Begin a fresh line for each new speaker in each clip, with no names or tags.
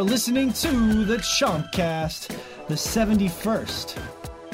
are listening to the Chompcast, the 71st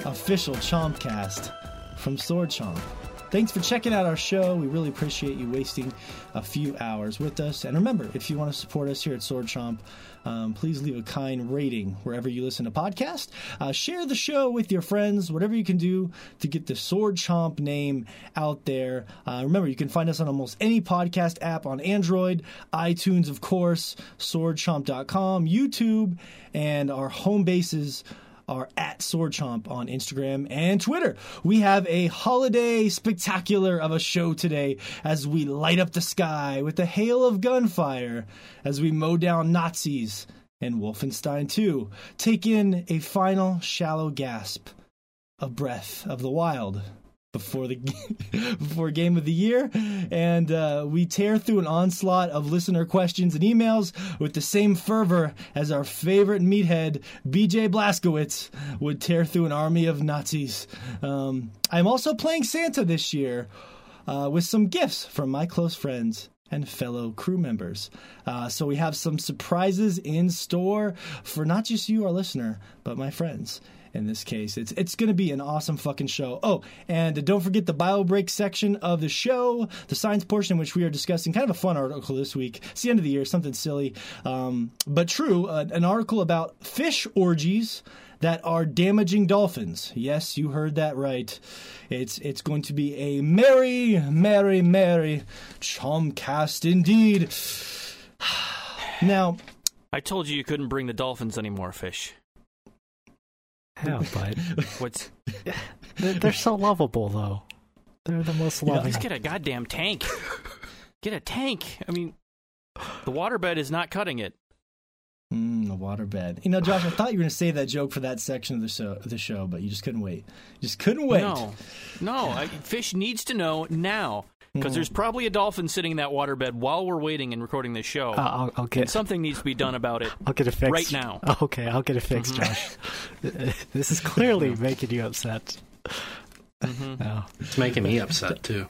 official Chompcast from Sword Chomp. Thanks for checking out our show. We really appreciate you wasting a few hours with us. And remember, if you want to support us here at Sword Chomp, um, please leave a kind rating wherever you listen to podcasts. Uh, share the show with your friends, whatever you can do to get the Sword Chomp name out there. Uh, remember, you can find us on almost any podcast app on Android, iTunes, of course, swordchomp.com, YouTube, and our home bases are at Sword Chomp on Instagram and Twitter. We have a holiday spectacular of a show today as we light up the sky with a hail of gunfire as we mow down Nazis and Wolfenstein 2. Take in a final shallow gasp a breath of the wild before the before game of the year, and uh, we tear through an onslaught of listener questions and emails with the same fervor as our favorite meathead B.J. Blazkowicz would tear through an army of Nazis. Um, I'm also playing Santa this year uh, with some gifts from my close friends and fellow crew members. Uh, so we have some surprises in store for not just you, our listener, but my friends in this case. It's it's going to be an awesome fucking show. Oh, and don't forget the bio break section of the show, the science portion, which we are discussing. Kind of a fun article this week. It's the end of the year, something silly, um, but true. Uh, an article about fish orgies that are damaging dolphins. Yes, you heard that right. It's it's going to be a merry, merry, merry Chompcast indeed. now,
I told you you couldn't bring the dolphins anymore, fish.
Yeah, but
What's
they're, they're so lovable, though. They're the most loving.
Just get a goddamn tank. Get a tank. I mean, the waterbed is not cutting it.
Mm, the waterbed. You know, Josh, I thought you were going to say that joke for that section of the show, the show, but you just couldn't wait. You just couldn't wait.
No, no. I, fish needs to know now because there's probably a dolphin sitting in that waterbed while we're waiting and recording this show.
Uh, I'll, I'll
and
get.
something needs to be done about it.
I'll get it fixed
right now.
Okay, I'll get it fixed, Josh. this is clearly making you upset. No.
It's making me upset too.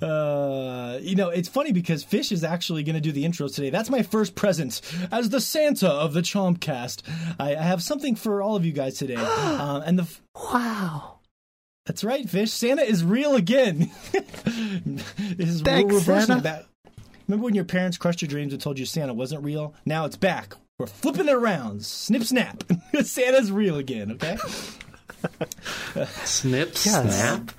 Uh, you know, it's funny because Fish is actually going to do the intros today. That's my first present as the Santa of the Chompcast. I, I have something for all of you guys today. um, and the f-
Wow.
That's right, Fish. Santa is real again. this is
Thanks,
we're reversing
Santa.
it. Remember when your parents crushed your dreams and told you Santa wasn't real? Now it's back. We're flipping it around. Snip, snap. Santa's real again. Okay.
Snip,
Yes.
snap.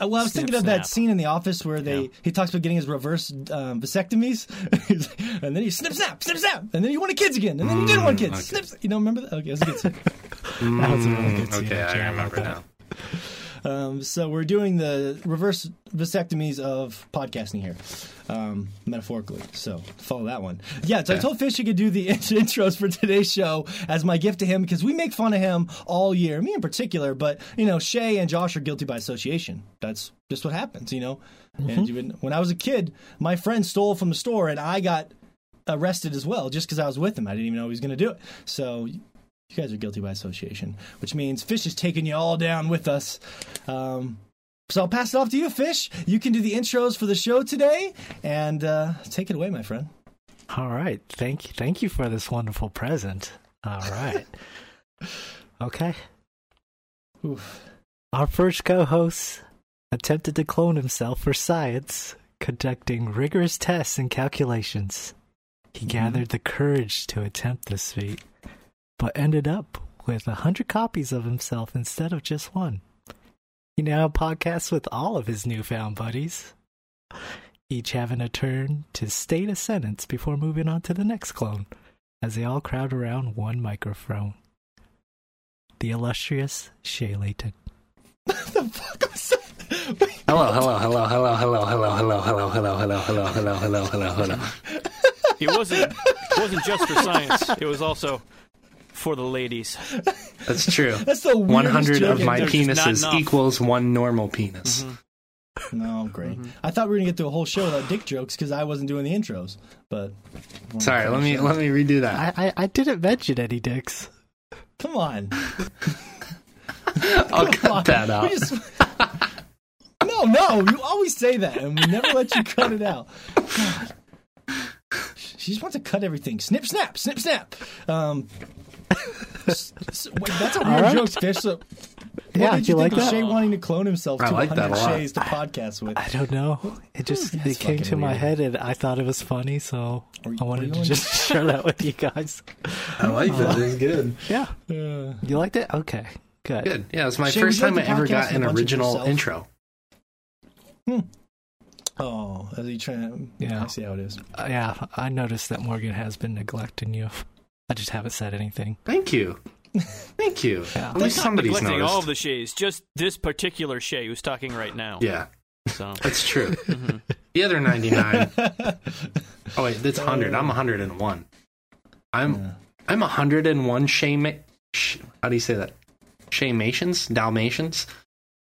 Well, I was
Snip,
thinking of that scene in The Office where they
Yeah.
he talks about getting his reverse um, vasectomies, and then he snip snap snip snap, and then he wanted kids again, and then he didn't want kids.
okay.
Snip. You don't remember that? Okay, that's a good scene.
That was a really good
Mm,
scene,
okay. I
I
remember now.
Um, so we're doing the reverse vasectomies of podcasting here, um, metaphorically. So follow that one. Yeah, so I told Fish he could do the intros for today's show as my gift to him because we make fun of him all year, me in particular. But you know, Shay and Josh are guilty by association. That's just what happens, you know. And even when I was a kid, my friend stole from the store, and I got arrested as well just because I was with him. I didn't even know he was going to do it. So you guys are guilty by association, which means Fish is taking you all down with us. Um, so I'll pass it off to you, Fish. You can do the intros for the show today, and uh, take it away, my friend.
All right. Thank you. Thank you for this wonderful present. All right. okay.
Oof.
Our first co-host attempted to clone himself for science, conducting rigorous tests and calculations. He gathered the courage to attempt this feat, but ended up with a hundred copies of himself instead of just one. He now podcasts with all of his newfound buddies, each having a turn to state a sentence before moving on to the next clone, as they all crowd around one microphone. The illustrious Shay Layton.
the fuck was that?
Hello, hello, hello, hello, hello, hello, hello, hello, hello, hello, hello, hello, hello, hello, hello.
It wasn't. It wasn't just for science. It was also for the ladies.
That's true.
That's the
100 of my
There's just not
penises equals one normal penis.
No, great. I thought we were gonna get through a whole show without dick jokes because I wasn't doing the intros. But
Sorry, let me let me redo that.
I, I, I didn't mention any dicks.
come on,
I'll
Come on.
cut that out.
just- no, no, you always say that, and we never let you cut it out. God. She just wants to cut everything. Snip, snap, snip, snap. Um, s- s- wait, that's a weird
right.
joke, Fish. So, what
Yeah,
did
you
you,
like
think of
that?
Shay wanting to clone himself
I
to
like that
100
a lot.
Shays to podcast with?
I don't know. It just
That's
it came
fucking
to my head and I thought it was funny, so
you-
I wanted to just share that with you guys.
I like that. It's good.
Yeah.
Uh,
You liked it? Okay. Good.
Good. Yeah, it's my
Shane,
first time I ever got an
a bunch of
original
yourself?
intro.
oh, as you trying to?
Yeah.
I see how it is.
Uh, yeah, I noticed that Morgan has been neglecting you. I just haven't said anything.
Thank you. Thank you.
Yeah.
At least
Not
somebody's
neglecting
noticed.
all of the Shays, just this particular Shay who's talking right now.
yeah,
So
that's true. Mm-hmm. The other 99. Oh, wait, that's 100. I'm 101. I'm
Yeah.
I'm 101 Shame. Sh- how do you say that? Shamations? Dalmatians?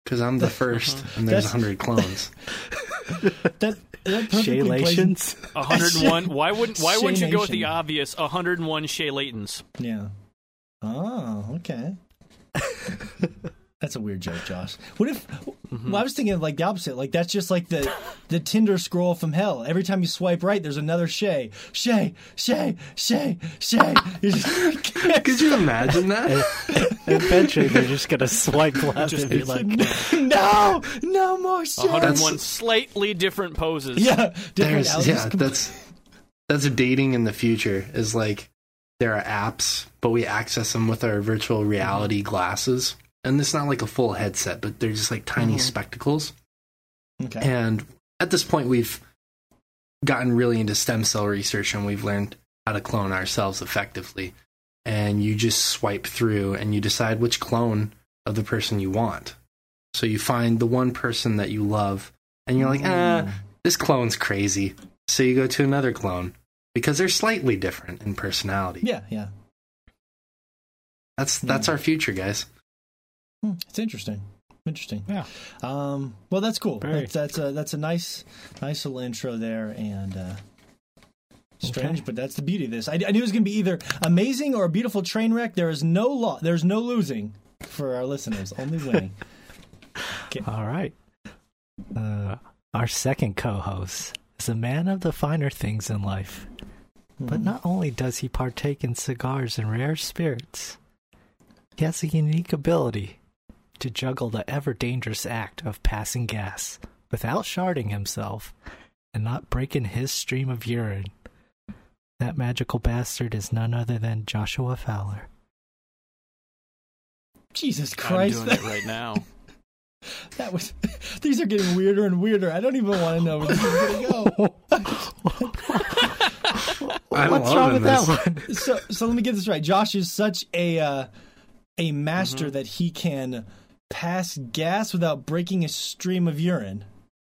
Because I'm the uh-huh. first, and there's
That's-
100 clones.
That, that perfectly
101. Why wouldn't Why wouldn't you go with the
Shay-nation.
obvious? 101 Shay Laytons.
Yeah. Oh, okay. That's a weird joke, Josh. What if? Well, I was thinking of like the opposite. Like that's just like the the Tinder scroll from hell. Every time you swipe right, there's another Shay, Shay, Shay, Shay, Shay. Just-
Could you imagine that?
Eventually, they're just gonna swipe left
Just
and be
it's
like,
no, no more Shay.
101 slightly different poses.
Yeah, different
There's yeah,
com-
that's that's dating in the future. Is like there are apps, but we access them with our virtual reality glasses, and it's not like a full headset, but they're just like tiny mm-hmm. spectacles.
okay.
And at this point, we've gotten really into stem cell research, and we've learned how to clone ourselves effectively. And you just swipe through, and you decide which clone of the person you want. So you find the one person that you love, and you're like, mm-hmm. ah, this clone's crazy. So you go to another clone because they're slightly different in personality.
Yeah, yeah.
That's that's mm-hmm. our future, guys.
Hmm, It's interesting. Interesting.
Yeah.
Um. Well, that's cool.
Very.
That's, that's a that's a nice nice little intro there, and uh, strange,
Okay.
but that's the beauty of this. I, I knew it was going to be either amazing or a beautiful train wreck. There is no law. There's no losing for our listeners. Only winning.
All right. Uh, our second co host is a man of the finer things in life. But not only does he partake in cigars and rare spirits, he has a unique ability to juggle the ever dangerous act of passing gas without sharding himself and not breaking his stream of urine. That magical bastard is none other than Joshua Fowler.
Jesus Christ.
I'm doing
that,
it right now.
that was. These are getting weirder and weirder. I don't even want to know where this is going to go.
I'm
What's wrong with
this.
that one?
so so let me get this right. Josh is such a uh, a
Mm-hmm.
master that he can pass gas without breaking a stream of urine.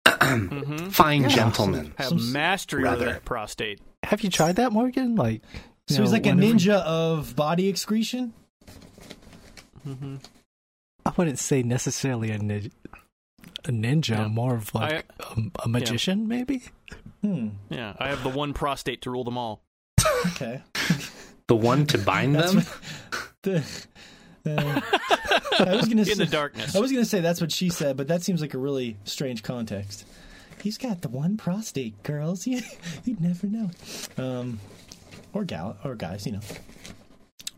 hmm
Fine
Yeah.
gentlemen.
Have
Some-
mastery over
rather.
that prostate.
Have you tried that, Morgan? Like, you
So he's
know,
like a
whenever-
ninja of body excretion.
I wouldn't say necessarily a, nin- a ninja,
Yeah.
more of like a, a magician, maybe.
Hmm.
Yeah, I have the one prostate to rule them all.
Okay.
The one to bind
That's
them?
what- the, uh, I was gonna
In
say,
the darkness.
I was gonna say that's what she said, but that seems like a really strange context. He's got the one prostate, girls. You, you'd never know. Um, or gal, or guys, you know.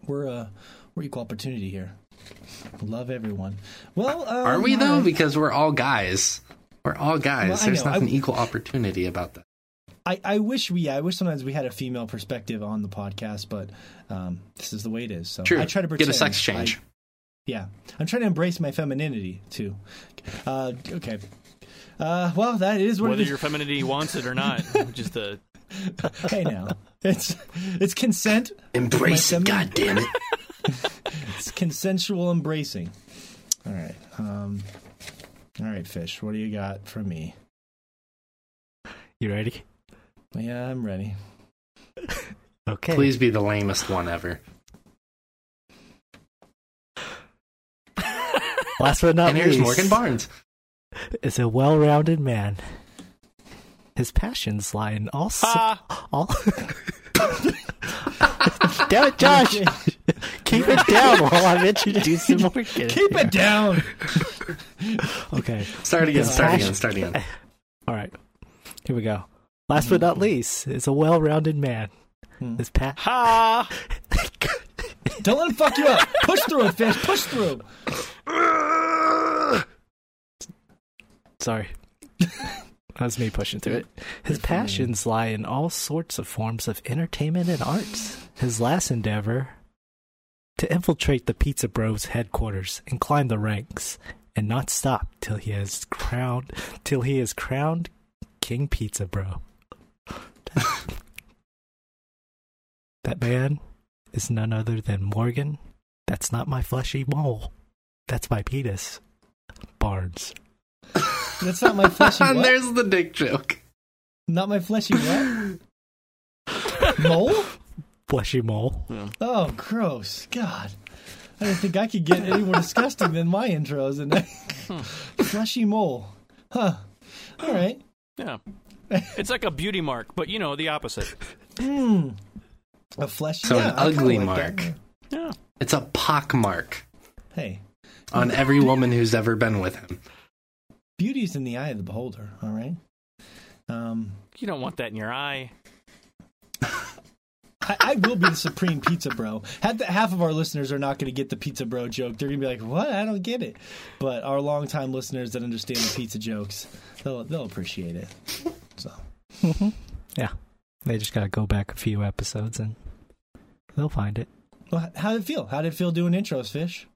We're uh, we're equal opportunity here. Love everyone. Well, um,
Are we though? Because we're all guys. We're all guys.
Well,
There's
know.
nothing
I-
equal opportunity about that.
I, I wish we I wish sometimes we had a female perspective on the podcast, but um, this is the way it is. So
True.
I try to
Get a sex change.
I- yeah, I'm trying to embrace my femininity too. Uh, okay. Uh, well, that is what
Whether
it is.
your femininity wants it or not, just the
Hey now, it's it's consent.
Embrace
My
it, God damn it.
It's consensual embracing. All right. Um, all right, fish. What do you got for me?
You ready?
Yeah, I'm ready.
Okay.
Please be the lamest one ever.
Last but not
and here's
least,
Morgan Barnes.
is a well-rounded man. His passions lie in all. s-
ha.
all Damn it, Josh! Keep it down while I'm introducing Morgan.
Keep it down.
Okay.
Start again, start again, start again.
All right. Here we go. Last but not least, is a well-rounded man.
Hmm.
His pat.
Ha!
Don't let him fuck you up. Push through it, fish. Push through.
Sorry. that was me pushing through it. His passions lie in all sorts of forms of entertainment and arts. His last endeavor to infiltrate the Pizza Bros headquarters and climb the ranks and not stop till he has crowned till he is crowned King Pizza Bro. that man is none other than Morgan. That's not my fleshy mole. That's my penis. Barnes.
That's not my fleshy
and there's the dick joke.
Not my fleshy what? Mole?
Fleshy mole.
Oh, gross. God. I didn't think I could get any more disgusting than my intros. And hmm. fleshy mole. Huh. All right.
Yeah. It's like a beauty mark, but you know, the opposite.
Hmm. A fleshy.
So an
yeah, I kinda
ugly
like that.
mark.
Yeah.
It's a pock mark
Hey,
on every woman who's ever been with him.
beauty's in the eye of the beholder. All right. Um,
You don't want that in your eye.
I, I will be the supreme pizza bro. Half, half of our listeners are not going to get the pizza bro joke. They're going to be like, "What? I don't get it." But our longtime listeners that understand the pizza jokes, they'll they'll appreciate it. So
Yeah. They just gotta go back a few episodes and they'll find it.
well, how did it feel? How did it feel doing intros, Fish?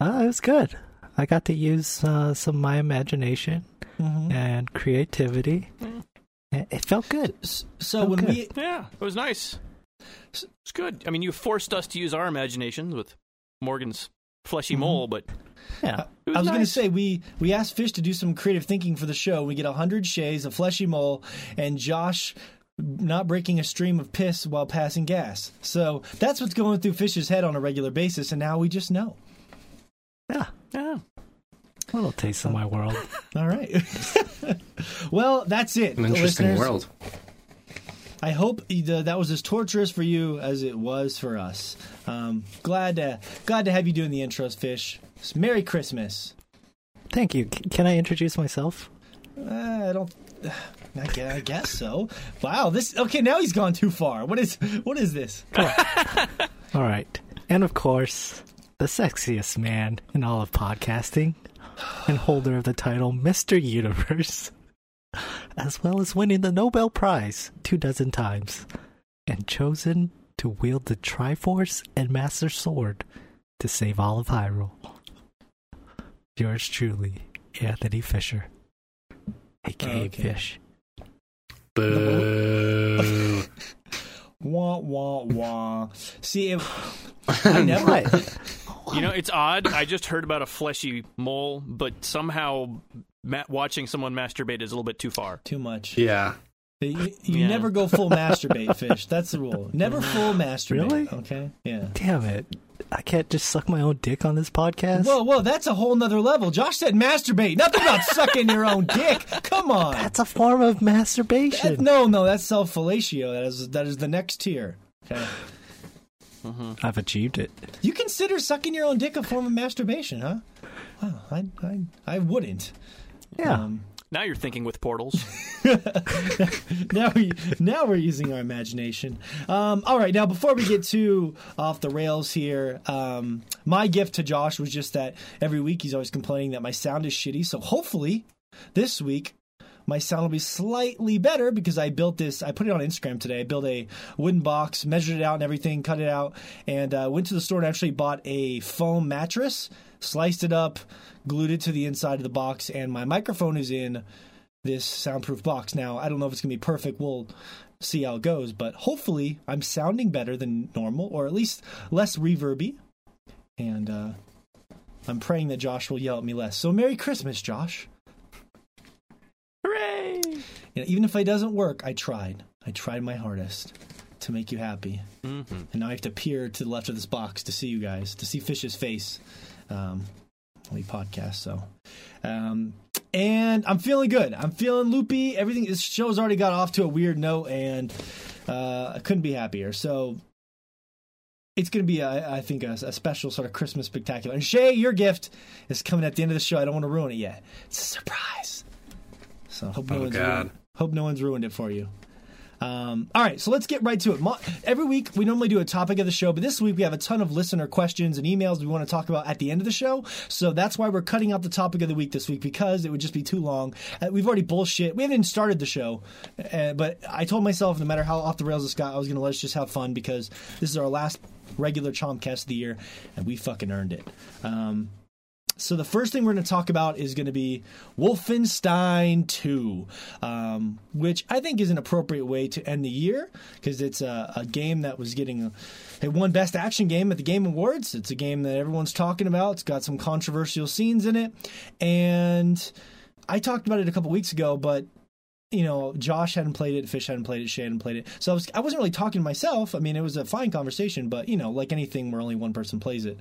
Uh, it was good. I got to use uh, some of my imagination
Mm-hmm.
and creativity. It it felt good.
So when
Okay.
we
Yeah, it was nice. It's good. I mean, you forced us to use our imaginations with Morgan's fleshy mm-hmm. mole, but
Yeah.
it was,
I was going to say we we asked Fish to do some creative thinking for the show. We get a hundred shays, a fleshy mole, and Josh not breaking a stream of piss while passing gas. So that's what's going through Fish's head on a regular basis, and now we just know.
Yeah.
Yeah.
A little taste of my world.
All right. well, that's it.
An interesting
listeners.
world.
I hope the, that was as torturous for you as it was for us. Um, glad to glad to have you doing the intros, Fish. Merry Christmas.
Thank you. C- can I introduce myself?
Uh, I don't. I guess, I guess so. Wow. This okay. Now he's gone too far. What is what is this?
All right. And of course, the sexiest man in all of podcasting and holder of the title Mr. Universe, as well as winning the Nobel Prize two dozen times and chosen to wield the Triforce and Master Sword to save all of Hyrule. Yours truly, Anthony Fisher, aka
Okay.
Fish.
Boo.
Wah wah wah. See, if I never.
You know, it's odd. I just heard about a fleshy mole, but somehow ma- watching someone masturbate is a little bit too far.
Too much.
yeah.
You, you
Yeah.
never go full masturbate, fish. That's the rule. Never full masturbate.
Really?
Okay. Yeah.
Damn it. I can't just suck my own dick on this podcast?
Whoa, whoa, that's a whole nother level. Josh said masturbate. Nothing about sucking your own dick. Come on.
That's a form of masturbation.
That- no, no, that's self fellatio. That is that is the next tier. Okay. Mm-hmm.
I've achieved it.
You consider sucking your own dick a form of masturbation, huh? Wow, I I, I wouldn't.
Yeah.
Um,
Now you're thinking with portals.
now we now we're using our imagination. Um, all right, now before we get too off the rails here, um, my gift to Josh was just that every week he's always complaining that my sound is shitty. So hopefully this week my sound will be slightly better because I built this. I put it on Instagram today. I built a wooden box, measured it out and everything, cut it out, and uh, went to the store and actually bought a foam mattress, sliced it up, glued it to the inside of the box, and my microphone is in this soundproof box. Now, I don't know if it's going to be perfect. We'll see how it goes, but hopefully I'm sounding better than normal or at least less reverby. And uh, I'm praying that Josh will yell at me less. So, Merry Christmas, Josh.
Hooray!
You know, even if it doesn't work, I tried. I tried my hardest to make you happy.
Mm-hmm.
And now I have to peer to the left of this box to see you guys, to see Fish's face. Um, we podcast, so. Um, and I'm feeling good. I'm feeling loopy. Everything, this show's already got off to a weird note, and uh, I couldn't be happier. So it's going to be, a, I think, a, a special sort of Christmas spectacular. And Shay, your gift is coming at the end of the show. I don't want to ruin it yet. It's a surprise. So hope no
Oh,
one's
God.
ruined, Hope no one's ruined it for you. Um, all right, so let's get right to it. Mo- Every week we normally do a topic of the show, but this week we have a ton of listener questions and emails we want to talk about at the end of the show. So that's why we're cutting out the topic of the week this week because it would just be too long. Uh, we've already bullshit. We haven't even started the show, uh, but I told myself no matter how off the rails this got, I was going to let us just have fun because this is our last regular Chompcast of the year, and we fucking earned it. Um, so the first thing we're going to talk about is going to be Wolfenstein 2, um, which I think is an appropriate way to end the year because it's a, a, game that was getting a, it won Best Action Game at the Game Awards. It's a game that everyone's talking about. It's got some controversial scenes in it, and I talked about it a couple weeks ago, but you know, Josh hadn't played it, Fish hadn't played it, Shay hadn't played it. So I, was, I wasn't really talking to myself. I mean, it was a fine conversation, but, you know, like anything where only one person plays it,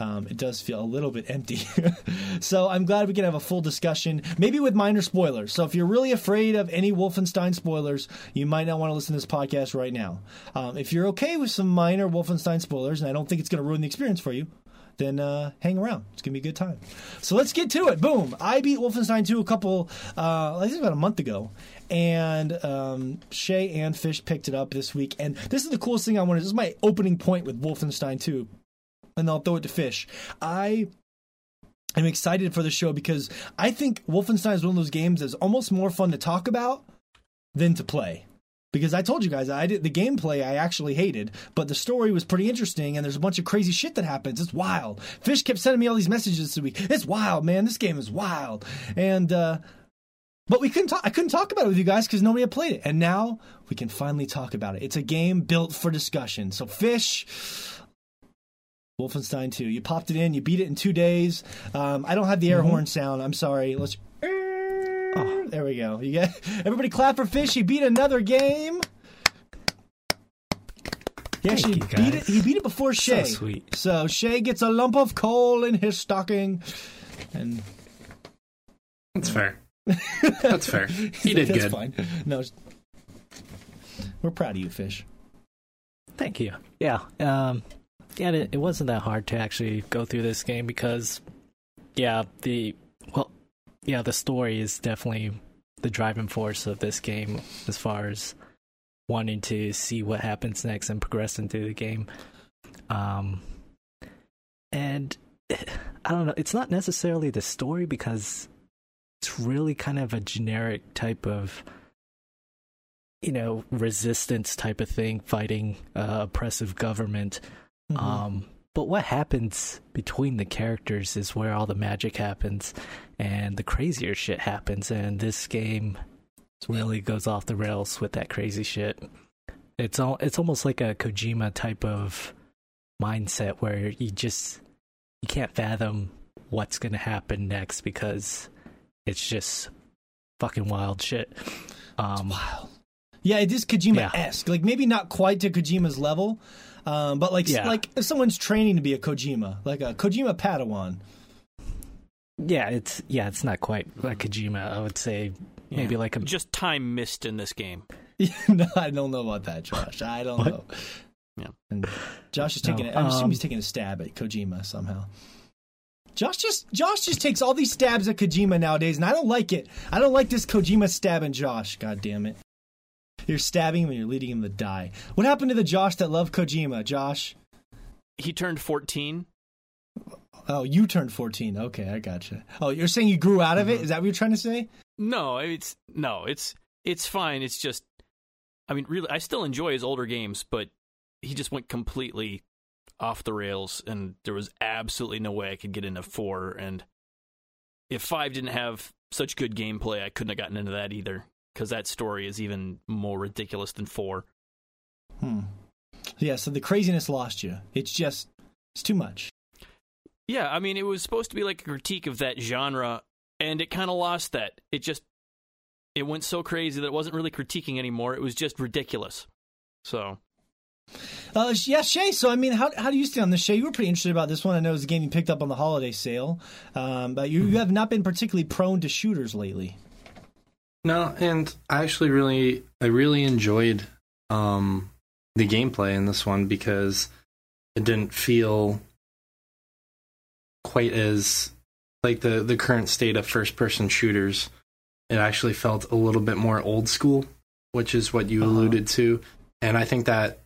um, it does feel a little bit empty. so I'm glad we can have a full discussion, maybe with minor spoilers. So if you're really afraid of any Wolfenstein spoilers, you might not want to listen to this podcast right now. Um, if you're okay with some minor Wolfenstein spoilers, and I don't think it's going to ruin the experience for you, then uh, hang around. It's gonna be a good time. So let's get to it. Boom! I beat Wolfenstein 2 a couple, uh, I think about a month ago, and um, Shay and Fish picked it up this week. And this is the coolest thing I wanted. This is my opening point with Wolfenstein 2, and I'll throw it to Fish. I am excited for the show because I think Wolfenstein is one of those games that's almost more fun to talk about than to play because I told you guys I did the gameplay I actually hated, but the story was pretty interesting and there's a bunch of crazy shit that happens. It's wild. Fish kept sending me all these messages this week. It's wild, man. This game is wild. And uh but we couldn't talk I couldn't talk about it with you guys cuz nobody had played it. And now we can finally talk about it. It's a game built for discussion. So Fish Wolfenstein 2. You popped it in, you beat it in 2 days. Um I don't have the air mm-hmm. horn sound. I'm sorry. Let's Oh, there we go. You get everybody clap for Fish. He beat another game. He actually beat it. He beat it before Shay.
So sweet.
So Shay gets a lump of coal in his stocking, and
that's fair. that's fair. He did
that's
good.
Fine. No, we're proud of you, Fish.
Thank you. Yeah. Um, yeah. It, it wasn't that hard to actually go through this game because, yeah, the well, yeah, the story is definitely the driving force of this game as far as wanting to see what happens next and progressing through the game. Um, and I don't know, it's not necessarily the story because it's really kind of a generic type of you know resistance type of thing fighting uh, oppressive government mm-hmm. um but what happens between the characters is where all the magic happens and the crazier shit happens. And this game really goes off the rails with that crazy shit. It's all it's almost like a Kojima type of mindset where you just you can't fathom what's gonna happen next because it's just fucking wild shit.
Um, wild. Yeah, it is Kojima esque. Yeah. Like maybe not quite to Kojima's level, um, but like yeah. like if someone's training to be a Kojima, like a Kojima Padawan.
Yeah, it's yeah, it's not quite like Kojima. I would say maybe yeah. like a
just time missed in this game.
no, I don't know about that, Josh. I don't what? know. Yeah, and Josh is taking. No, I assume um, he's taking a stab at Kojima somehow. Josh just Josh just takes all these stabs at Kojima nowadays, and I don't like it. I don't like this Kojima stabbing Josh. God damn it! You're stabbing him and you're leading him to die. What happened to the Josh that loved Kojima, Josh?
He turned 14.
Oh, you turned 14. Okay, I gotcha. Oh, you're saying you grew out of mm-hmm. it? Is that what you're trying to say?
No, it's no, it's it's fine. It's just I mean, really I still enjoy his older games, but he just went completely off the rails and there was absolutely no way I could get into 4 and if 5 didn't have such good gameplay, I couldn't have gotten into that either because that story is even more ridiculous than four.
Hmm. Yeah, so the craziness lost you. It's just it's too much.
Yeah, I mean, it was supposed to be like a critique of that genre, and it kind of lost that. It just it went so crazy that it wasn't really critiquing anymore. It was just ridiculous. So.
Uh, yeah, Shay. So, I mean, how how do you stand on this, Shay? You were pretty interested about this one. I know it was a game you picked up on the holiday sale, um, but you, you have not been particularly prone to shooters lately.
No, and I actually really I really enjoyed um the gameplay in this one because it didn't feel quite as like the the current state of first person shooters it actually felt a little bit more old school, which is what you
Uh-huh.
alluded to. And I think that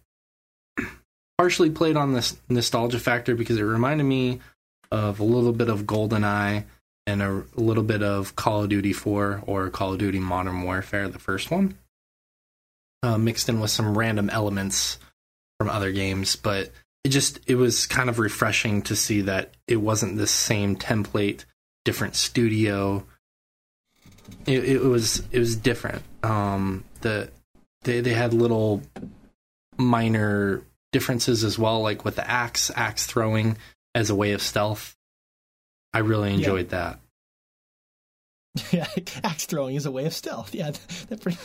partially played on this nostalgia factor because it reminded me of a little bit of GoldenEye and a, little bit of Call of Duty 4 or Call of Duty Modern Warfare, the first one, uh, mixed in with some random elements from other games. But it just it was kind of refreshing to see that it wasn't the same template, different studio. It, it was it was different. Um, the they they had little minor differences as well, like with the axe axe throwing as a way of stealth. I really enjoyed that.
Yeah, axe throwing is a way of stealth. Yeah, that, pretty,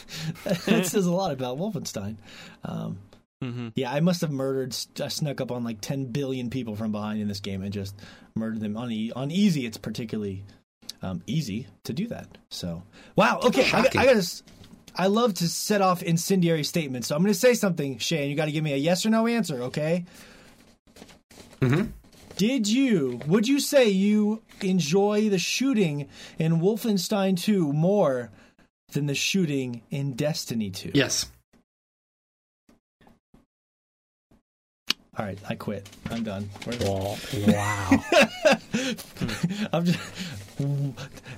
that says a lot about Wolfenstein. Um,
Mm-hmm.
yeah, I must have murdered, I snuck up on like 10 billion people from behind in this game and just murdered them on e- on easy. It's particularly um, easy to do that. So, wow. Okay, I, got-
Shocking.
I got to. I love to set off incendiary statements, so I'm going to say something, Shane. You got to give me a yes or no answer, okay?
Mhm.
Did you? Would you say you enjoy the shooting in Wolfenstein 2 more than the shooting in Destiny 2?
Yes.
All right, I quit. I'm done. We're-
Wow. wow.
I'm just,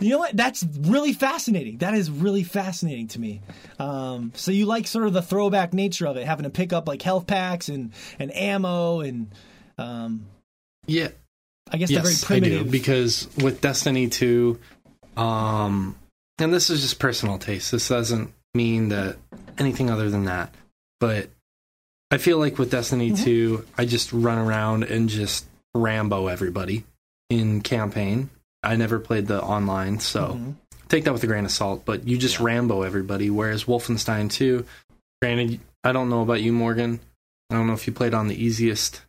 you know what? That's really fascinating. That is really fascinating to me. Um, so you like sort of the throwback nature of it, having to pick up like health packs and and ammo and um,
Yeah.
I guess
yes,
very
I
primitive.
do because with Destiny 2, um, and this is just personal taste. This doesn't mean that anything other than that, but I feel like with Destiny
Mm-hmm.
2, I just run around and just Rambo everybody in campaign. I never played the online, so
Mhm.
take that with a grain of salt. But you just Rambo everybody. Whereas Wolfenstein 2, granted, I don't know about you, Morgan. I don't know if you played on the easiest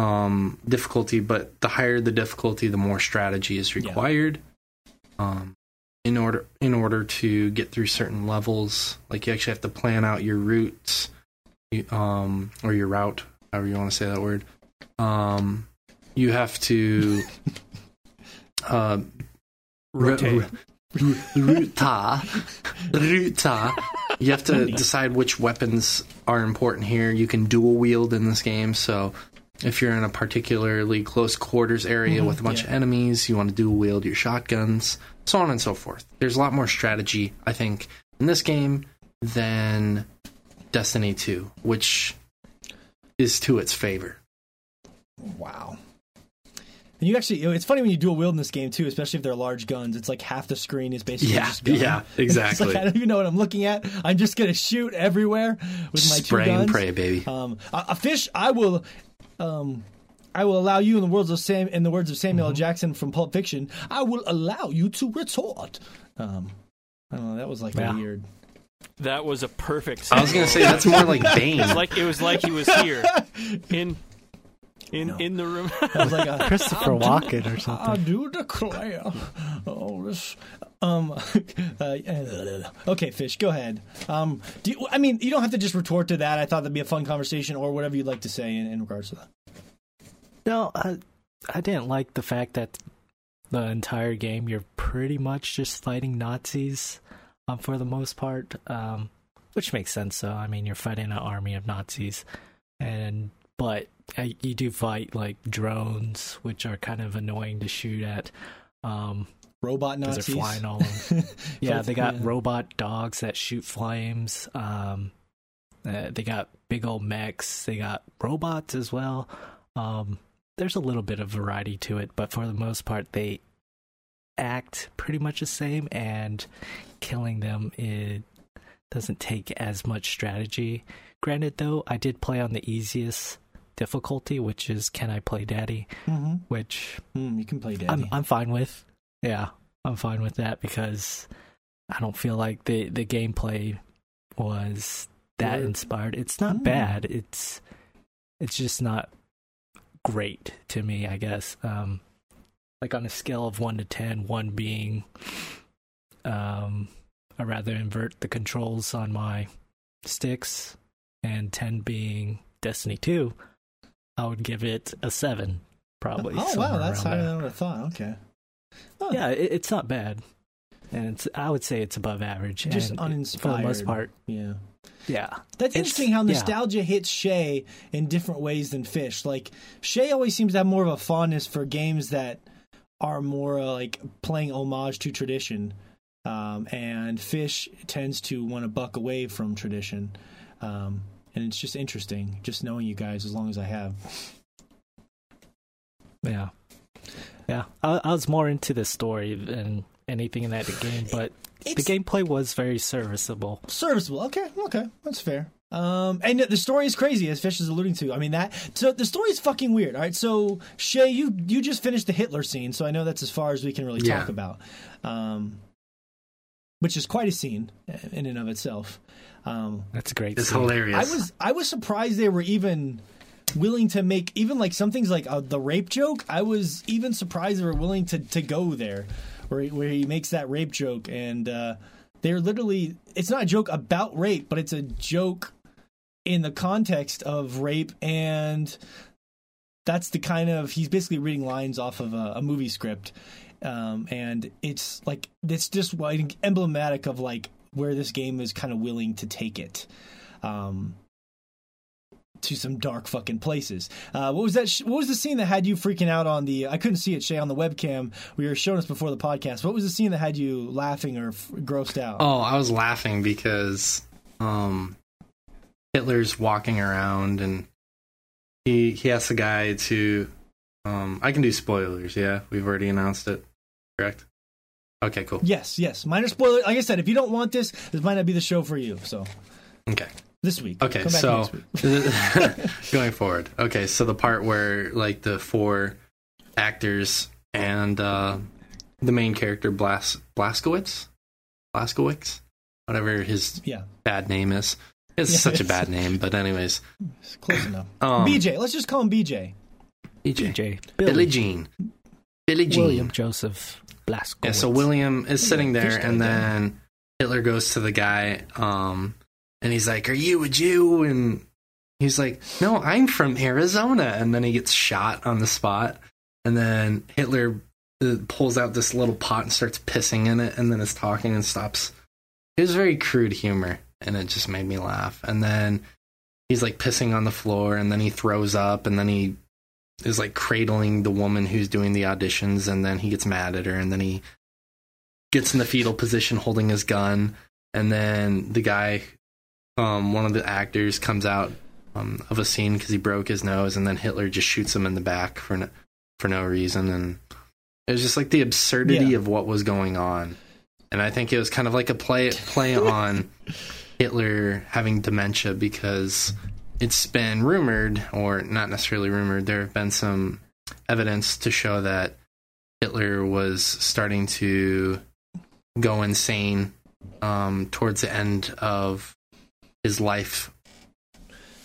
um, difficulty, but the higher the difficulty, the more strategy is
Yeah.
required. Um, in order in order to get through certain levels, like you actually have to plan out your routes, you- um, or your route, however you want to say that word. Um, you have to uh,
Rotate.
Ru- Ruta. Ruta. You have to decide which weapons are important here. You can dual wield in this game, so if you're in a particularly close quarters area
Mhm,
with a bunch
yeah.
of enemies, you want to dual wield your shotguns, so on and so forth. There's a lot more strategy, I think, in this game than Destiny 2, which is to its favor.
Wow. And you actually, it's funny when you dual wield in this game too, especially if they're large guns. It's like half the screen is basically
Yeah,
just gun.
yeah, exactly.
like I don't even know what I'm looking at. I'm just gonna shoot everywhere with my
Spray
two guns.
and pray, baby.
Um, a, a fish, I will, um, I will allow you in the words of Sam, in the words of Samuel
Mm-hmm.
Jackson from Pulp Fiction. I will allow you to retort. Um, I don't know. That was like
Yeah.
weird.
That was a perfect.
I was going to say, that's more like Bane.
It's like it was like he was here in in in the room.
That was like a
Christopher Walken or something.
I do declare all this. Um. Uh, okay, fish. Go ahead. Um. Do you, I mean you don't have to just retort to that. I thought that'd be a fun conversation, or whatever you'd like to say in, in regards to that.
No, I, I didn't like the fact that the entire game you're pretty much just fighting Nazis um, for the most part, um, which makes sense. So I mean, you're fighting an army of Nazis, and but uh, you do fight like drones, which are kind of annoying to shoot at. Um,
Robot Nazis.
they're flying all over. yeah, they got
yeah.
robot dogs that shoot flames. Um, uh, they got big old mechs. They got robots as well. Um, there's a little bit of variety to it, but for the most part, they act pretty much the same. And killing them it doesn't take as much strategy. Granted, though, I did play on the easiest difficulty, which is Can I Play Daddy?
Mhm.
Which
Mm, you can play Daddy.
I'm I'm fine with. Yeah, I'm fine with that because I don't feel like the the gameplay was that
Weird.
inspired. It's not
Mm.
bad. It's it's just not great to me, I guess. Um like on a scale of 1 to ten, one being um I rather invert the controls on my sticks and 10 being Destiny 2, I would give it a 7 probably.
oh wow, that's higher than I would have thought. Okay. Oh,
Yeah, it, it's not bad. and it's I would say it's above average.
Just uninspired
for the most part.
Yeah.
Yeah,
That's
It's-
interesting how
yeah.
nostalgia hits Shay in different ways than Fish. Like Shay always seems to have more of a fondness for games that are more uh, like playing homage to tradition, um, and Fish tends to want to buck away from tradition. Um, and it's just interesting, just knowing you guys as long as I have.
Yeah, yeah. I, I was more into the story than anything in that game, but the gameplay was very serviceable.
serviceable. Okay, okay, that's fair. Um, and the story is crazy, as Fish is alluding to. I mean that. So the story is fucking weird. All right, so Shay, you you just finished the Hitler scene, so I know that's as far as we can really
Yeah.
talk about. Um, which is quite a scene in and of itself. Um,
That's a great.
It's
scene.
hilarious.
I was I was surprised they were even willing to make even like some things like uh, the rape joke. I was even surprised they were willing to to go there, where he, where he makes that rape joke, and uh, they're literally it's not a joke about rape, but it's a joke in the context of rape and. That's the kind of he's basically reading lines off of a, a movie script, um, and it's like it's just like emblematic of like where this game is kind of willing to take it. Um, to some dark fucking places. Uh, what was that? Sh- what was the scene that had you freaking out on the? I couldn't see it, Shay, on the webcam. We were showing us before the podcast. What was the scene that had you laughing or f- grossed out?
Oh, I was laughing because um, Hitler's walking around and he he asks the guy to. Um, I can do spoilers. Yeah, we've already announced it. Correct. Okay, cool.
Yes, yes. Minor spoiler. Like I said, if you don't want this, this might not be the show for you. So
Okay.
this week,
Okay,
Come back
so
next week.
going forward. Okay, so the part where like the four actors and uh, the main character Blas Blaskowitz, Blaskowicz, whatever his
yeah,
bad name is. It's
Yeah,
such a bad name, but anyways,
it's close enough.
um,
BJ, let's just call him BJ.
BJ.
DJ
Billy
Billy,
Jean, Billy Jean.
William Joseph Blazkowicz.
Yeah, so William is sitting there, and then Hitler goes to the guy, um, and he's like, "Are you a Jew?" And he's like, "No, I'm from Arizona." And then he gets shot on the spot, and then Hitler uh, pulls out this little pot and starts pissing in it, and then is talking and stops. It was very crude humor, and it just made me laugh. And then he's like pissing on the floor, and then he throws up, and then he is like cradling the woman who's doing the auditions and then he gets mad at her and then he gets in the fetal position holding his gun and then the guy um one of the actors comes out um, of a scene because he broke his nose and then hitler just shoots him in the back for no, for no reason and it was just like the absurdity
Yeah.
of what was going on and i think it was kind of like a play play on hitler having dementia because it's been rumored, or not necessarily rumored, there have been some evidence to show that Hitler was starting to go insane um, towards the end of his life.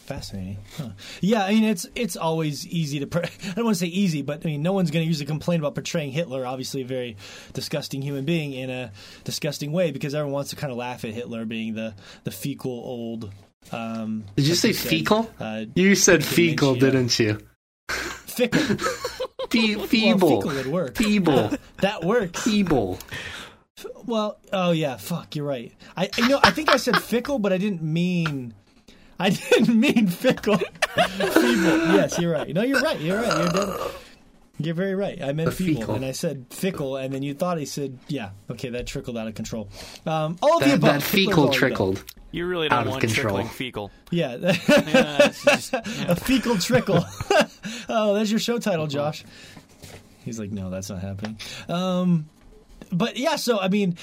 Fascinating. Huh. Yeah, I mean it's it's always easy to. I don't want to say easy, but I mean no one's going to usually complain about portraying Hitler, obviously a very disgusting human being, in a disgusting way because everyone wants to kind of laugh at Hitler being the the fecal old. Um,
Did you
like
say
said,
fecal?
Uh,
You said
Dementia.
fecal, didn't you?
fickle.
Fe-
Well,
feeble.
fecal would work.
Feeble.
That works.
Feeble.
Well, oh yeah, fuck, you're right. I you know I think I said fickle, but I didn't mean. I didn't mean fickle. feeble. Yes, you're right. No, you're right. You're right. You're dead. You're very right. I meant
The
feeble,
fecal.
and I said fickle, and then you thought I said yeah. Okay, that trickled out of control. Um, all of the
That,
above.
that fecal
already done.
trickled.
You really don't
Out of
want
control.
trickling fecal.
Yeah,
Yeah, just- yeah.
a fecal trickle. oh, that's your show title, Josh. He's like, no, that's not happening. Um, but yeah, so I mean,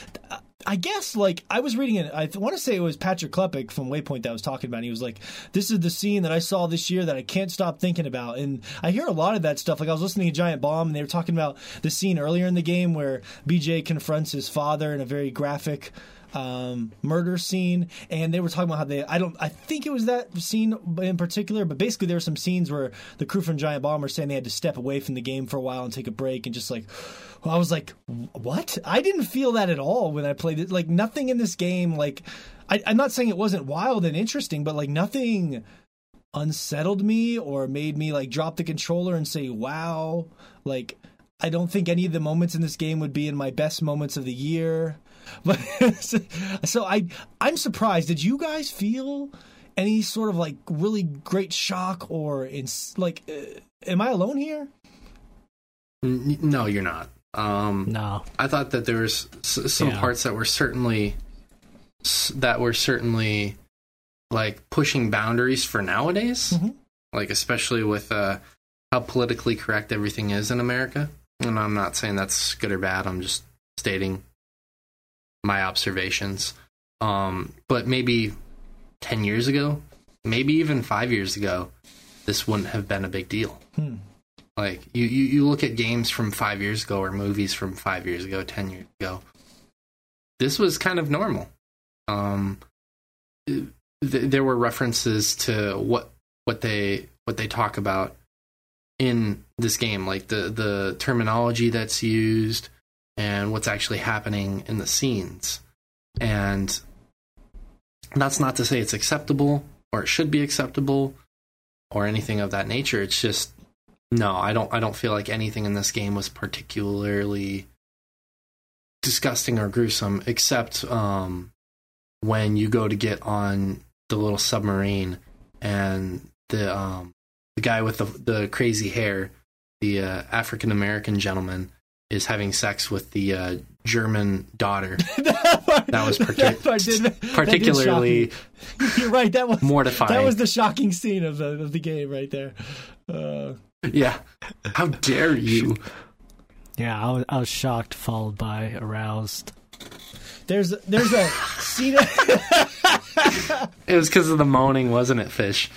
I guess like I was reading it. I want to say it was Patrick Klepek from Waypoint that was talking about. It. He was like, "This is the scene that I saw this year that I can't stop thinking about." And I hear a lot of that stuff. Like I was listening to Giant Bomb, and they were talking about the scene earlier in the game where BJ confronts his father in a very graphic um, murder scene, and they were talking about how they. I don't. I think it was that scene in particular, but basically there were some scenes where the crew from Giant Bomb were saying they had to step away from the game for a while and take a break, and just like, I was like, what? I didn't feel that at all when I played it. Like nothing in this game. Like, I, I'm not saying it wasn't wild and interesting, but like nothing unsettled me or made me like drop the controller and say, wow. Like, I don't think any of the moments in this game would be in my best moments of the year. But so I I'm surprised. Did you guys feel any sort of like really great shock or in like uh, am I alone here?
No, you're not. Um,
No.
I thought that there was s- some
Yeah.
parts that were certainly s- that were certainly like pushing boundaries for nowadays,
Mhm.
like especially with uh, how politically correct everything is in America. And I'm not saying that's good or bad. I'm just stating my observations. Um, but maybe ten years ago, maybe even five years ago, this wouldn't have been a big deal.
Hmm.
Like you, you, you look at games from five years ago or movies from five years ago, ten years ago. This was kind of normal. Um, th- there were references to what what they what they talk about in this game, like the the terminology that's used and what's actually happening in the scenes. And that's not to say it's acceptable or it should be acceptable or anything of that nature. It's just no, I don't I don't feel like anything in this game was particularly disgusting or gruesome except um when you go to get on the little submarine and the um the guy with the the crazy hair, the uh, African American gentleman is having sex with the uh, German daughter.
that
was partic-
part did- that did shock
particularly
me. You're right. That was
mortifying.
that was the shocking scene of the of the game right there. Uh,
yeah. How dare you?
Yeah, I was, I was shocked, followed by aroused.
there's there's a scene.
It was because of the moaning, wasn't it, Fish?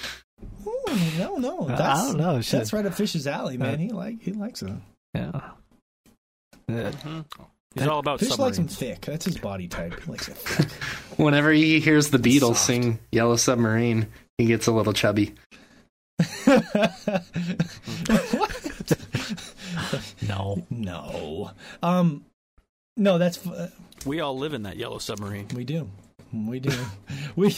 Hmm, no, no,
I
that's,
don't know. Shit.
That's right up Fish's alley, man. He like he likes it.
Yeah. Uh,
He's all about
Fish likes them
submarines.
thick. That's his body type. He likes it thick.
Whenever he hears the Beatles
Soft.
sing Yellow Submarine, he gets a little chubby. what?
no.
no, um, no, that's uh,
We all live in that yellow submarine.
we do. We do. we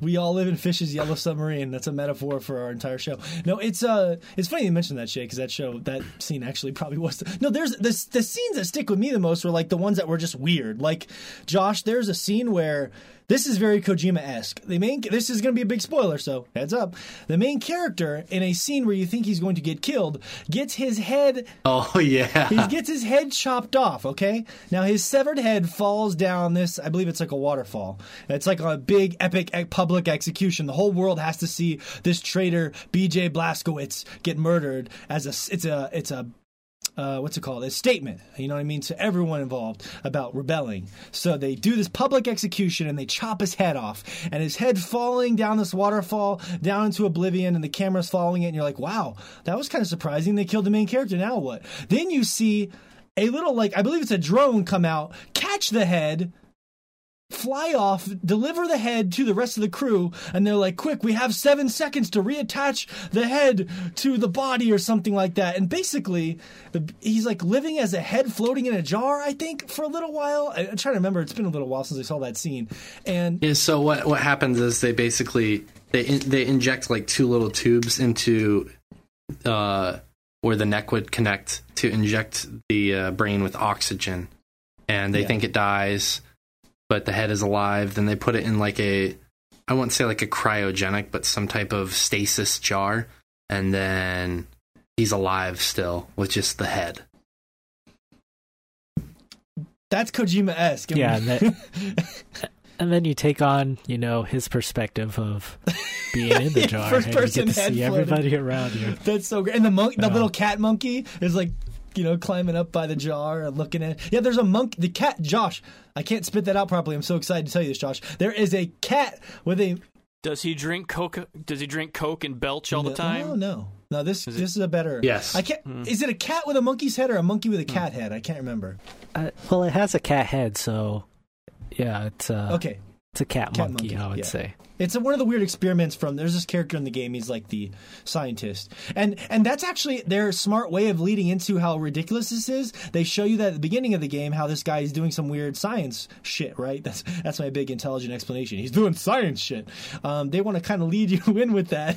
we all live in Fish's Yellow Submarine. That's a metaphor for our entire show. No, it's uh, it's funny you mentioned that, Shay, because that show, that scene actually probably was. The, no, there's the the scenes that stick with me the most were like the ones that were just weird. Like Josh, there's a scene where this is very Kojima esque. The main this is going to be a big spoiler, so heads up. The main character in a scene where you think he's going to get killed gets his head
Oh yeah.
he gets his head chopped off, okay? Now his severed head falls down this, I believe it's like a waterfall. It's like a big epic public execution. The whole world has to see this traitor BJ Blazkowicz get murdered as a it's a it's a uh, what's it called? A statement, you know what I mean, to everyone involved about rebelling. So they do this public execution and they chop his head off, and his head falling down this waterfall down into oblivion, and the camera's following it, and you're like, wow, that was kind of surprising. They killed the main character. Now what? Then you see a little, like, I believe it's a drone come out, catch the head, fly off, deliver the head to the rest of the crew, and they're like, quick, we have seven seconds to reattach the head to the body or something like that. And basically, the, he's like living as a head floating in a jar, I think, for a little while. I, I'm trying to remember. It's been a little while since I saw that scene. And
Yeah, so what what happens is they basically they in, they inject like two little tubes into uh where the neck would connect to inject the uh, brain with oxygen, and they
Yeah.
think it dies, but the head is alive. Then they put it in like a I wouldn't say like a cryogenic, but some type of stasis jar, and then he's alive still with just the head.
that's Kojima esque.
Yeah, and then, and then you take on, you know, his perspective of being in the
Yeah,
jar,
first
and you get to
head
see
floating.
everybody around you.
That's so great. And the monk, the
oh.
little cat monkey is like, you know, climbing up by the jar and looking at. Yeah, there's a monk. The cat, Josh. I can't spit that out properly. I'm so excited to tell you this, Josh. There is a cat with a.
Does he drink coke? Does he drink coke and belch all the time?
no, no. no. This
Is
this is a better.
Yes.
I can't.
Hmm.
Is it a cat with a monkey's head or a monkey with a cat head? I can't remember.
Uh, well, it has a cat head, so yeah, it's a
Okay,
it's a cat,
Cat
monkey,
monkey,
I would
yeah.
say.
It's one of the weird experiments from. There's this character in the game. He's like the scientist, and and that's actually their smart way of leading into how ridiculous this is. They show you that at the beginning of the game how this guy is doing some weird science shit. Right. That's that's my big intelligent explanation. He's doing science shit. Um, they want to kind of lead you in with that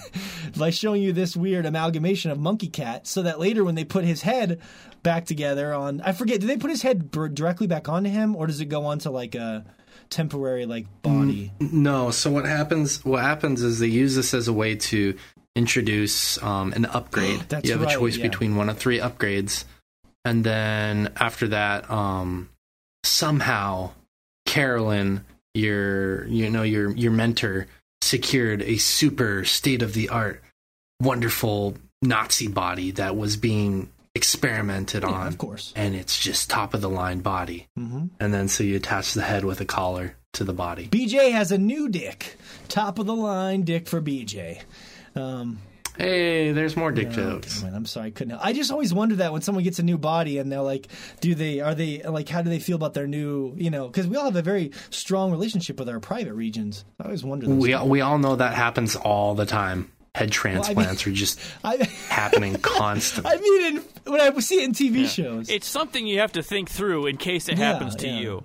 by showing you this weird amalgamation of monkey cat, so that later when they put his head back together on, I forget, do they put his head directly back onto him, or does it go onto like a temporary like body.
No. So what happens? What happens is they use this as a way to introduce um, an upgrade.
That's
you have
right,
a choice
yeah.
between one of three upgrades, and then after that, um, somehow Caroline, your you know your your mentor, secured a super state of the art, wonderful Nazi body that was being experimented
Yeah,
on,
of course.
and it's just top of the line body.
hmm
And then so you attach the head with a collar to the body.
BJ has a new dick, top of the line dick for BJ. Um,
Hey, there's more dick
no,
jokes.
I'm sorry, I couldn't. I just always wonder that when someone gets a new body and they're like, do they are they like how do they feel about their new you know because we all have a very strong relationship with our private regions. I always wonder.
We
things.
we all know that happens all the time. Head transplants are just
I,
happening constantly.
I mean, in, when I see it in TV shows,
It's something you have to think through in case it
Yeah,
happens to
yeah.
you.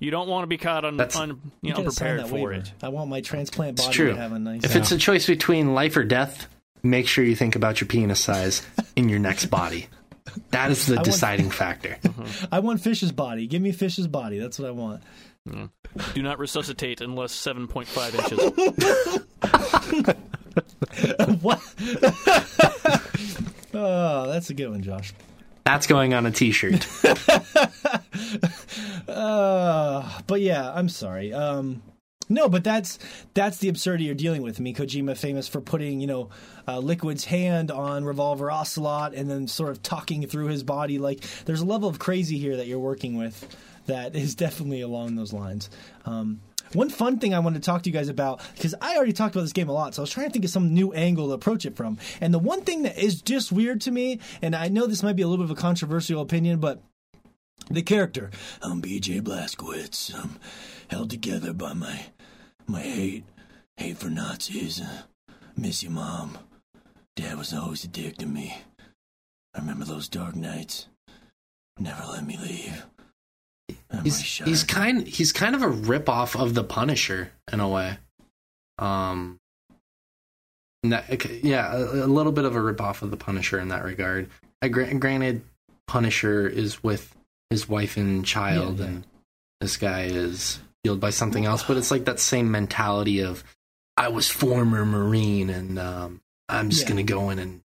You don't want to be caught un,
That's-
un, you know,
gotta
unprepared for
waiver.
it.
I want my transplant
It's
body
true.
to have a nice.
If it's a choice between life or death, make sure you think about your penis size in your next body. That is the
want-
deciding factor.
I want Fish's body. Give me Fish's body. That's what I want. Mm.
Do not resuscitate unless 7.5 inches.
what? oh, that's a good one, Josh.
That's going on a t-shirt.
Uh, but yeah, I'm sorry. Um, no, but that's that's the absurdity you're dealing with. I mean, Kojima famous for putting you know uh, Liquid's hand on Revolver Ocelot and then sort of talking through his body. Like there's a level of crazy here that you're working with that is definitely along those lines. Um, one fun thing I wanted to talk to you guys about because I already talked about this game a lot, so I was trying to think of some new angle to approach it from. And the one thing that is just weird to me, and I know this might be a little bit of a controversial opinion, but the character. I'm BJ Blazkowicz. I'm held together by my my hate, hate for Nazis. Uh, miss you, mom. Dad was always a dick to me. I remember those dark nights. Never let me leave.
He's he's kind he's kind of a rip off of the Punisher in a way. Um yeah, a, a little bit of a rip off of the Punisher in that regard. I, gra- granted, Punisher is with his wife and child,
Yeah, yeah.
and this guy is fueled by something else. But it's like that same mentality of I was former Marine, and um, I'm just
Yeah.
gonna go in and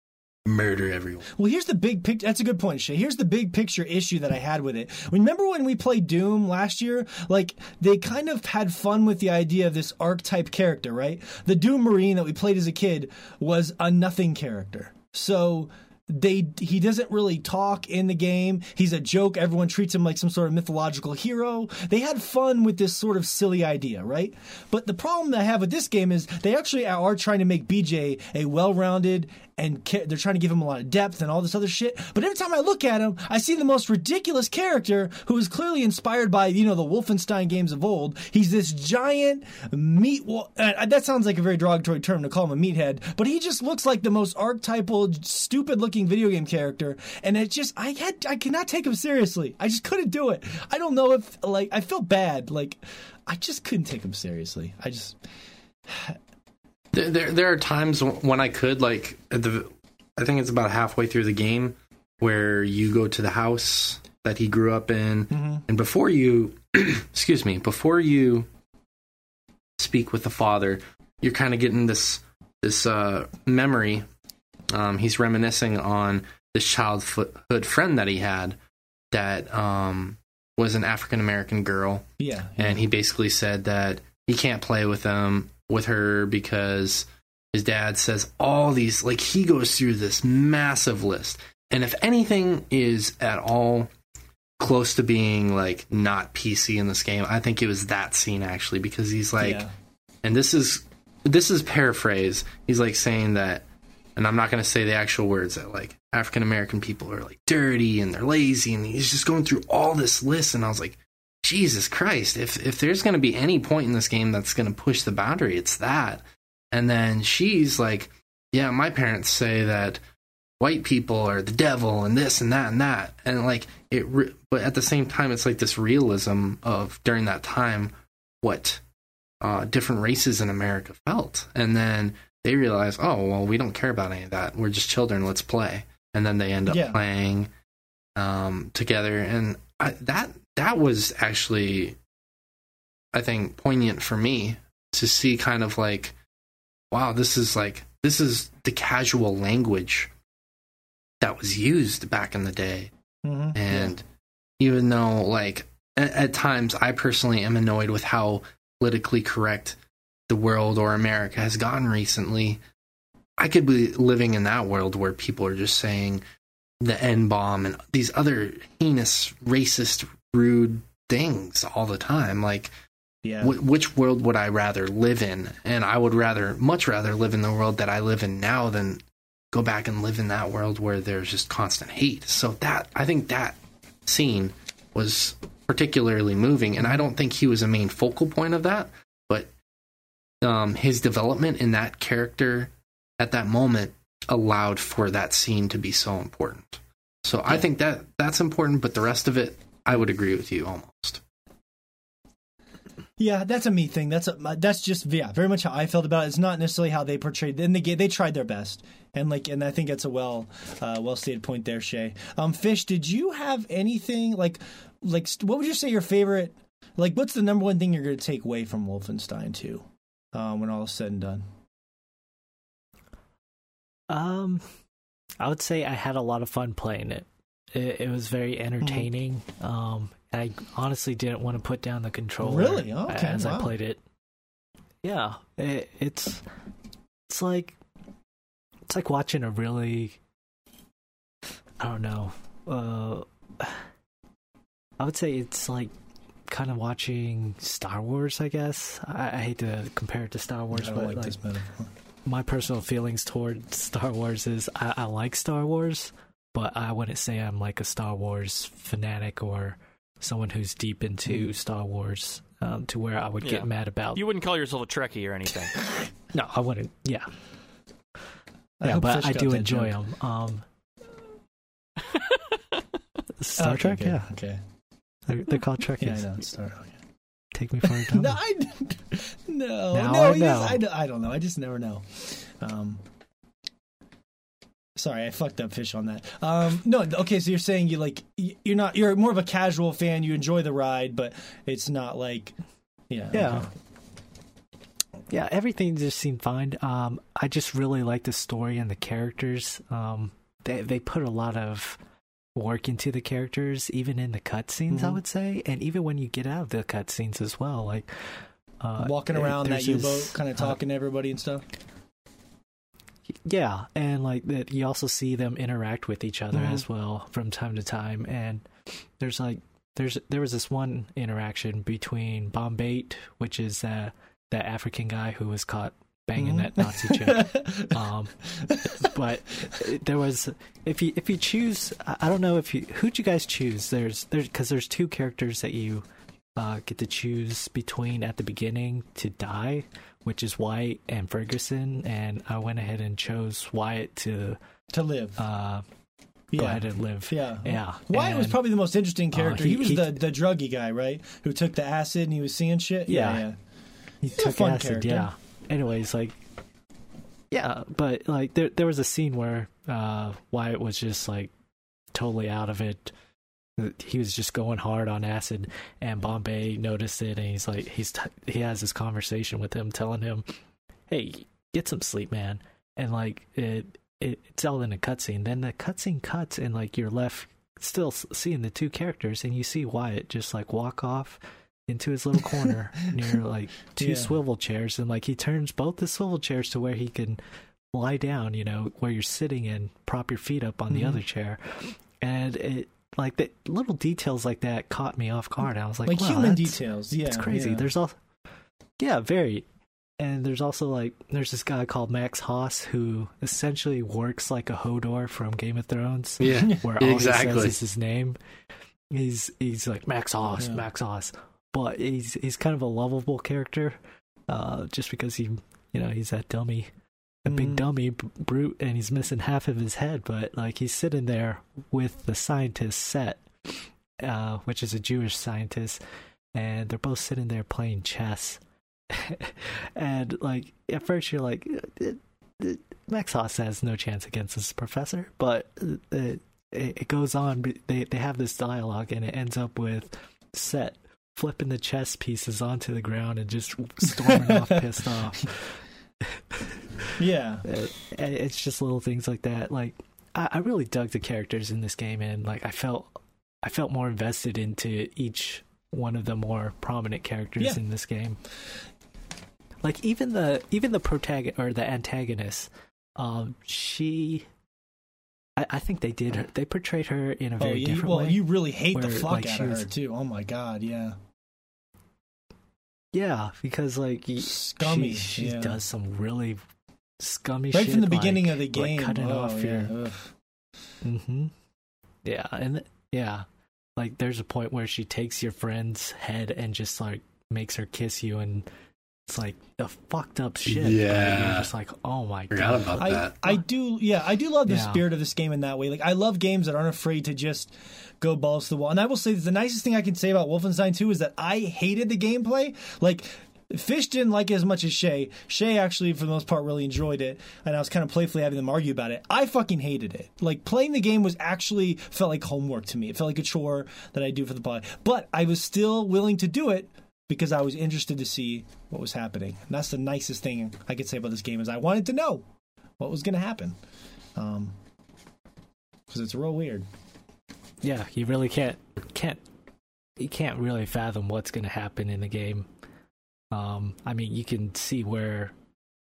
murder everyone.
Well, here's the big picture. That's a good point, Shay. Here's the big picture issue that I had with it. Remember when we played Doom last year? Like, they kind of had fun with the idea of this archetype character, right? The Doom Marine that we played as a kid was a nothing character. So they he doesn't really talk in the game. He's a joke. Everyone treats him like some sort of mythological hero. They had fun with this sort of silly idea, right? But the problem that I have with this game is they actually are trying to make BJ a well-rounded and ca- they're trying to give him a lot of depth and all this other shit. But every time I look at him, I see the most ridiculous character who is clearly inspired by you know the Wolfenstein games of old. He's this giant meat. Uh, that sounds like a very derogatory term to call him a meathead, but he just looks like the most archetypal, stupid-looking video game character. And it just I had I cannot take him seriously. I just couldn't do it. I don't know if like I feel bad. Like I just couldn't take him seriously. I just
There, there, there are times when I could like at the, I think it's about halfway through the game where you go to the house that he grew up in, and before you, excuse me, before you speak with the father, you're kind of getting this this uh, memory. Um, he's reminiscing on this childhood friend that he had that um, was an African American girl
yeah.
and he basically said that he can't play with them with her because his dad says all these like he goes through this massive list and if anything is at all close to being like not pc in this game i think it was that scene actually because he's like
yeah.
and this is this is paraphrase he's like saying that and i'm not going to say the actual words that like african american people are like dirty and they're lazy and he's just going through all this list and i was like Jesus Christ, if if there's going to be any point in this game that's going to push the boundary, it's that. And then she's like, yeah, my parents say that white people are the devil and this and that and that. And like it re- but at the same time it's like this realism of during that time what uh, different races in America felt. And then they realize, oh, well, we don't care about any of that. We're just children. Let's play. And then they end up
Yeah.
playing um, together. And I, that that was actually, I think, poignant for me to see kind of like, wow, this is like this is the casual language that was used back in the day.
Mhm.
And even though, like, at, at times I personally am annoyed with how politically correct the world or America has gotten recently, I could be living in that world where people are just saying the N bomb and these other heinous, racist, rude things all the time. Like,
yeah,
Wh- which world would I rather live in? And I would rather, much rather, live in the world that I live in now than go back and live in that world where there's just constant hate. So that I think that scene was particularly moving, and I don't think he was a main focal point of that, but um, his development in that character at that moment allowed for that scene to be so important. So I think that that's important, but the rest of it, I would agree with you almost.
Yeah, that's a me thing. That's a that's just yeah, very much how I felt about it. It's not necessarily how they portrayed. And they ga- they tried their best, and like, and I think that's a well uh, well stated point there, Shay. Um, Fish, did you have anything like like what would you say your favorite? Like, what's the number one thing you're going to take away from Wolfenstein 2 um, when all is said and done?
Um, I would say I had a lot of fun playing it. It, it was very entertaining. Um, I honestly didn't want to put down the controller.
Really? Okay,
As I played it. Yeah, it, it's it's like it's like watching a really I don't know. Uh, I would say it's like kind of watching Star Wars. I guess I, I hate to compare it to Star Wars, but
like
like, my personal feelings toward Star Wars is I, I like Star Wars, but I wouldn't say I'm like a Star Wars fanatic or someone who's deep into Star Wars um, to where I would
Yeah.
get mad about.
You wouldn't call yourself a Trekkie or anything.
no, I wouldn't. Yeah,
I
yeah, but
Fish
I do enjoy
joke.
them. Um, Star
Okay,
Trek,
good.
yeah,
Okay.
they're, they're called Trekkies.
Yeah, I know. Star. Okay.
Take me for a dummy.
No, I, no,
Now
no.
I
you just- I, don't- I don't know. I just never know. Um, sorry, I fucked up fish on that. Um, no, okay. So you're saying you like you're not you're more of a casual fan. You enjoy the ride, but it's not like yeah,
Yeah.
okay.
yeah, everything just seemed fine. Um, I just really like the story and the characters. Um, they they put a lot of work into the characters, even in the cutscenes. I
Mhm.
would say, and even when you get out of the cutscenes as well, like uh,
Walking
uh,
around that U boat, kind of
uh,
talking to everybody and stuff.
Yeah, and like that, you also see them interact with each other
Mhm.
as well from time to time. And there's like there's there was this one interaction between Bombate, which is uh, that African guy who was caught banging
Mhm.
that Nazi chick. um, but there was if you if you choose, I I don't know if you who'd you guys choose. There's there's because there's two characters that you uh, get to choose between at the beginning to die, which is Wyatt and Ferguson, and I went ahead and chose Wyatt to
to live.
uh,
yeah.
go ahead and live.
Yeah.
Yeah,
Wyatt was probably the most interesting
uh,
character. he,
he-
was
he-
the, the druggy guy, right? Who took the acid and he was seeing shit.
Yeah.
yeah.
He took acid,
character.
yeah. Anyways, like, yeah, but like there there was a scene where uh Wyatt was just like totally out of it. He was just going hard on acid, and Bombate noticed it, and he's like, he's t- he has this conversation with him, telling him, "Hey, get some sleep, man." And like it, it it's all in a cutscene. Then the cutscene cuts, and like you're left still seeing the two characters, and you see Wyatt just like walk off into his little corner near like two
Yeah.
swivel chairs and like he turns both the swivel chairs to where he can lie down you know where you're sitting and prop your feet up on the
Mhm.
other chair and it like the little details like that caught me off guard i was like
Like
wow,
human details. Yeah.
it's crazy
yeah.
there's also yeah very and there's also like there's this guy called max haas who essentially works like a hodor from game of thrones
Yeah,
where all he says is his name. he's he's like Max Hoss,
Yeah.
Max Hoss, but he's he's kind of a lovable character, uh, just because he you know he's that dummy, a big dummy b- brute, and he's missing half of his head, but like he's sitting there with the scientist Set, uh, which is a Jewish scientist, and they're both sitting there playing chess, and like at first you're like. "Uh, uh, Max Hass has no chance against this professor, but uh, it, it goes on. They they have this dialogue, and it ends up with Set flipping the chess pieces onto the ground and just storming off, pissed off.
Yeah.
It's just little things like that. Like I, I really dug the characters in this game, and like I felt I felt more invested into each one of the more prominent characters
Yeah.
in this game. Like even the even the protagonist or the antagonist, um, she. I, I think they did her. They portrayed her in a
Oh,
very different
well,
way.
Well, you really hate the
where,
fuck
like,
out
she
of
was-
her too. Oh my god, yeah.
Yeah, because like
Scummy,
she, she
yeah.
does some really scummy
Right
shit.
from the beginning
like-
of the game.
like cutting
oh,
off
yeah.
your
ugh.
hmm Yeah, and th- yeah, like there's a point where she takes your friend's head and just like makes her kiss you, and it's like the fucked up shit. but
Yeah.
you're just like, oh my
Forgot
god.
about
I,
that.
I do yeah I do love the
Yeah.
spirit of this game in that way like I love games that aren't afraid to just go balls to the wall and I will say that the nicest thing I can say about Wolfenstein 2 is that I hated the gameplay like Fish didn't like it as much as Shay. Shay actually, for the most part, really enjoyed it, and I was kind of playfully having them argue about it. I fucking hated it. Like playing the game was actually felt like homework to me. It felt like a chore that I do for the pod. But I was still willing to do it because I was interested to see what was happening. And that's the nicest thing I could say about this game is I wanted to know what was going to happen. Um, because it's real weird.
Yeah, you really can't can't you can't really fathom what's going to happen in the game. Um, I mean, you can see where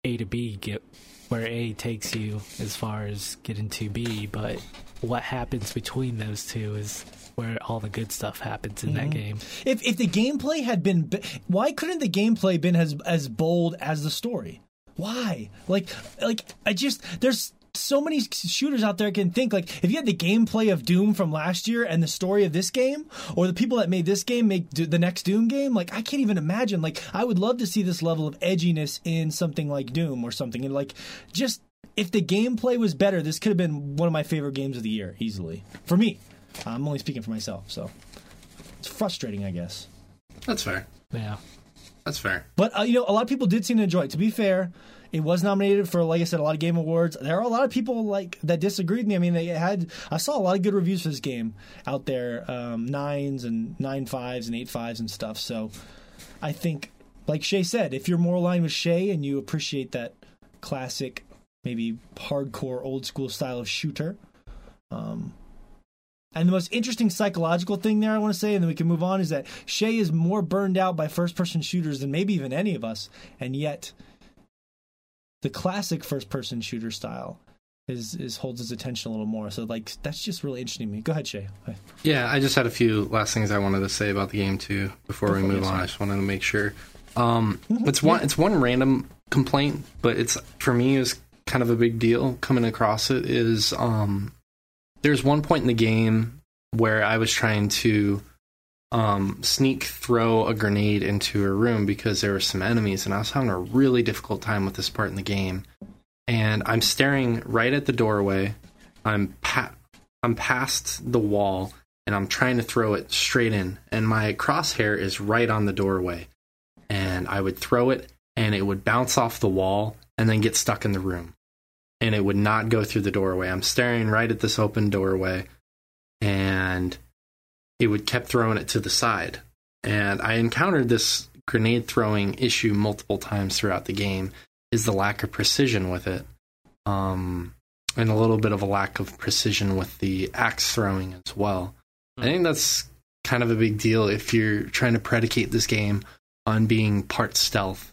A to B get where A takes you as far as getting to B, but what happens between those two is where all the good stuff happens in that game.
If if the gameplay had been, why couldn't the gameplay been as as bold as the story? Why? Like like I just there's so many shooters out there can think like if you had the gameplay of Doom from last year and the story of this game, or the people that made this game make do- the next Doom game, like I can't even imagine. Like I would love to see this level of edginess in something like Doom or something, and like just if the gameplay was better, this could have been one of my favorite games of the year easily for me. I'm only speaking for myself, so it's frustrating, I guess.
That's fair.
Yeah.
That's fair.
But uh, you know, a lot of people did seem to enjoy it. To be fair, it was nominated for, like I said, a lot of game awards. There are a lot of people like that disagreed with me. I mean, they had I saw a lot of good reviews for this game out there, um, nines and nine fives and eight fives and stuff. So I think, like Shay said, if you're more aligned with Shay and you appreciate that classic, maybe hardcore old school style of shooter. Um, and the most interesting psychological thing there, I want to say, and then we can move on, is that Shay is more burned out by first person shooters than maybe even any of us. And yet, the classic first person shooter style is, is holds his attention a little more. So, like, that's just really interesting to me. Go ahead, Shay.
Yeah, I just had a few last things I wanted to say about the game too before we
for it,
move on. I just wanted to make sure. Um,
Mhm,
it's one it's one random complaint, but it's for me is kind of a big deal coming across it is um there's one point in the game where I was trying to um sneak throw a grenade into a room because there were some enemies and I was having a really difficult time with this part in the game. And I'm staring right at the doorway. I'm pa- I'm past the wall and I'm trying to throw it straight in, and my crosshair is right on the doorway. And I would throw it, and it would bounce off the wall and then get stuck in the room. And it would not go through the doorway. I'm staring right at this open doorway, and it would kept throwing it to the side. And I encountered this grenade throwing issue multiple times throughout the game. Is the lack of precision with it, um, and a little bit of a lack of precision with the axe throwing as well. I think that's kind of a big deal if you're trying to predicate this game on being part stealth.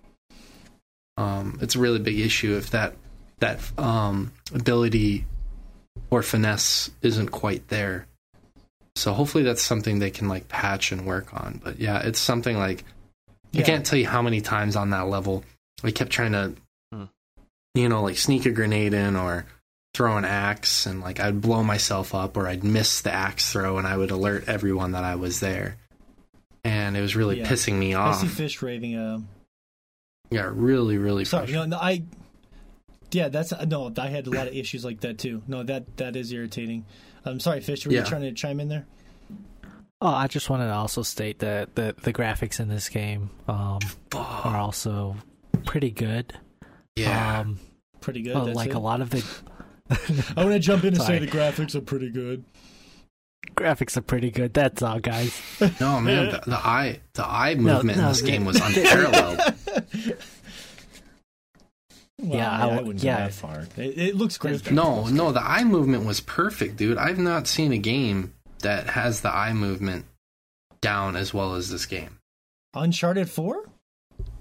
Um, it's a really big issue if that that um, ability or finesse isn't quite there. So hopefully that's something they can like patch and work on. But yeah, it's something like I can't tell you how many times on that level I kept trying to,
Hmm.
you know, like sneak a grenade in or throw an axe and like I'd blow myself up or I'd miss the axe throw and I would alert everyone that I was there. And it was really
Yeah.
pissing me
I
off.
see fish raving. Uh,
Yeah, really, really
sorry, no, no, I. Yeah, that's no. I had a lot of issues like that too. No, that that is irritating. I'm sorry, fish. Were
Yeah.
you trying to chime in there?
Oh, I just wanted to also state that the the graphics in this game um, are also pretty good.
yeah.
Um,
Pretty good.
well,
that's
like
it.
a lot of the
I want to jump in and
Sorry.
say the graphics are pretty good.
graphics are pretty good. That's all, guys.
no, man, the, the eye the eye movement
no,
in this
the-
game was unparalleled.
Well,
Yeah,
I,
I
I
w-
wouldn't
yeah.
go that far. It, it looks great.
no, no, the eye movement was perfect, dude. I've not seen a game that has the eye movement down as well as this game.
Uncharted Four.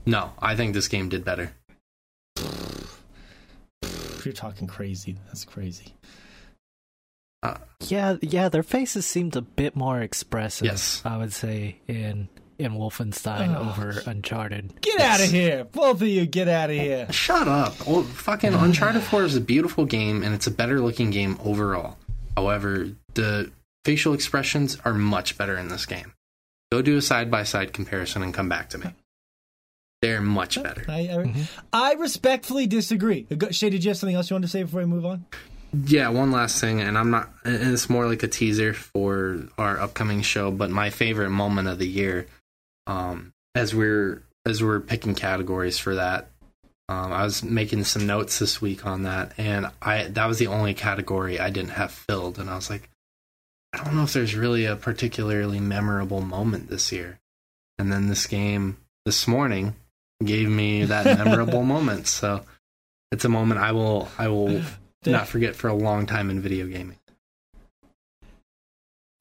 No, I think this game did better.
You're talking crazy. That's crazy.
Uh, yeah, yeah, their faces seemed a bit more expressive.
Yes.
I would say in in Wolfenstein
Oh.
over Uncharted.
Get out of here, both of you. Get out of here.
Shut up. Oh, fucking Uncharted 4 is a beautiful game and it's a better looking game overall. However, the facial expressions are much better in this game. Go do a side by side comparison and come back to me. They're much better.
I, I,
Mhm.
I respectfully disagree. Shay, did you have something else you wanted to say before we move on?
Yeah, one last thing, and I'm not, and it's more like a teaser for our upcoming show, but my favorite moment of the year, um, as we're, as we're picking categories for that, um, I was making some notes this week on that, and I, that was the only category I didn't have filled, and I was like, I don't know if there's really a particularly memorable moment this year. And then this game this morning gave me that memorable moment, so it's a moment I will, I will not forget for a long time in video gaming.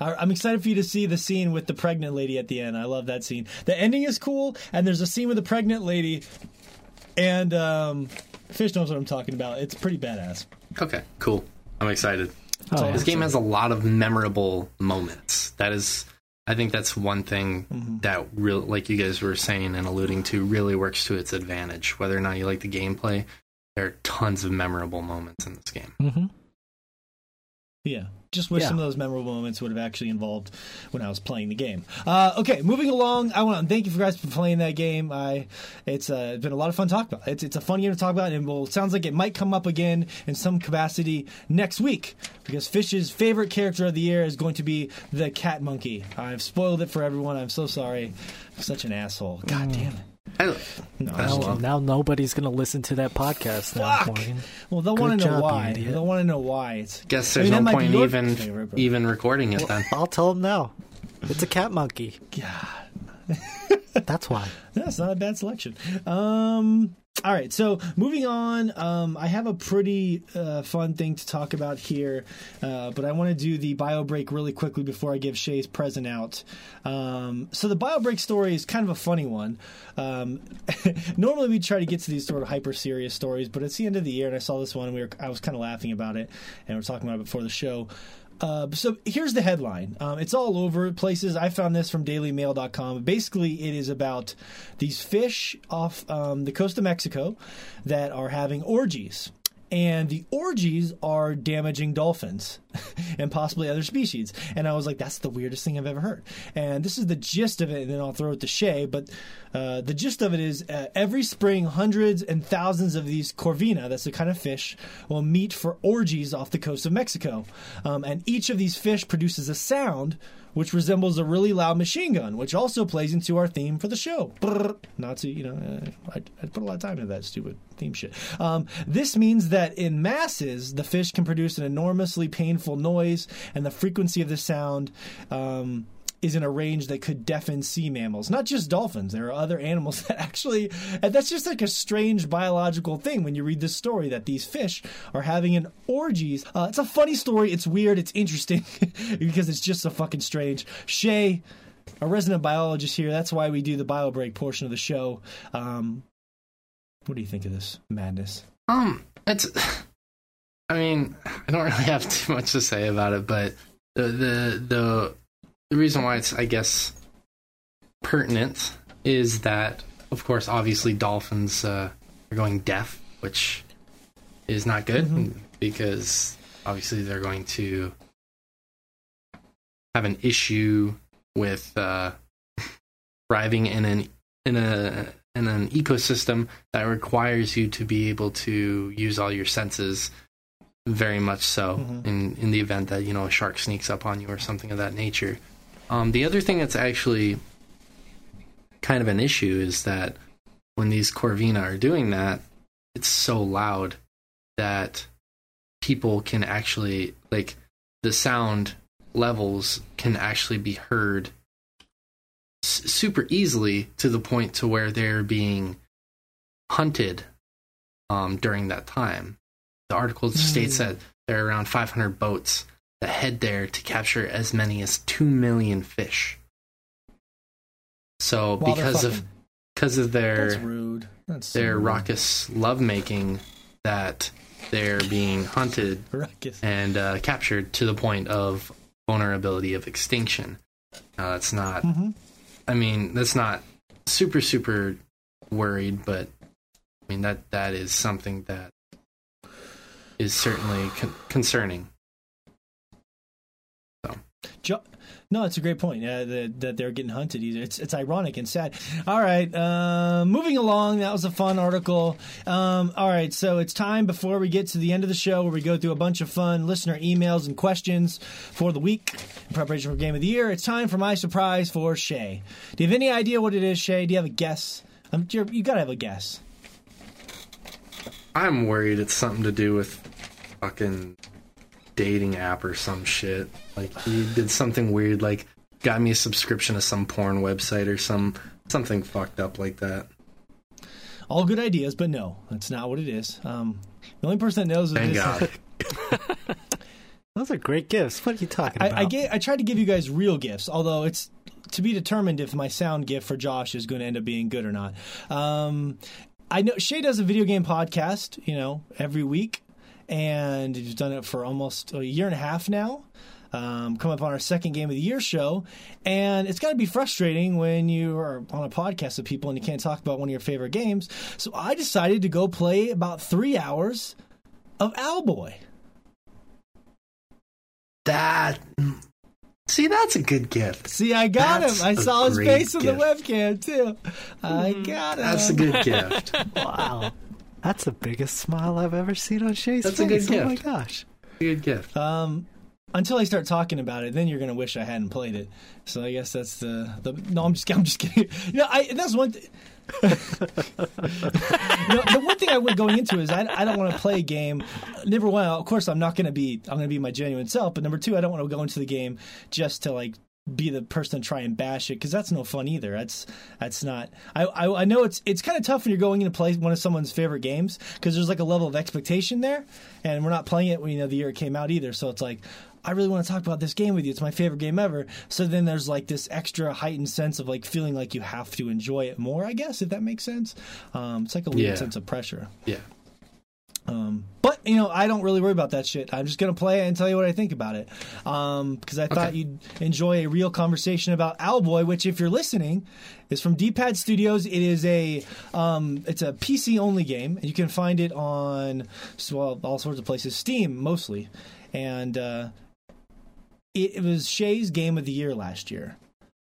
I- I'm excited for you to see the scene with the pregnant lady at the end. I love that scene. The ending is cool, and there's a scene with the pregnant lady, and um, Fish knows what I'm talking about. It's pretty badass.
Okay, cool. I'm excited.
Oh, yeah.
This game has a lot of memorable moments. That is, I think that's one thing
Mhm.
that real, like you guys were saying and alluding to, really works to its advantage. Whether or not you like the gameplay, there are tons of memorable moments in this game.
Mm-hmm.
Yeah. Just wish
Yeah.
some of those memorable moments would have actually involved when I was playing the game. Uh, okay, moving along. I want to thank you for guys for playing that game. I it's uh, it's been a lot of fun to talk about. It's it's a fun game to talk about, and well, it sounds like it might come up again in some capacity next week because Fish's favorite character of the year is going to be the cat monkey. I've spoiled it for everyone. I'm so sorry. I'm such an asshole. God damn it.
I,
No,
That's
I-
Now, now nobody's gonna listen to that podcast now,
Fuck! Well, they'll want to know why. They'll want to know why. It's
guess
I
there's
mean,
no point
your
even
favorite,
even recording it then.
I'll tell him now. It's a cat monkey.
God.
That's why.
That's not a bad selection. Um, all right, so moving on, um, I have a pretty uh, fun thing to talk about here, uh, but I want to do the bio break really quickly before I give Shay's present out. Um, so the bio break story is kind of a funny one. Um, normally we try to get to these sort of hyper serious stories, but it's the end of the year, and I saw this one, and we were I was kind of laughing about it, and we are talking about it before the show. Uh, so here's the headline. Um, it's all over places. I found this from dailymail.com. Basically, it is about these fish off um, the coast of Mexico that are having orgies. And the orgies are damaging dolphins and possibly other species. And I was like, that's the weirdest thing I've ever heard. And this is the gist of it, and then I'll throw it to Shay. But uh, the gist of it is uh, every spring, hundreds and thousands of these corvina, that's the kind of fish, will meet for orgies off the coast of Mexico. Um, and each of these fish produces a sound which resembles a really loud machine gun, which also plays into our theme for the show. Brrr. Not to, you know, uh, I, I put a lot of time into that stupid theme shit. Um, this means that in masses, the fish can produce an enormously painful noise, and the frequency of the sound. Um, is in a range that could deafen sea mammals, not just dolphins. There are other animals that actually, and that's just like a strange biological thing when you read this story that these fish are having an orgies. Uh, it's a funny story. It's weird. It's interesting because it's just so fucking strange. Shay, a resident biologist here. That's why we do the bio break portion of the show. Um, what do you think of this madness?
Um, it's. I mean, I don't really have too much to say about it, but the the the the reason why it's, I guess, pertinent is that, of course, obviously dolphins uh, are going deaf, which is not good.
Mhm.
because obviously they're going to have an issue with uh, thriving in an in a in an ecosystem that requires you to be able to use all your senses very much so
Mhm.
in in the event that you know a shark sneaks up on you or something of that nature um, the other thing that's actually kind of an issue is that when these corvina are doing that it's so loud that people can actually like the sound levels can actually be heard s- super easily to the point to where they're being hunted um, during that time. The article states that there are around 500 boats that head there to capture as many as 2 million fish. So
While
because of because of their
That's rude. That's so
their
rude.
raucous lovemaking that they're being hunted and uh, captured to the point of vulnerability of extinction. Now, that's not.
Mhm.
I mean, that's not super super worried, but I mean that that is something that is certainly con- concerning.
Jo- no, it's a great point. Uh, that, that they're getting hunted. Either it's it's ironic and sad. All right, uh, moving along. That was a fun article. Um, all right, so it's time before we get to the end of the show where we go through a bunch of fun listener emails and questions for the week in preparation for Game of the Year. It's time for my surprise for Shay. Do you have any idea what it is, Shay? Do you have a guess? Um, you gotta have a guess.
I'm worried it's something to do with fucking dating app or some shit. Like he did something weird, like got me a subscription to some porn website or some something fucked up like that.
All good ideas, but no, that's not what it is. Um, the only person that knows what
Thank
this
God.
Those are great gifts. What are you talking about?
I, I, gave, I tried to give you guys real gifts, although it's to be determined if my sound gift for Josh is going to end up being good or not. Um, I know Shay does a video game podcast, you know, every week, and he's done it for almost a year and a half now. Um, come up on our second game of the year show, and it's got to be frustrating when you are on a podcast with people and you can't talk about one of your favorite games. So I decided to go play about three hours of Owlboy.
That see, that's a good gift.
See, I got
That's
him. I saw his face in the webcam too. I got him.
That's a good gift.
wow. That's the biggest smile I've ever seen on Shay's
That's a
face.
good
Oh my gosh.
good gift.
Um, until I start talking about it, then you're gonna wish I hadn't played it. So I guess that's the the. No, I'm just I'm just kidding. You know, I that's one. Th- you know, the one thing I would going into is I, I don't want to play a game. Number one, of course, I'm not to be I'm going to be my genuine self. But number two, I don't want to go into the game just to like be the person to try and bash it because that's no fun either. That's that's not. I I, I know it's it's kind of tough when you're going in to play one of someone's favorite games because there's like a level of expectation there, and we're not playing it when you know the year it came out either. So it's like. I really want to talk about this game with you. It's my favorite game ever. So then there's like this extra heightened sense of like feeling like you have to enjoy it more, I guess, if that makes sense. Um, it's like a weird
Yeah.
sense of pressure.
Yeah.
Um, but you know, I don't really worry about that shit. I'm just gonna play it and tell you what I think about it. Um, because I thought
Okay.
you'd enjoy a real conversation about Owlboy, which, if you're listening, is from D-Pad Studios. It is a um, it's a PC only game, and you can find it on well all sorts of places, Steam mostly, and uh, it, it was Shay's game of the year last year.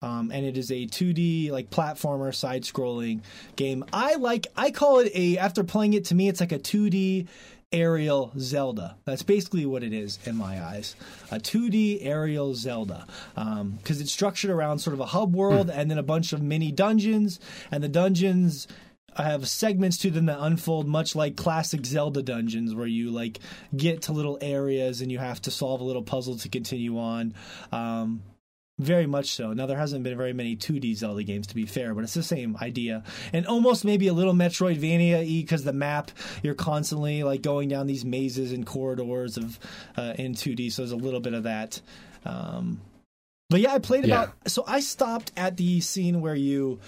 Um, and it is a 2D like platformer side-scrolling game. I like I call it a after playing it to me it's like a 2D aerial Zelda. That's basically what it is in my eyes. A 2D aerial Zelda. Because it's structured around sort of a hub world and then a bunch of mini dungeons. And the dungeons have segments to them that unfold much like classic Zelda dungeons where you like get to little areas and you have to solve a little puzzle to continue on. Um, very much so. Now there hasn't been very many 2D Zelda games to be fair, but it's the same idea. And almost maybe a little Metroidvania y because the map you're constantly like going down these mazes and corridors of uh, in 2D, so there's a little bit of that. Um, but yeah, I played
Yeah.
about so I stopped at the scene where you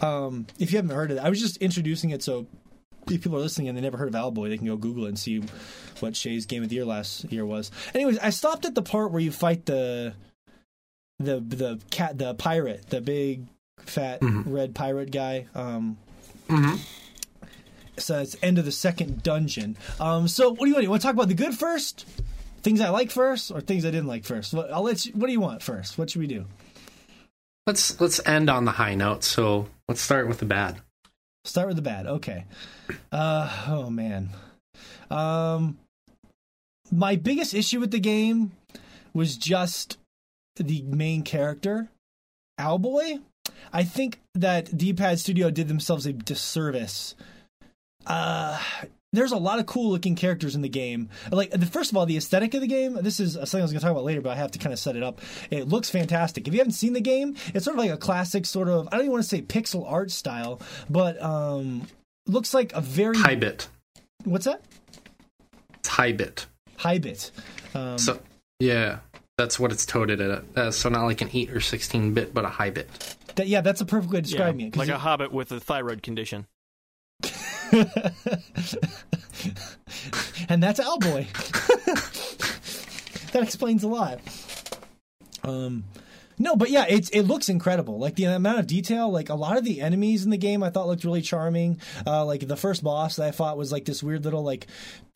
um if you haven't heard of it, I was just introducing it so if people are listening and they never heard of Owlboy, they can go Google it and see what Shay's game of the year last year was. Anyways, I stopped at the part where you fight the the the cat the pirate the big fat
Mhm.
red pirate guy um
Mhm.
So it's end of the second dungeon. Um, so what do you want? You want to talk about the good first? Things I like first, or things I didn't like first? Well, I'll let you. What do you want first? What should we do?
Let's let's end on the high note. So let's start with the bad.
Start with the bad. Okay. Uh, oh man. Um, my biggest issue with the game was just the main character, Owlboy. I think that D-Pad Studio did themselves a disservice. Uh, there's a lot of cool looking characters in the game. Like the first of all, the aesthetic of the game. This is something I was going to talk about later, but I have to kind of set it up. It looks fantastic. If you haven't seen the game, it's sort of like a classic sort of I don't even want to say pixel art style, but um, looks like a very
high bit.
What's that?
It's high bit.
High bit. Um,
so yeah, that's what it's toted at. Uh, so not like an eight or sixteen bit, but a high bit.
That, yeah, that's a perfect way to describe
yeah,
it.
Like a hobbit with a thyroid condition.
and that's Owlboy. that explains a lot. Um, no, but yeah, it's it looks incredible. Like the amount of detail, like a lot of the enemies in the game, I thought looked really charming. Uh, like the first boss that I thought was like this weird little like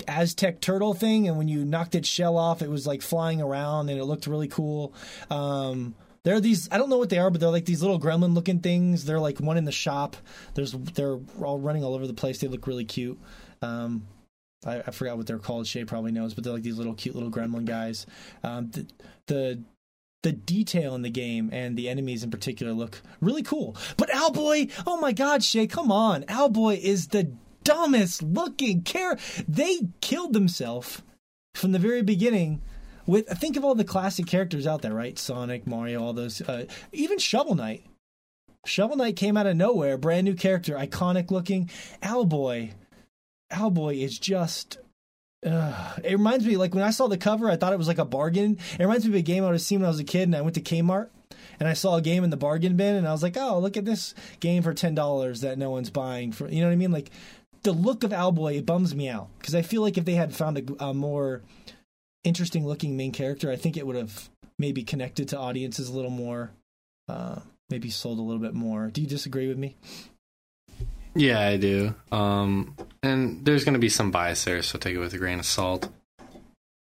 Aztec turtle thing, and when you knocked its shell off, it was like flying around, and it looked really cool. Um, there are these I don't know what they are, but they're like these little gremlin looking things. They're like one in the shop. There's they're all running all over the place. They look really cute. Um, I, I, forgot what they're called. Shay probably knows, but they're like these little cute little gremlin guys. Um, the, the the detail in the game and the enemies in particular look really cool. But Owlboy, oh my God, Shay, come on! Owlboy is the dumbest looking character. They killed themselves from the very beginning with think of all the classic characters out there, right? Sonic, Mario, all those. Uh, even Shovel Knight. Shovel Knight came out of nowhere, brand new character, iconic looking. Owlboy, Owlboy is just. Uh, it reminds me, like when I saw the cover, I thought it was like a bargain. It reminds me of a game I would have seen when I was a kid, and I went to Kmart and I saw a game in the bargain bin, and I was like, "Oh, look at this game for ten dollars that no one's buying for." You know what I mean? Like the look of Owlboy it bums me out because I feel like if they had found a, a more interesting looking main character, I think it would have maybe connected to audiences a little more, uh, maybe sold a little bit more. Do you disagree with me?
Yeah, I do. Um, and there's going to be some bias there, so take it with a grain of salt.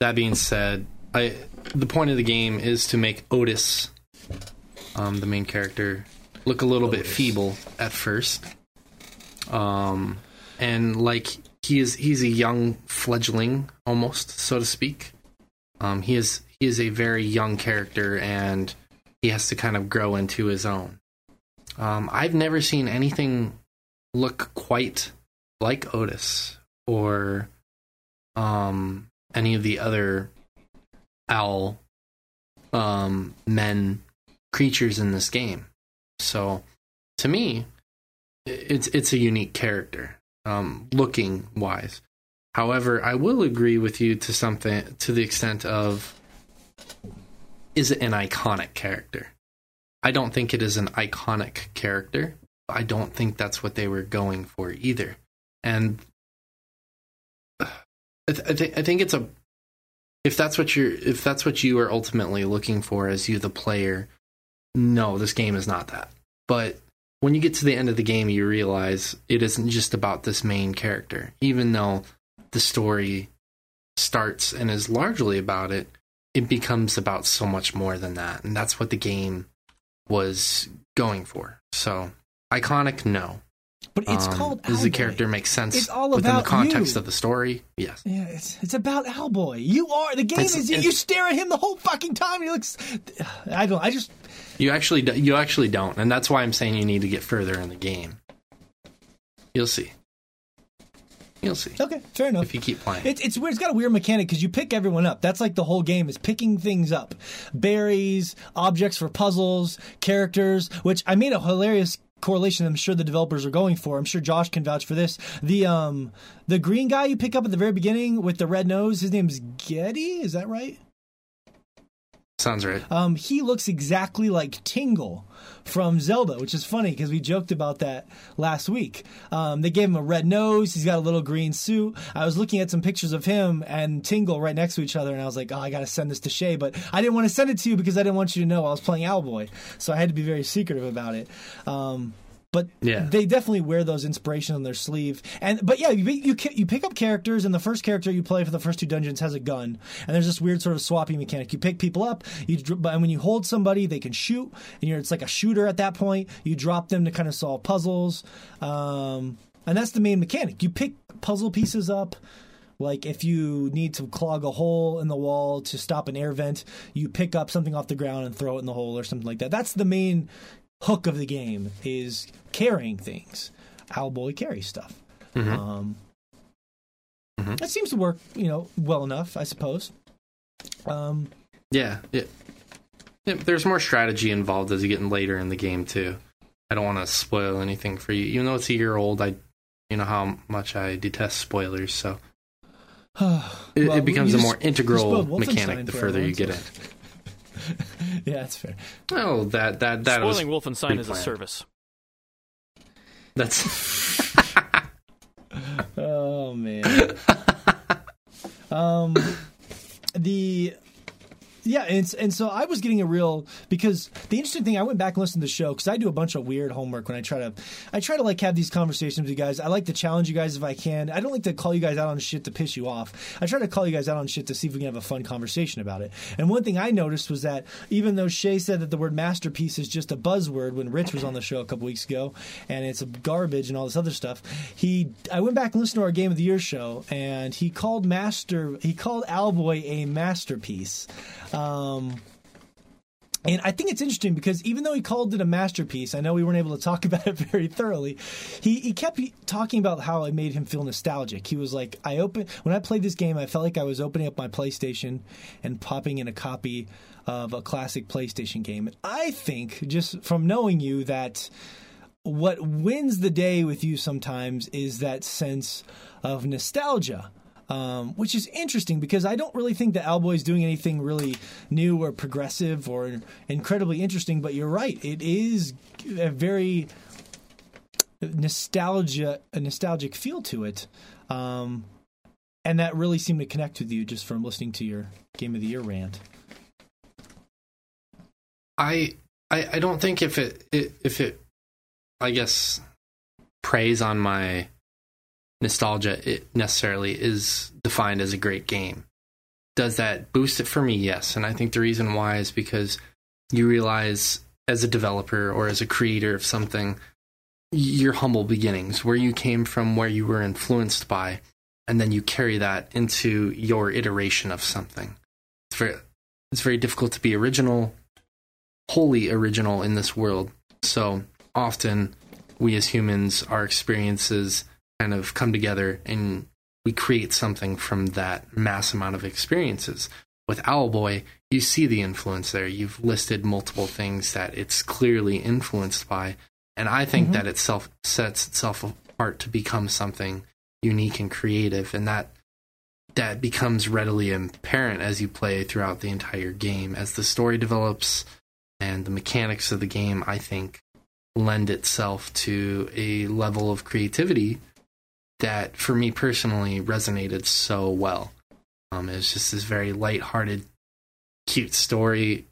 That being said, I the point of the game is to make Otis, um, the main character, look a little Otis. bit feeble at first. Um, and like he is, he's a young fledgling, almost so to speak. Um, he is he is a very young character, and he has to kind of grow into his own. Um, I've never seen anything look quite like Otis or um, any of the other owl um, men creatures in this game. So, to me, it's it's a unique character, um, looking wise. However, I will agree with you to something to the extent of is it an iconic character? I don't think it is an iconic character. I don't think that's what they were going for either. And I, th- I, th- I think it's a if that's what you're if that's what you are ultimately looking for as you the player, no, this game is not that. But when you get to the end of the game, you realize it isn't just about this main character, even though the story starts and is largely about it, it becomes about so much more than that. And that's what the game was going for. So, iconic, no.
But it's um, called
Does the character make sense it's all within the context
you.
of the story? Yes.
Yeah, it's it's about Owlboy. You are the game it's, is you stare at him the whole fucking time. He looks. I don't. I just.
You actually you actually don't, and that's why I'm saying you need to get further in the game. You'll see. You'll see.
Okay, fair enough.
If you keep playing,
it's it's weird. It's got a weird mechanic because you pick everyone up. That's like the whole game is picking things up, berries, objects for puzzles, characters. Which I made a hilarious correlation. I'm sure the developers are going for. I'm sure Josh can vouch for this. The um the green guy you pick up at the very beginning with the red nose. His name's Geddy. Is that right?
Sounds right.
Um, he looks exactly like Tingle from Zelda, which is funny because we joked about that last week. Um, they gave him a red nose. He's got a little green suit. I was looking at some pictures of him and Tingle right next to each other, and I was like, oh, I got to send this to Shay, but I didn't want to send it to you because I didn't want you to know I was playing Owlboy, so I had to be very secretive about it. Um, but
Yeah.
they definitely wear those inspirations on their sleeve. And but yeah, you you you pick up characters, and the first character you play for the first two dungeons has a gun, and there's this weird sort of swapping mechanic. You pick people up, you and when you hold somebody, they can shoot, and you're it's like a shooter at that point. You drop them to kind of solve puzzles, um, and that's the main mechanic. You pick puzzle pieces up. Like if you need to clog a hole in the wall to stop an air vent, you pick up something off the ground and throw it in the hole or something like that. That's the main hook of the game is carrying things. Owlboy carries stuff. Um,
Mhm.
It seems to work, you know, well enough, I suppose. Um,
Yeah, yeah. Yeah, There's more strategy involved as you get in later in the game too. I don't want to spoil anything for you. Even though it's a year old, I, you know how much I detest spoilers. So it,
Well,
it becomes a more
you
integral mechanic the further you get in.
yeah, that's fair.
Oh, that that that was
Spoiling Wolfenstein is a service.
that's
Oh man. um, the yeah, and and so I was getting a real because the interesting thing I went back and listened to the show because I do a bunch of weird homework when I try to I try to like have these conversations with you guys. I like to challenge you guys if I can. I don't like to call you guys out on shit to piss you off. I try to call you guys out on shit to see if we can have a fun conversation about it. And one thing I noticed was that even though Shay said that the word masterpiece is just a buzzword when Rich was on the show a couple weeks ago and it's garbage and all this other stuff, he I went back and listened to our Game of the Year show and he called Master he called Owlboy a masterpiece. Um, and I think it's interesting because even though he called it a masterpiece, I know we weren't able to talk about it very thoroughly. He he kept talking about how it made him feel nostalgic. He was like, I open when I played this game, I felt like I was opening up my PlayStation and popping in a copy of a classic PlayStation game. And I think just from knowing you that what wins the day with you sometimes is that sense of nostalgia. Um, which is interesting because I don't really think that Owlboy is doing anything really new or progressive or incredibly interesting. But you're right; it is a very nostalgia, a nostalgic feel to it, um, and that really seemed to connect with you just from listening to your Game of the Year rant.
I, I I don't think if it, it if it I guess preys on my nostalgia it necessarily is defined as a great game. Does that boost it for me? Yes. And I think the reason why is because you realize as a developer or as a creator of something your humble beginnings, where you came from, where you were influenced by, and then you carry that into your iteration of something. It's very it's very difficult to be original wholly original in this world. So often, we as humans, our experiences kind of come together and we create something from that mass amount of experiences. With Owlboy, you see the influence there. You've listed multiple things that it's clearly influenced by. And I think
Mhm.
that itself sets itself apart to become something unique and creative. And that that becomes readily apparent as you play throughout the entire game. As the story develops, and the mechanics of the game, I think, lend itself to a level of creativity that, for me personally, resonated so well. Um, it was just this very light-hearted, cute story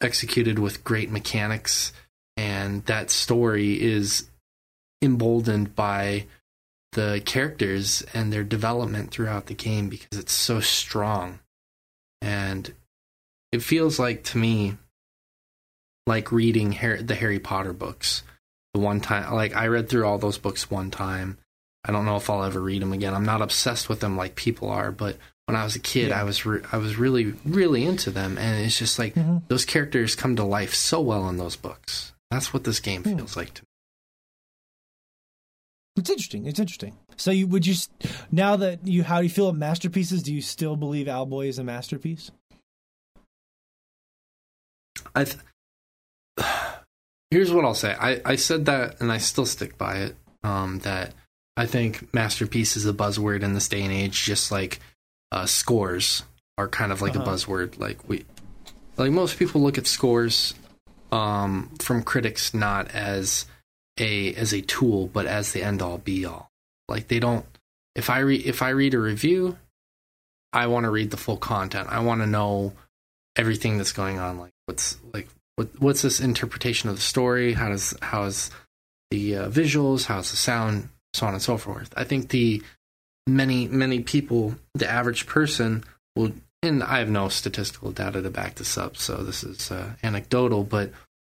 executed with great mechanics, and that story is emboldened by the characters and their development throughout the game because it's so strong. And it feels like to me like reading Harry, the Harry Potter books. The one time, like I read through all those books one time. I don't know if I'll ever read them again. I'm not obsessed with them like people are, but when I was a kid,
Yeah.
I was re- I was really really into them, and it's just like
Mhm.
those characters come to life so well in those books. That's what this game
Hmm.
feels like to me.
It's interesting. It's interesting. So, you would you now that you how do you feel about masterpieces? Do you still believe Owlboy is a masterpiece?
I th- here's what I'll say. I, I said that and I still stick by it. Um, that I think masterpiece is a buzzword in this day and age, just like uh, scores are kind of like
Uh-huh.
a buzzword. Like we, like most people look at scores um, from critics not as a as a tool, but as the end all be all. Like they don't. If I read if I read a review, I want to read the full content. I want to know everything that's going on. Like what's like what what's this interpretation of the story? How does how is the uh, visuals, how's the sound, so on and so forth. I think the many many people, the average person will, and I have no statistical data to back this up, so this is uh, anecdotal, but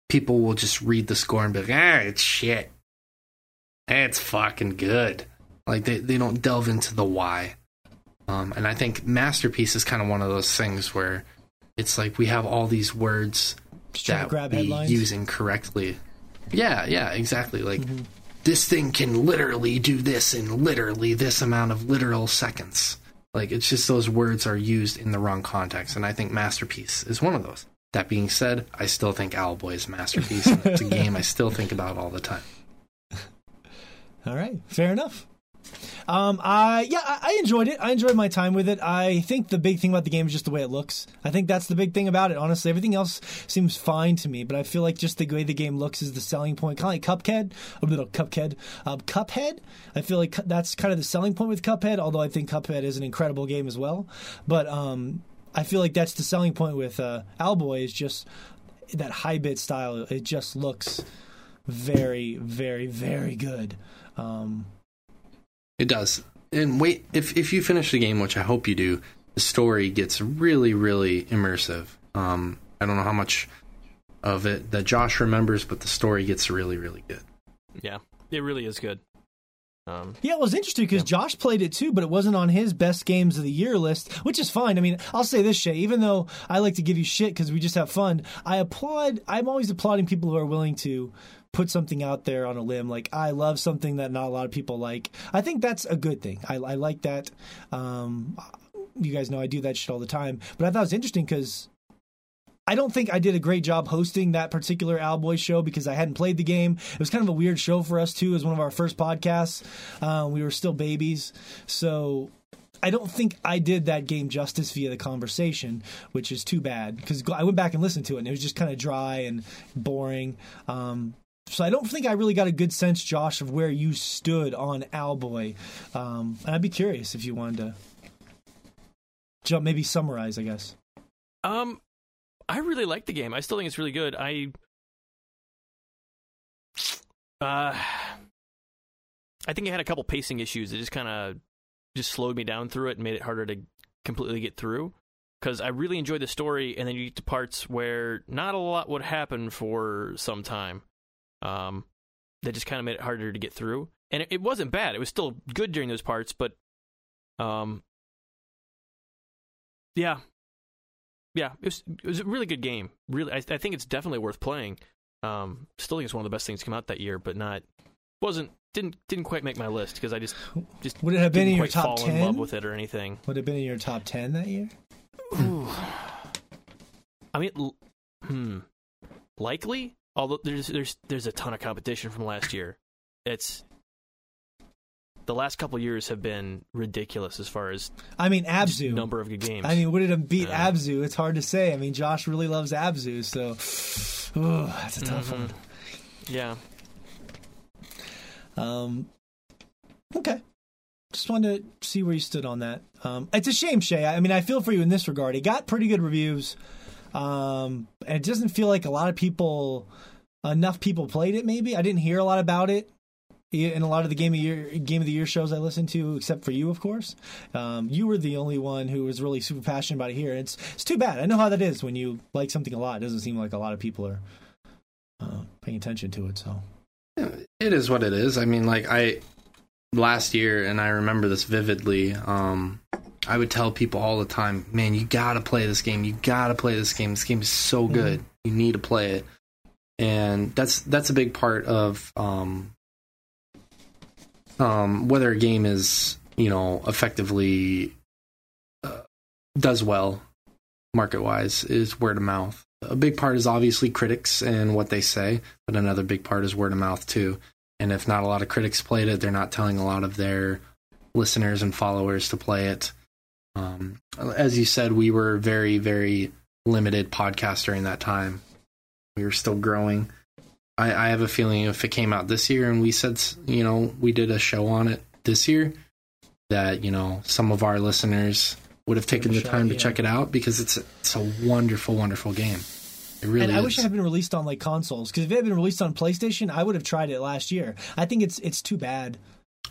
people will just read the score and be like, ah, it's shit. It's fucking good. Like they, they don't delve into the why. Um, and I think masterpiece is kind of one of those things where it's like we have all these words that
grab
we
headlines.
use incorrectly. Yeah, yeah, exactly. Like
Mm-hmm.
This thing can literally do this in literally this amount of literal seconds. Like it's just those words are used in the wrong context, and I think masterpiece is one of those. That being said, I still think Owlboy is masterpiece. and it's a game I still think about all the time.
All right, fair enough. Um, I yeah, I, I enjoyed it. I enjoyed my time with it. I think the big thing about the game is just the way it looks. I think that's the big thing about it. Honestly, everything else seems fine to me, but I feel like just the way the game looks is the selling point. Kind of like Cuphead, a little Cuphead, um, Cuphead. I feel like that's kind of the selling point with Cuphead. Although I think Cuphead is an incredible game as well, but um, I feel like that's the selling point with uh, Owlboy is just that high bit style. It just looks very, very, very good. Um,
It does. And wait, if if you finish the game, which I hope you do, the story gets really, really immersive. Um, I don't know how much of it that Josh remembers, but the story gets really, really good.
Yeah, it really is good. Um,
Yeah, it was interesting because Josh played it too, but it wasn't on his best games of the year list, which is fine. I mean, I'll say this, Shay, even though I like to give you shit because we just have fun, I applaud, I'm always applauding people who are willing to put something out there on a limb. Like, I love something that not a lot of people like. I think that's a good thing. I, I like that. Um, you guys know I do that shit all the time, but I thought it was interesting because I don't think I did a great job hosting that particular Owlboy show because I hadn't played the game. It was kind of a weird show for us too. It was one of our first podcasts. Uh, we were still babies, so I don't think I did that game justice via the conversation, which is too bad because I went back and listened to it and it was just kind of dry and boring. Um, so I don't think I really got a good sense, Josh, of where you stood on Owlboy. Um, and I'd be curious if you wanted to jump, maybe summarize, I guess.
Um, I really like the game. I still think it's really good. I, uh, I think I had a couple pacing issues. It just kind of just slowed me down through it and made it harder to completely get through. Because I really enjoyed the story, and then you get to parts where not a lot would happen for some time. Um, that just kind of made it harder to get through. And it, it wasn't bad. It was still good during those parts, but, um, yeah, yeah, it was, it was a really good game. Really, I, I think it's definitely worth playing. Um, still think it's one of the best things to come out that year, but not wasn't didn't didn't quite make my list because I just just
Would it have been in your top
fall in love
10?
with it or anything.
Would it have been in your top 10 that year?
Ooh. I mean, l- hmm, likely. Although there's there's there's a ton of competition from last year. It's the last couple years have been ridiculous as far as
I mean, Abzu.
number of good games.
I mean, would it have beat
Yeah.
Abzu? It's hard to say. I mean, Josh really loves Abzu, so ooh, that's a tough
Mhm.
one.
yeah,
Um, okay. Just wanted to see where you stood on that. Um, it's a shame, Shay. I mean, I feel for you in this regard. It got pretty good reviews, um, and it doesn't feel like a lot of people, enough people played it. Maybe I didn't hear a lot about it in a lot of the game of year game of the year shows I listened to, except for you, of course. Um, you were the only one who was really super passionate about it here. It's it's too bad. I know how that is when you like something a lot. It doesn't seem like a lot of people are uh, paying attention to it. So.
It is what it is. I mean, like I last year, and I remember this vividly. Um, I would tell people all the time, "Man, you gotta play this game. You gotta play this game. This game is so good. You need to play it." And that's that's a big part of um, um, whether a game is you know effectively uh, does well market wise is word of mouth. A big part is obviously critics and what they say, but another big part is word of mouth too. And if not a lot of critics played it, they're not telling a lot of their listeners and followers to play it. Um, as you said, we were very, very limited podcast during that time. We were still growing. I, I have a feeling if it came out this year and we said, you know, we did a show on it this year, that you know some of our listeners would have taken the time to check it out because it's it's a wonderful, wonderful game. It really
and
is.
I wish it had been released on like consoles because if it had been released on PlayStation, I would have tried it last year. I think it's it's too bad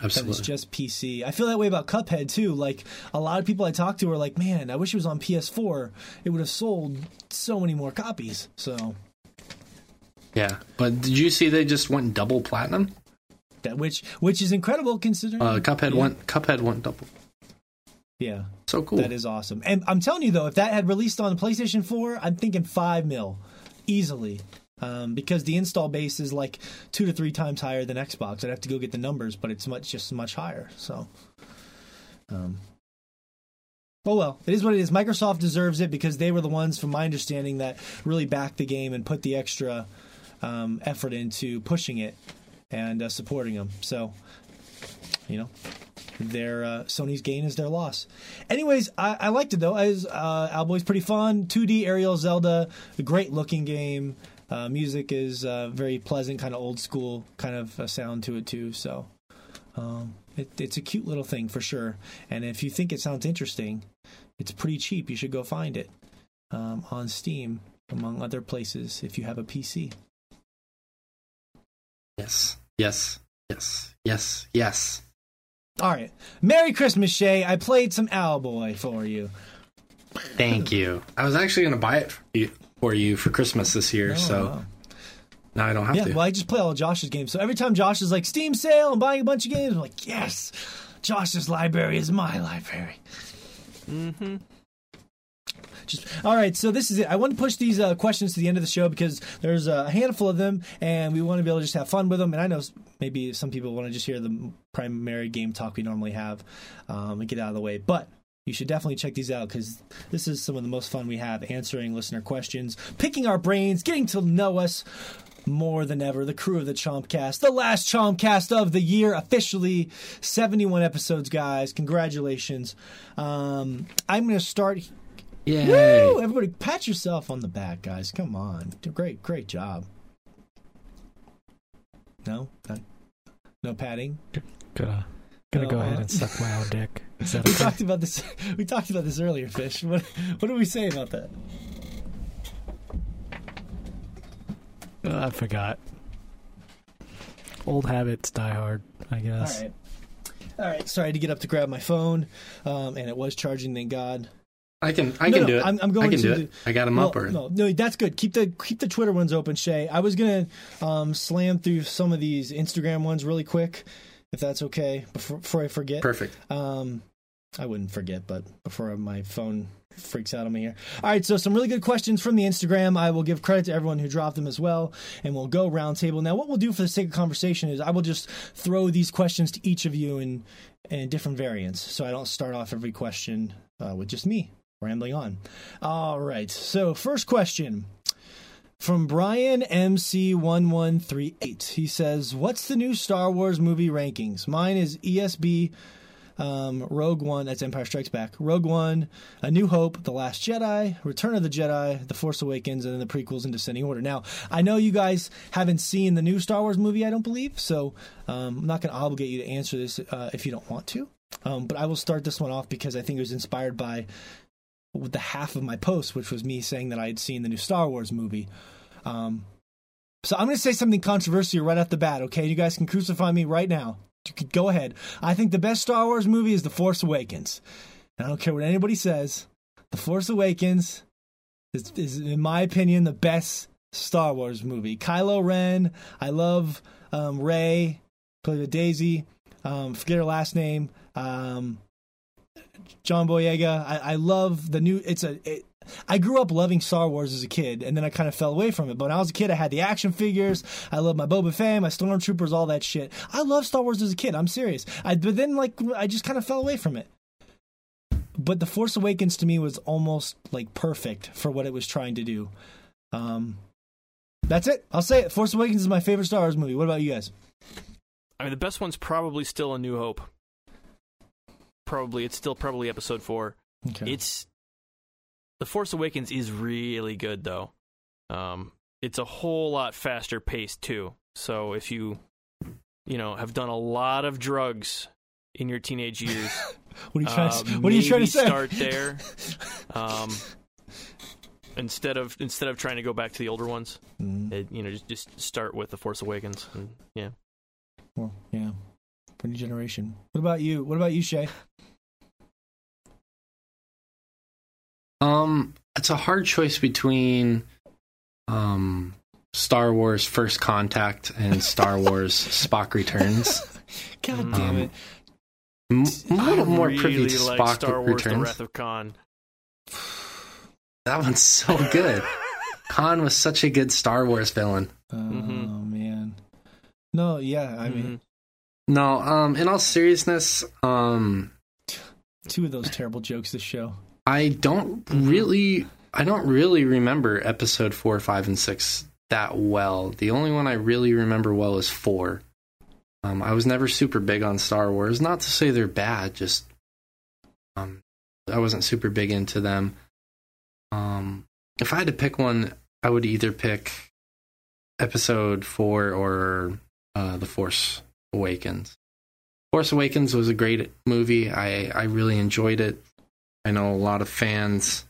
that was just PC. I feel that way about Cuphead too. Like a lot of people I talk to are like, "Man, I wish it was on PS4. It would have sold so many more copies." So
yeah. But did you see they just went double platinum?
that which which is incredible considering.
Uh, Cuphead
yeah,
went Cuphead went double.
Yeah,
So cool.
that is awesome. And I'm telling you though, if that had released on PlayStation 4, I'm thinking five mil easily. Um, because the install base is like two to three times higher than Xbox. I'd have to go get the numbers, but it's much just much higher. So, um, oh well, it is what it is. Microsoft deserves it because they were the ones, from my understanding, that really backed the game and put the extra um, effort into pushing it and uh, supporting them. So, you know, their uh, Sony's gain is their loss. Anyways, I, I liked it though. As uh, Owlboy's pretty fun. 2D aerial Zelda, a great looking game. Uh, music is uh, very pleasant, kind of old school, kind of a sound to it too. So, um, it, it's a cute little thing for sure. And if you think it sounds interesting, it's pretty cheap. You should go find it um, on Steam, among other places, if you have a PC.
yes. Yes. Yes. Yes. Yes.
All right. Merry Christmas, Shay. I played some Owlboy for you.
Thank you. I was actually going to buy it for you, for you for Christmas this year,
Oh,
so
wow.
now I don't have to.
Yeah,
to.
well, I just play all of Josh's games. So every time Josh is like Steam sale, I'm buying a bunch of games. I'm like, yes, Josh's library is my library.
Mm-hmm.
Just all right. So this is it. I want to push these uh, questions to the end of the show because there's a handful of them, and we want to be able to just have fun with them. And I know maybe some people want to just hear the primary game talk we normally have um, and get out of the way, but. You should definitely check these out because this is some of the most fun we have answering listener questions, picking our brains, getting to know us more than ever. The crew of the Chompcast, the last Chompcast of the year, officially 71 episodes, guys. Congratulations. Um, I'm going to start
Yay.
Woo! Everybody, pat yourself on the back, guys. Come on, great, great job. No, no, patting.
Gonna, gonna go
Oh,
ahead
uh,
and suck my own dick. Is that
We
okay?
talked about this. We talked about this earlier, Fish. What what did we say about that?
Uh, I forgot. Old habits die hard, I guess.
right, all right. Sorry to get up to grab my phone, um, and it was charging. Thank God.
I can I
No,
can
no,
do it.
I'm- I'm going
I can
to
do
do-
it. I got them
Well,
up Or...
no, no, that's good. Keep the keep the Twitter ones open, Shay. I was gonna um, slam through some of these Instagram ones really quick, if that's okay, before, before I forget.
Perfect.
Um, I wouldn't forget, but before my phone freaks out on me here. All right, so some really good questions from the Instagram. I will give credit to everyone who dropped them as well, and we'll go roundtable. Now, what we'll do for the sake of conversation is I will just throw these questions to each of you in in different variants, so I don't start off every question uh, with just me rambling on. All right, so first question. From Brian MC1138. He says, What's the new Star Wars movie rankings? Mine is ESB um, Rogue One, that's Empire Strikes Back, Rogue One, A New Hope, The Last Jedi, Return of the Jedi, The Force Awakens, and then the prequels in descending order. Now, I know you guys haven't seen the new Star Wars movie, I don't believe, so um, I'm not going to obligate you to answer this uh, if you don't want to. Um, but I will start this one off because I think it was inspired by the half of my post, which was me saying that I had seen the new Star Wars movie. Um, so I'm going to say something controversial right off the bat, okay? You guys can crucify me right now. You could go ahead. I think the best Star Wars movie is The Force Awakens. And I don't care what anybody says. The Force Awakens is, is in my opinion, the best Star Wars movie. Kylo Ren. I love um, Rey. Played with Daisy. Um, forget her last name. Um, John Boyega. I, I love the new. It's a. It, I grew up loving Star Wars as a kid, and then I kind of fell away from it. But when I was a kid, I had the action figures. I loved my Boba Fett, my Stormtroopers, all that shit. I love Star Wars as a kid. I'm serious. I, but then, like, I just kind of fell away from it. But The Force Awakens to me was almost like perfect for what it was trying to do. Um, that's it. I'll say it. Force Awakens is my favorite Star Wars movie. What about you guys?
I mean, the best one's probably still A New Hope. Probably, it's still probably Episode Four.
Okay.
It's The Force Awakens is really good though. Um, it's a whole lot faster paced too. So if you, you know, have done a lot of drugs in your teenage years,
what are you trying
uh,
to, What are you trying to say?
Start there. Um, instead of instead of trying to go back to the older ones,
Mm,
it, you know, just just start with the Force Awakens. And, yeah.
well, yeah, for new generation. What about you? What about you, Shay?
Um, it's a hard choice between um Star Wars First Contact and Star Wars Spock Returns.
God
Mm.
damn
Um,
it!
M- I'm a little
I
more
really
privy to
like
Spock
Star Wars: The Wrath of Khan.
That one's so good. Khan was such a good Star Wars villain.
Oh
Mhm.
man. No, yeah. I mean,
No, um, in all seriousness, um,
two of those terrible jokes this show.
I don't
Mhm.
really, I don't really remember episode four, five, and six that well. The only one I really remember well is four. Um, I was never super big on Star Wars. Not to say they're bad, just um, I wasn't super big into them. Um, if I had to pick one, I would either pick episode four or uh, The Force Awakens. Force Awakens was a great movie. I, I really enjoyed it. I know a lot of fans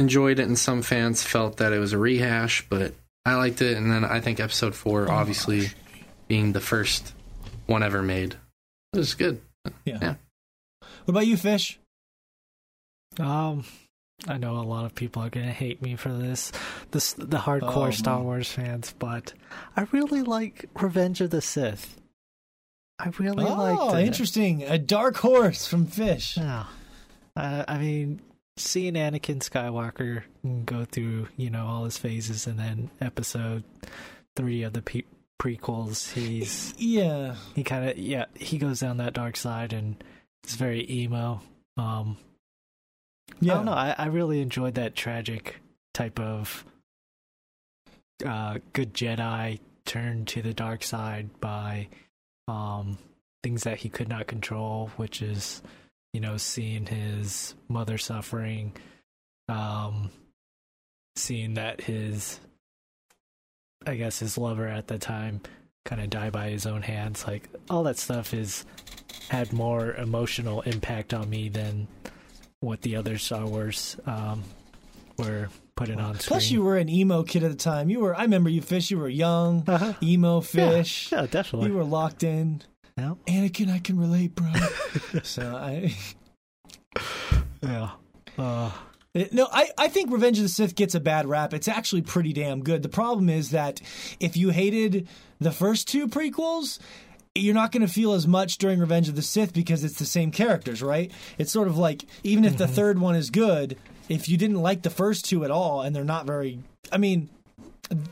enjoyed it, and some fans felt that it was a rehash, but I liked it. And then I think episode four, obviously being the first one ever made, it was good.
Yeah.
Yeah.
What about you, Fish?
Um, I know a lot of people are gonna hate me for this, this the hardcore
Oh,
Star. Wars fans, but I really like Revenge of the Sith. I really
oh,
liked it.
interesting. A dark horse from Fish.
Yeah, uh, I mean, seeing Anakin Skywalker go through, you know, all his phases, and then Episode three of the pe- prequels, he's
Yeah.
he kind of yeah he goes down that dark side and it's very emo. Um,
Yeah.
I don't know. I, I really enjoyed that tragic type of uh, good Jedi turned to the dark side by um, things that he could not control, which is, you know, seeing his mother suffering, um, seeing that his, I guess, his lover at the time kind of die by his own hands. Like, all that stuff is had more emotional impact on me than what the other Star Wars um, were putting on screen.
Plus, you were an emo kid at the time. You were. I remember you, Fish. You were young,
Uh-huh.
emo Fish.
Yeah, definitely.
You were locked in.
Yeah.
Anakin, I can relate, bro. so I.
yeah. Uh,
No, I, I think Revenge of the Sith gets a bad rap. It's actually pretty damn good. The problem is that if you hated the first two prequels, you're not going to feel as much during Revenge of the Sith because it's the same characters, right? It's sort of like even if the third one is good, if you didn't like the first two at all and they're not very, I mean,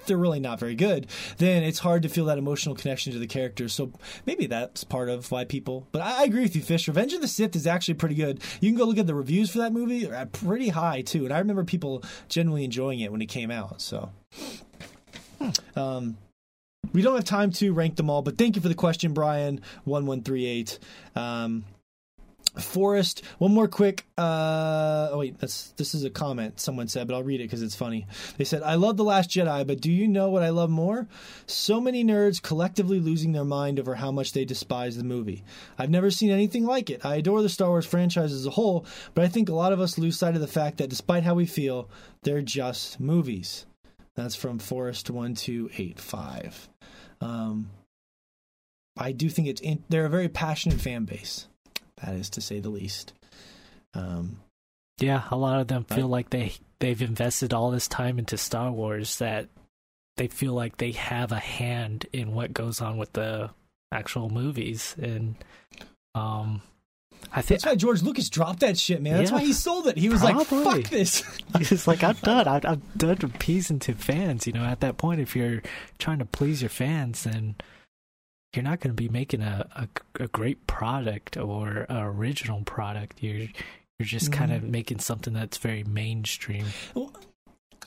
they're really not very good, then it's hard to feel that emotional connection to the characters. So maybe that's part of why people. But I, agree with you, Fish. Revenge of the Sith is actually pretty good. You can go look at the reviews for that movie; they're pretty high too. And I remember people genuinely enjoying it when it came out. So, um, we don't have time to rank them all, but thank you for the question, Brian. One one three eight. Um, Forrest, one more quick. Uh, oh wait, that's this is a comment someone said, but I'll read it because it's funny. They said, "I love the Last Jedi, but do you know what I love more? So many nerds collectively losing their mind over how much they despise the movie. I've never seen anything like it. I adore the Star Wars franchise as a whole, but I think a lot of us lose sight of the fact that despite how we feel, they're just movies." That's from Forest one two eight five. Um, I do think it's in, they're a very passionate fan base. That is to say the least. Um,
yeah, a lot of them feel like they they've invested all this time into Star Wars that they feel like they have a hand in what goes on with the actual movies, and um, I think
that's why George Lucas dropped that shit, man. That's
Yeah.
why he sold it. He was like, "Fuck this."
He's like, I'm done. I, I'm done appeasing to fans. You know, at that point, if you're trying to please your fans, then you're not going to be making a, a, a great product or a original product. You're you're just mm-hmm. kind of making something that's very mainstream.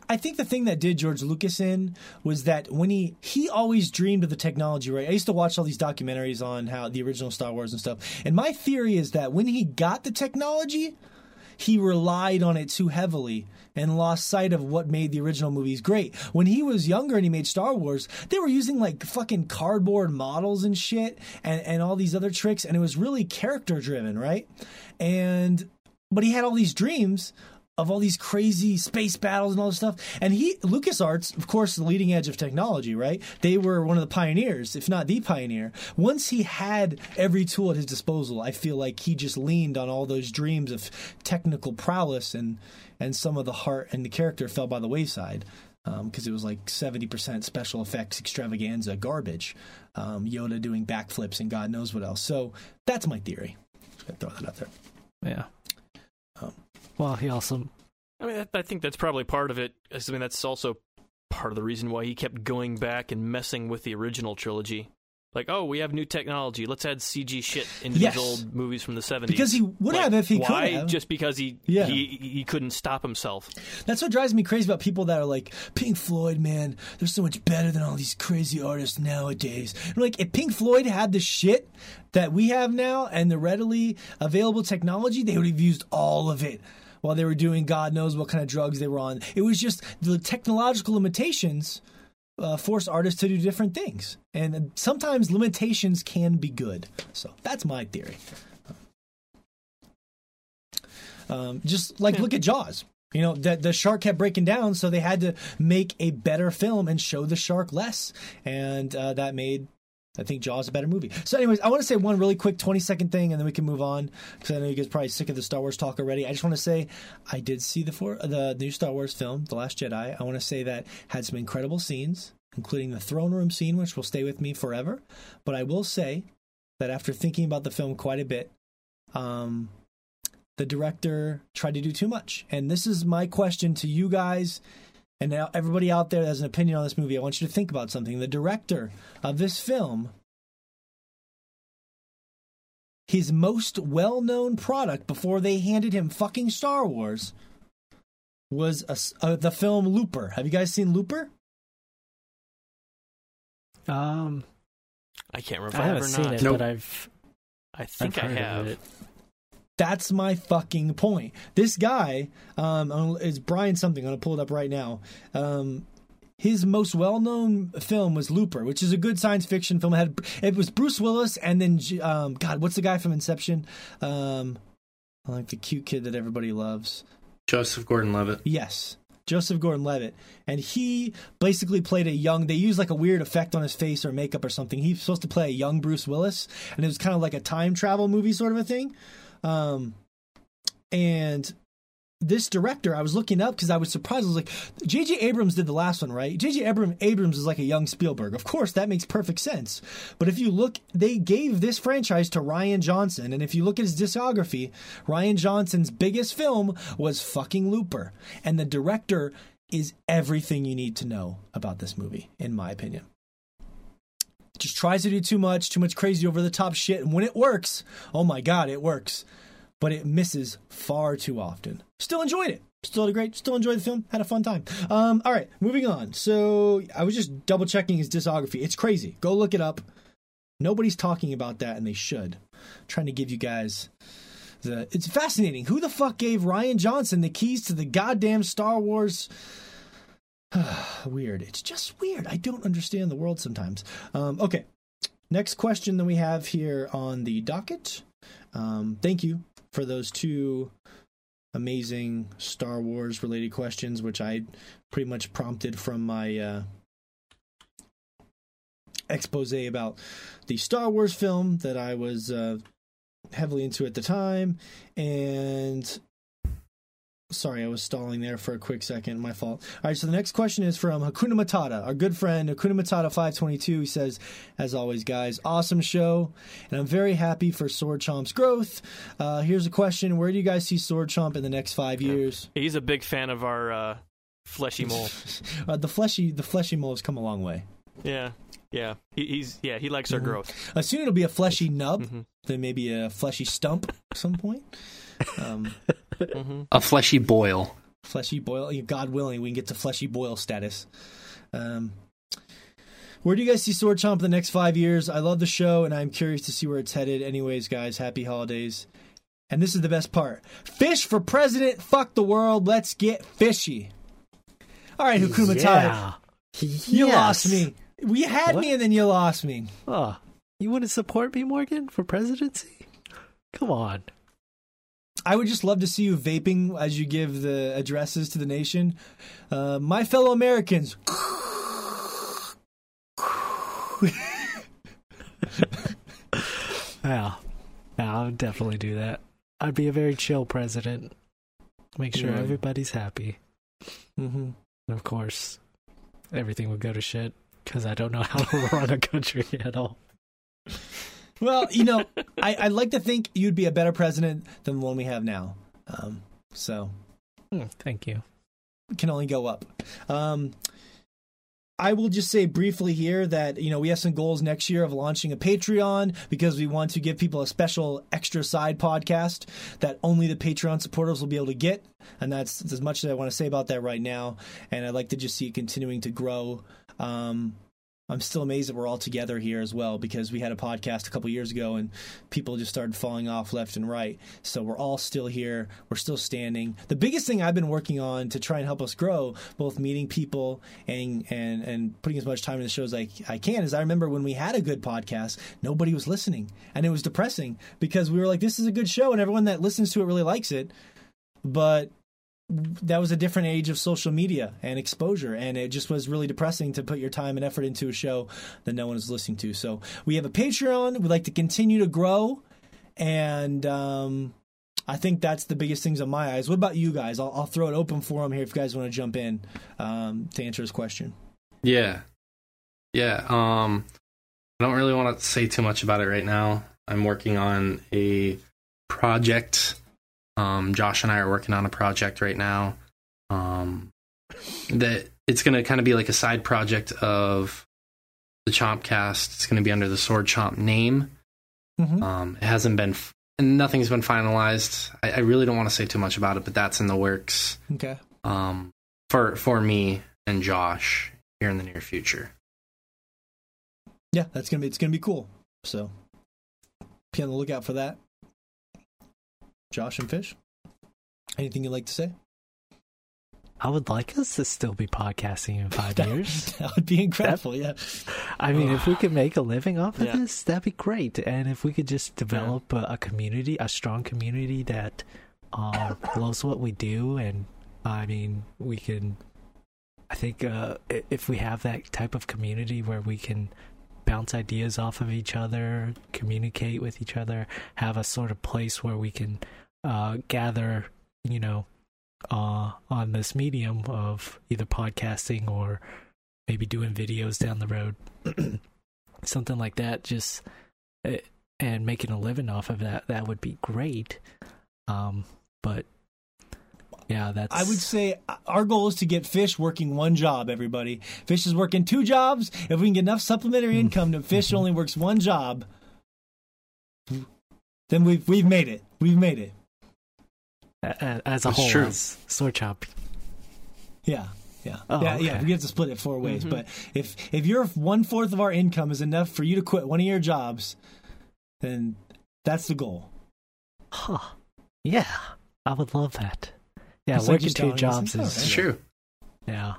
I think the thing that did George Lucas in was that when he he always dreamed of the technology, right? I used to watch all these documentaries on how the original Star Wars and stuff. And my theory is that when he got the technology, he relied on it too heavily and lost sight of what made the original movies great. When he was younger and he made Star Wars, they were using like fucking cardboard models and shit and, and all these other tricks, and it was really character driven, right? And but he had all these dreams of all these crazy space battles and all this stuff. And he, LucasArts, of course, the leading edge of technology, right? They were one of the pioneers, if not the pioneer. Once he had every tool at his disposal, I feel like he just leaned on all those dreams of technical prowess and, and some of the heart and the character fell by the wayside. Because um, it was like 70% special effects extravaganza garbage. Um, Yoda doing backflips and God knows what else. So that's my theory. Just throw that out there.
Yeah. Well, he also
I mean, I think that's probably part of it. I mean, that's also part of the reason why he kept going back and messing with the original trilogy. Like, oh, we have new technology. Let's add CG shit into
Yes.
these old movies from the 70s.
Because he would
Like,
have if he could
why?
have.
Just because he,
Yeah.
he he couldn't stop himself.
That's what drives me crazy about people that are like, Pink Floyd, man, they're so much better than all these crazy artists nowadays. And like, if Pink Floyd had the shit that we have now and the readily available technology, they would have used all of it while they were doing God knows what kind of drugs they were on. It was just the technological limitations uh, force artists to do different things. And sometimes limitations can be good. So that's my theory. Um, just like look at Jaws. You know, the, the shark kept breaking down, so they had to make a better film and show the shark less. And uh, that made, I think, Jaws is a better movie. So, anyways, I want to say one really quick 20 second thing, and then we can move on because I know you guys are probably sick of the Star Wars talk already. I just want to say I did see the, four, the new Star Wars film, The Last Jedi. I want to say that had some incredible scenes, including the throne room scene, which will stay with me forever. But I will say that after thinking about the film quite a bit, um, the director tried to do too much. And this is my question to you guys and now everybody out there that has an opinion on this movie. I want you to think about something. The director of this film, his most well known product before they handed him fucking Star Wars was a s uh, the film Looper. Have you guys seen Looper?
um
I can't remember.
I haven't seen
not.
it,
Nope.
but I've
I
I've
think I have.
That's my fucking point. This guy um, is Brian something. I'm gonna pull it up right now. Um, his most well-known film was Looper, which is a good science fiction film. It had it was Bruce Willis and then um, God, what's the guy from Inception? Um, like the cute kid that everybody loves.
Joseph Gordon-Levitt.
Yes. Joseph Gordon-Levitt, and he basically played a young. They used like a weird effect on his face or makeup or something. He's supposed to play a young Bruce Willis, and it was kind of like a time travel movie sort of a thing. Um, and this director, I was looking up because I was surprised. I was like, J.J. Abrams did the last one, right? J.J. Abram, Abrams is like a young Spielberg. Of course, that makes perfect sense. But if you look, they gave this franchise to Rian Johnson. And if you look at his discography, Rian Johnson's biggest film was fucking Looper. And the director is everything you need to know about this movie, in my opinion. Just tries to do too much, too much crazy over the top shit. And when it works, oh my God, it works but it misses far too often. Still enjoyed it. Still had a great. Still enjoyed the film. Had a fun time. Um, all right, moving on. So I was just double checking his discography. It's crazy. Go look it up. Nobody's talking about that, and they should. trying to give you guys the. It's fascinating. Who the fuck gave Rian Johnson the keys to the goddamn Star Wars? weird. It's just weird. I don't understand the world sometimes. Um, okay. Next question that we have here on the docket. Um, thank you for those two amazing Star Wars related questions, which I pretty much prompted from my uh, expose about the Star Wars film that I was uh, heavily into at the time. And sorry, I was stalling there for a quick second. My fault. All right, so the next question is from Hakuna Matata, our good friend Hakuna Matata 522. He says, as always, guys, awesome show, and I'm very happy for Sword Chomp's growth. Uh, here's a question: Where do you guys see Sword Chomp in the next five years?
He's a big fan of our uh, fleshy mole.
uh, the fleshy, the fleshy mole has come a long way.
yeah, yeah. He, he's yeah. He likes our
Mhm.
growth.
Uh, soon it'll be a fleshy nub,
hmm
then maybe a fleshy stump at some point. Um,
hmm
A fleshy boil.
fleshy boil. God willing, we can get to fleshy boil status. Um, where do you guys see Sword Chomp in the next five years? I love the show, and I'm curious to see where it's headed. Anyways, guys, happy holidays. And this is the best part: fish for president. Fuck the world. Let's get fishy. All right, Hakuna Matata,
Yeah.
you
Yes.
lost me. We had
What?
me, and then you lost me.
Oh, you wouldn't support me, Morgan, for presidency? Come on.
I would just love to see you vaping as you give the addresses to the nation. Uh, my fellow Americans.
Yeah. Yeah, I would definitely do that. I'd be a very chill president. Make sure
Yeah.
everybody's happy.
Mm-hmm.
And of course, everything would go to shit because I don't know how to run a country at all.
Well, you know, I, I'd like to think you'd be a better president than the one we have now. Um, so
Hmm, Thank you.
can only go up. Um, I will just say briefly here that you know we have some goals next year of launching a Patreon because we want to give people a special extra side podcast that only the Patreon supporters will be able to get, and that's as much as I want to say about that right now. And I'd like to just see it continuing to grow. Um, I'm still amazed that we're all together here as well because we had a podcast a couple years ago and people just started falling off left and right. So we're all still here. We're still standing. The biggest thing I've been working on to try and help us grow, both meeting people and and and putting as much time in the shows I, I can, is I remember when we had a good podcast, nobody was listening, and it was depressing because we were like, this is a good show, and everyone that listens to it really likes it, but that was a different age of social media and exposure and it just was really depressing to put your time and effort into a show that no one is listening to so we have a patreon we'd like to continue to grow and um, i think that's the biggest things on my eyes what about you guys i'll, I'll throw it open for them here if you guys want to jump in um, to answer his question
Yeah. Yeah. Um I don't really want to say too much about it right now. I'm working on a project. Um Josh and I are working on a project right now. Um that it's going to kind of be like a side project of the Chompcast. It's going to be under the Sword Chomp name.
Mhm.
Um it hasn't been f- and nothing's been finalized. I, I really don't want to say too much about it, but that's in the works
okay
um, for for me and Josh here in the near future.
yeah that's gonna be it's gonna be cool so be on the lookout for that josh and fish anything you'd like to say
I would like us to still be podcasting in five
That-
years.
that would be incredible yeah
I mean, if we could make a living off of
Yeah.
this, that'd be great. And if we could just develop a, a community, a strong community that uh, loves what we do, and I mean, we can. I think uh, if we have that type of community where we can bounce ideas off of each other, communicate with each other, have a sort of place where we can uh, gather, you know, uh, on this medium of either podcasting or maybe doing videos down the road, something like that. Just eh, and making a living off of that, that would be great. Um, but yeah, that's
I would say uh, our goal is to get Fish working one job. Everybody, Fish is working two jobs. If we can get enough supplementary income to Fish only works one job, then we've we've made it. We've made it.
a- a- as a
That's
whole,
true.
as Sword Chomp.
Yeah, yeah,
Oh,
yeah, yeah. We have to split it four ways.
Mhm.
But if if your one fourth of our income is enough for you to quit one of your jobs, then that's the goal.
Huh. Yeah, I would love that. Yeah,
It's like
working
just
two jobs is
It's true.
yeah.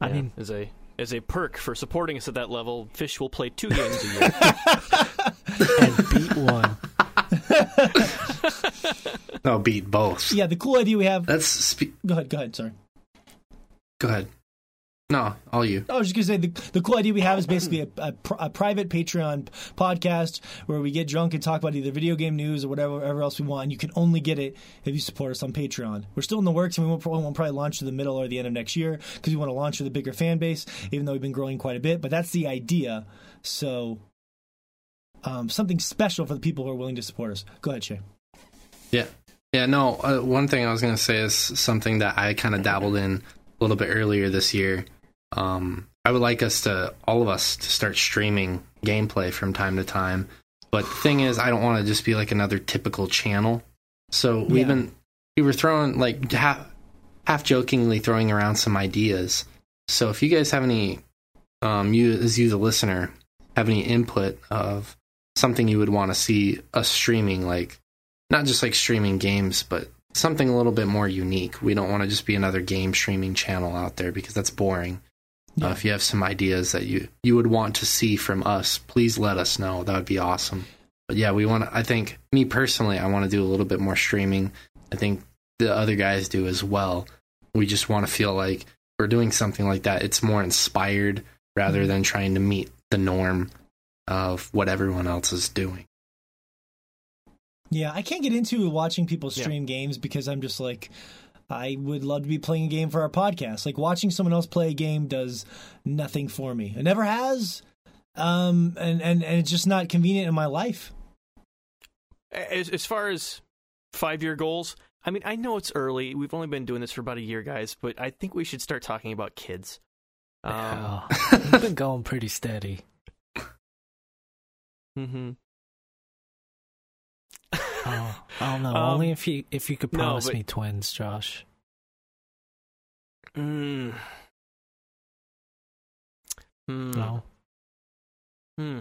I
Yeah,
mean,
as a as a perk for supporting us at that level, Fish will play two games a year.
and beat one.
No, beat both.
Yeah, the cool idea we have.
That's spe-
Go ahead. Go ahead. Sorry.
go ahead. No, all you.
I was just gonna say the, the cool idea we have is basically a, a, pr- a private Patreon podcast where we get drunk and talk about either video game news or whatever, whatever else we want. And you can only get it if you support us on Patreon. We're still in the works, and we won't, won't probably launch to the middle or the end of next year because we want to launch with a bigger fan base, even though we've been growing quite a bit. But that's the idea. So, um, something special for the people who are willing to support us. Go ahead, Shay.
Yeah. Yeah, no, uh, one thing I was going to say is something that I kind of dabbled in a little bit earlier this year. Um, I would like us to, all of us, to start streaming gameplay from time to time. But the thing is, I don't want to just be like another typical channel. So we've
Yeah.
been, we were throwing, like, half, half jokingly throwing around some ideas. So if you guys have any, um, you, as you, the listener, have any input of something you would want to see us streaming, like, not just like streaming games, but something a little bit more unique. We don't want to just be another game streaming channel out there because that's boring. Uh, if you have some ideas that you you would want to see from us, please let us know. That would be awesome. But yeah, we want. I think me personally, I want to do a little bit more streaming I think the other guys do as well. We just want to feel like we're doing something like that. It's more inspired rather than trying to meet the norm of what everyone else is doing.
Yeah, I can't get into watching people
Yeah.
stream games because I'm just like, I would love to be playing a game for our podcast. Like watching someone else play a game does nothing for me. It never has, um, and and and it's just not convenient in my life.
As, as far as five year goals, I mean, I know it's early. We've only been doing this for about a year, guys, but I think we should start talking about kids. Um,
Oh, we've been going pretty steady.
hmm
Oh, I don't know.
Um,
Only if you if you could
no,
promise
but-
me twins, Josh.
Mm. Hmm.
No.
Hmm.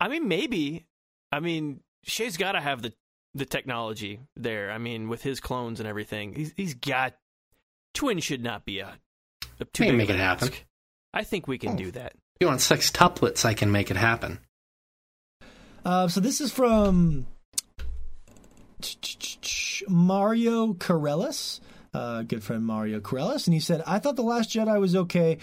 I mean, maybe. I mean, Shay's got to have the the technology there. I mean, with his clones and everything, he's he's got. Twin should not be a. a too
We can make it
an
happen.
I think we can
Oh.
do that.
If you want six tuplets, I can make it happen.
Uh, so this is from Mario Corellis, uh, good friend Mario Corellis, and he said, "I thought the Last Jedi was okay."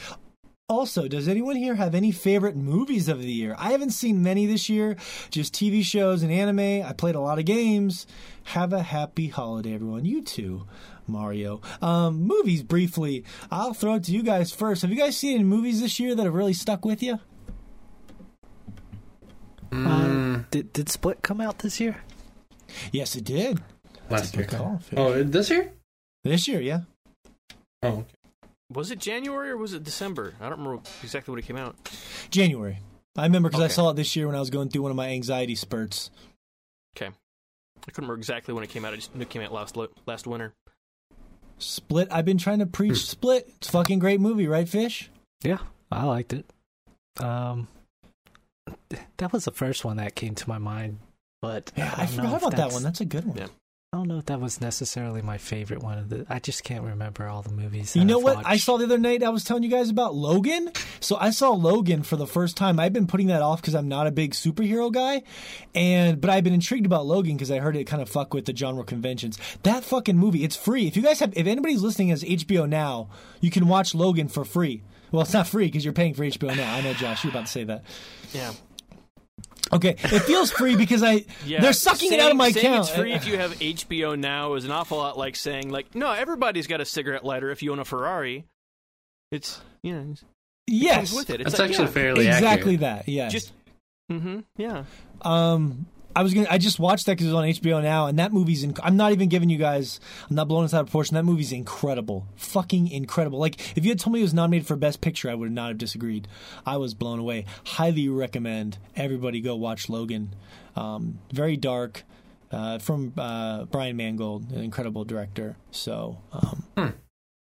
Also, does anyone here have any favorite movies of the year? I haven't seen many this year, just TV shows and anime. I played a lot of games. Have a happy holiday, everyone. You too, Mario. Um, movies, briefly. I'll throw it to you guys first. Have you guys seen any movies this year that have really stuck with you?
Mm,
Uh, did did Split come out this year?
Yes, it did.
last year.
Call,
Oh, this year?
This year, yeah.
Oh, okay.
Was it January or was it December? I don't remember exactly when it came out.
January. I remember because I saw it this year when I was going through one of my anxiety spurts.
Okay. I couldn't remember exactly when it came out. I just knew it came out last last winter.
Split. I've been trying to preach
Hmm.
Split. It's a fucking great movie, right, Fish?
Yeah, I liked it. Um, that was the first one that came to my mind, but
Yeah, I,
don't know
forgot
if
about that one. That's a good one.
Yeah.
I don't know if that was necessarily my favorite one of the. I just can't remember all the movies.
You know
I've
what I saw the other night? I was telling you guys about Logan. So I saw Logan for the first time. I've been putting that off because I'm not a big superhero guy, and but I've been intrigued about Logan because I heard it kind of fuck with the genre conventions. That fucking movie, it's free. If you guys have, if anybody's listening as HBO now, you can watch Logan for free. Well, it's not free because you're paying for HBO now. I know, Josh, you're about to say that.
Yeah.
Okay, it feels free because I
Yeah.
they're sucking it out of my
saying
account.
It's free if you have HBO now is an awful lot like saying like, no, everybody's got a cigarette lighter if you own a Ferrari. It's you know, it
yes,
comes with it. It's
That's
like,
actually
yeah,
fairly
exactly
accurate.
that. Yes.
Just Mm-hmm. Yeah.
Um, I was gonna. I just watched that because it was on HBO now, and that movie's. Inc- I'm not even giving you guys. I'm not blowing this out of proportion. That movie's incredible, fucking incredible. Like if you had told me it was nominated for Best Picture, I would not have disagreed. I was blown away. Highly recommend everybody go watch Logan. Um, very dark. Uh, from uh, Brian Mangold, an incredible director. So um,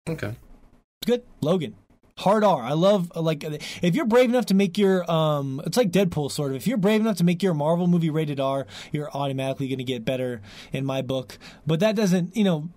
Okay.
it's good. Logan. Hard R. I love like if you're brave enough to make your um it's like Deadpool sort of. If you're brave enough to make your Marvel movie rated R, you're automatically going to get better in my book. But that doesn't, you know,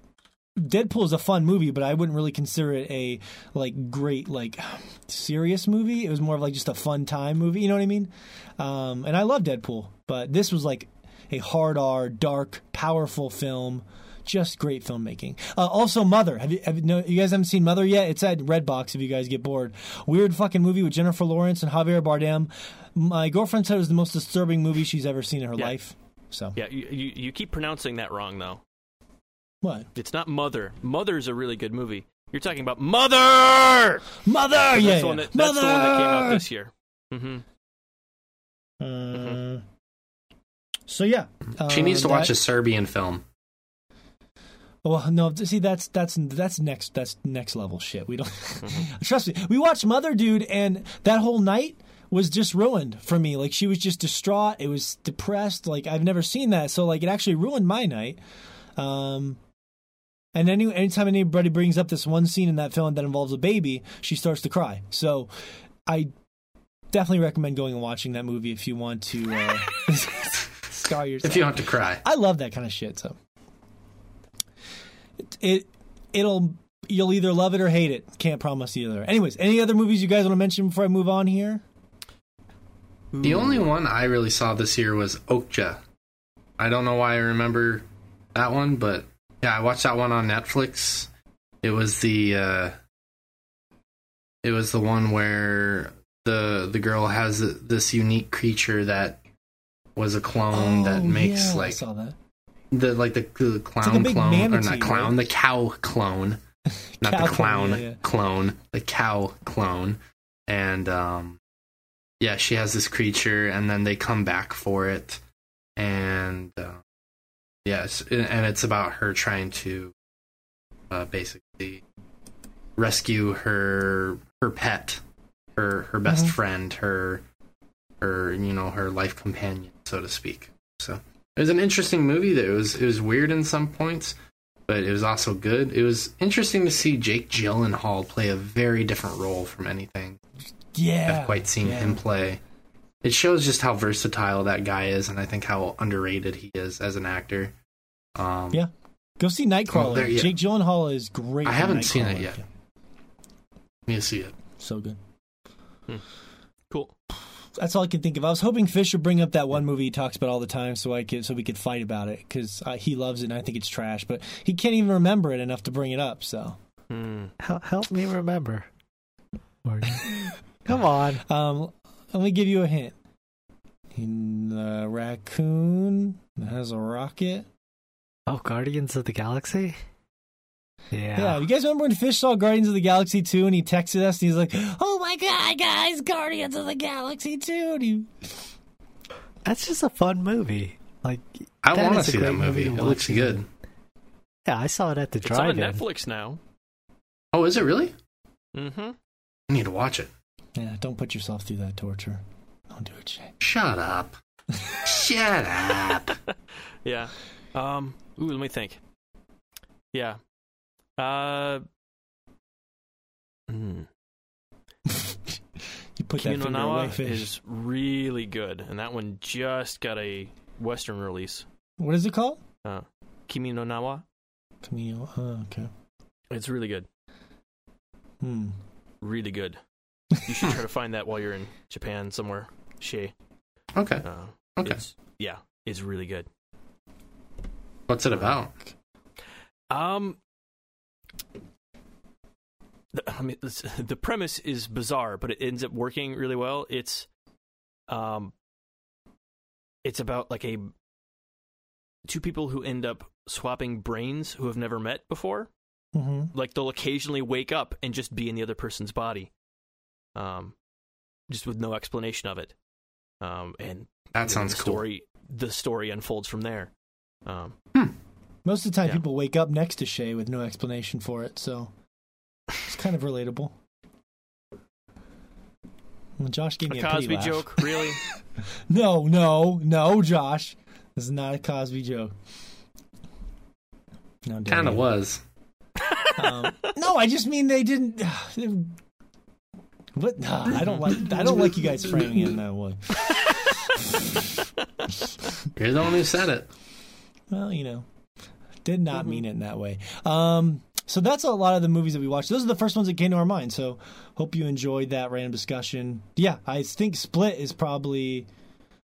Deadpool is a fun movie, but I wouldn't really consider it a like great like serious movie. It was more of like just a fun time movie, you know what I mean? Um and I love Deadpool, but this was like a hard R, dark, powerful film just great filmmaking. Uh, also, Mother. Have you, have no, you guys haven't seen Mother yet? It's at Redbox if you guys get bored. Weird fucking movie with Jennifer Lawrence and Javier Bardem. My girlfriend said it was the most disturbing movie she's ever seen in her
Yeah.
life. So
Yeah. You, you you keep pronouncing that wrong though.
what?
It's not Mother. Mother's a really good movie. You're talking about Mother.
Mother.
That's
yeah,
the one
yeah.
that that's the one that came out this year. Mm-hmm.
Uh, so yeah,
She
Uh,
needs to watch
that-
a Serbian film.
Well, no, see, that's that's that's next that's next level shit. We don't trust me. We watched Mother, dude, and that whole night was just ruined for me. Like she was just distraught. It was depressed. Like I've never seen that, so like it actually ruined my night. Um, and any anytime anybody brings up this one scene in that film that involves a baby, she starts to cry. So I definitely recommend going and watching that movie if you want to uh, scar yourself.
If you have to cry.
I love that kind of shit. So it, it it'll you'll either love it or hate it. Can't promise either. Anyways, any other movies you guys want to mention before I move on here?
The only one I really saw this year was Okja. I don't know why I remember that one, but Yeah, I watched that one on Netflix. It was the uh it was the one where the the girl has this unique creature that was a clone that
Oh,
makes
yeah, I
like
saw that.
The like the, the clown
big
clone or
manatee,
not clown,
right?
the cow clone. Not
Cow
the
clone,
clown
yeah, yeah.
clone, the cow clone. And um yeah, she has this creature and then they come back for it and uh, yes, and it's about her trying to uh, basically rescue her her pet, her her best
Mhm.
friend, her her you know her life companion, so to speak. So it was an interesting movie. That it was it was weird in some points, but it was also good. It was interesting to see Jake Gyllenhaal play a very different role from anything
Yeah.
I've quite seen
yeah.
him play. It shows just how versatile that guy is, and I think how underrated he is as an actor. Um,
Yeah. Go see Nightcrawler.
There- yeah.
Jake Gyllenhaal is great.
I haven't seen it
Nightcrawler.
yet. Need to see it.
So good.
Cool.
That's all I can think of. I was hoping Fish would bring up that one movie he talks about all the time, so I could so we could fight about it because uh, he loves it and I think it's trash, but he can't even remember it enough to bring it up. So,
Hmm.
Help, help me remember. Come on.
um, let me give you a hint. In the raccoon that has a rocket.
Oh, Guardians of the Galaxy?
Yeah.
Yeah.
you guys remember when Fish saw Guardians of the Galaxy 2 and he texted us and he's like, "Oh my god, guys, Guardians of the Galaxy 2." And he,
That's just a fun movie. Like,
I want to see that
movie
movie. It looks
again.
good.
yeah, I saw it at the
It's on
drive-in.
Netflix now.
Oh, is it really?
Mm-hmm.
I need to watch it.
yeah, don't put yourself through that torture. Don't do it, Shay.
Shut up. Shut up.
Yeah. Um. Ooh, let me think. Yeah. Uh. Hmm.
You put that
Kimi no
finger away,
Nawa
Fish.
is really good, and that one just got a Western release.
What is it called?
Kimi no Nawa.
Camille. Oh, okay.
It's really good.
Hmm.
Really good. You should try to find that while you're in Japan somewhere. Shay.
Okay.
Uh,
Okay.
It's, yeah, it's really good.
What's it about?
Um, the, I mean, the premise is bizarre, but it ends up working really well. It's, um, it's about like a two people who end up swapping brains who have never met before.
hmm
Like they'll occasionally wake up and just be in the other person's body, um, just with no explanation of it. Um, and
That sounds
the
cool.
story, The story unfolds from there. Um,
Most of the time,
Yeah.
people wake up next to Shay with no explanation for it, so it's kind of relatable. Well, Josh gave me
a
a, pity
Cosby
laugh.
joke, really?
No, no, no, Josh. This is not a Cosby joke. No, dare
Kind of was.
Um, no, I just mean they didn't. But nah, I don't like. I don't like you guys framing it in that way.
You're the one who said it.
Well, you know, did not mean it in that way. Um, so that's a lot of the movies that we watched. Those are the first ones that came to our mind. So hope you enjoyed that random discussion. Yeah, I think Split is probably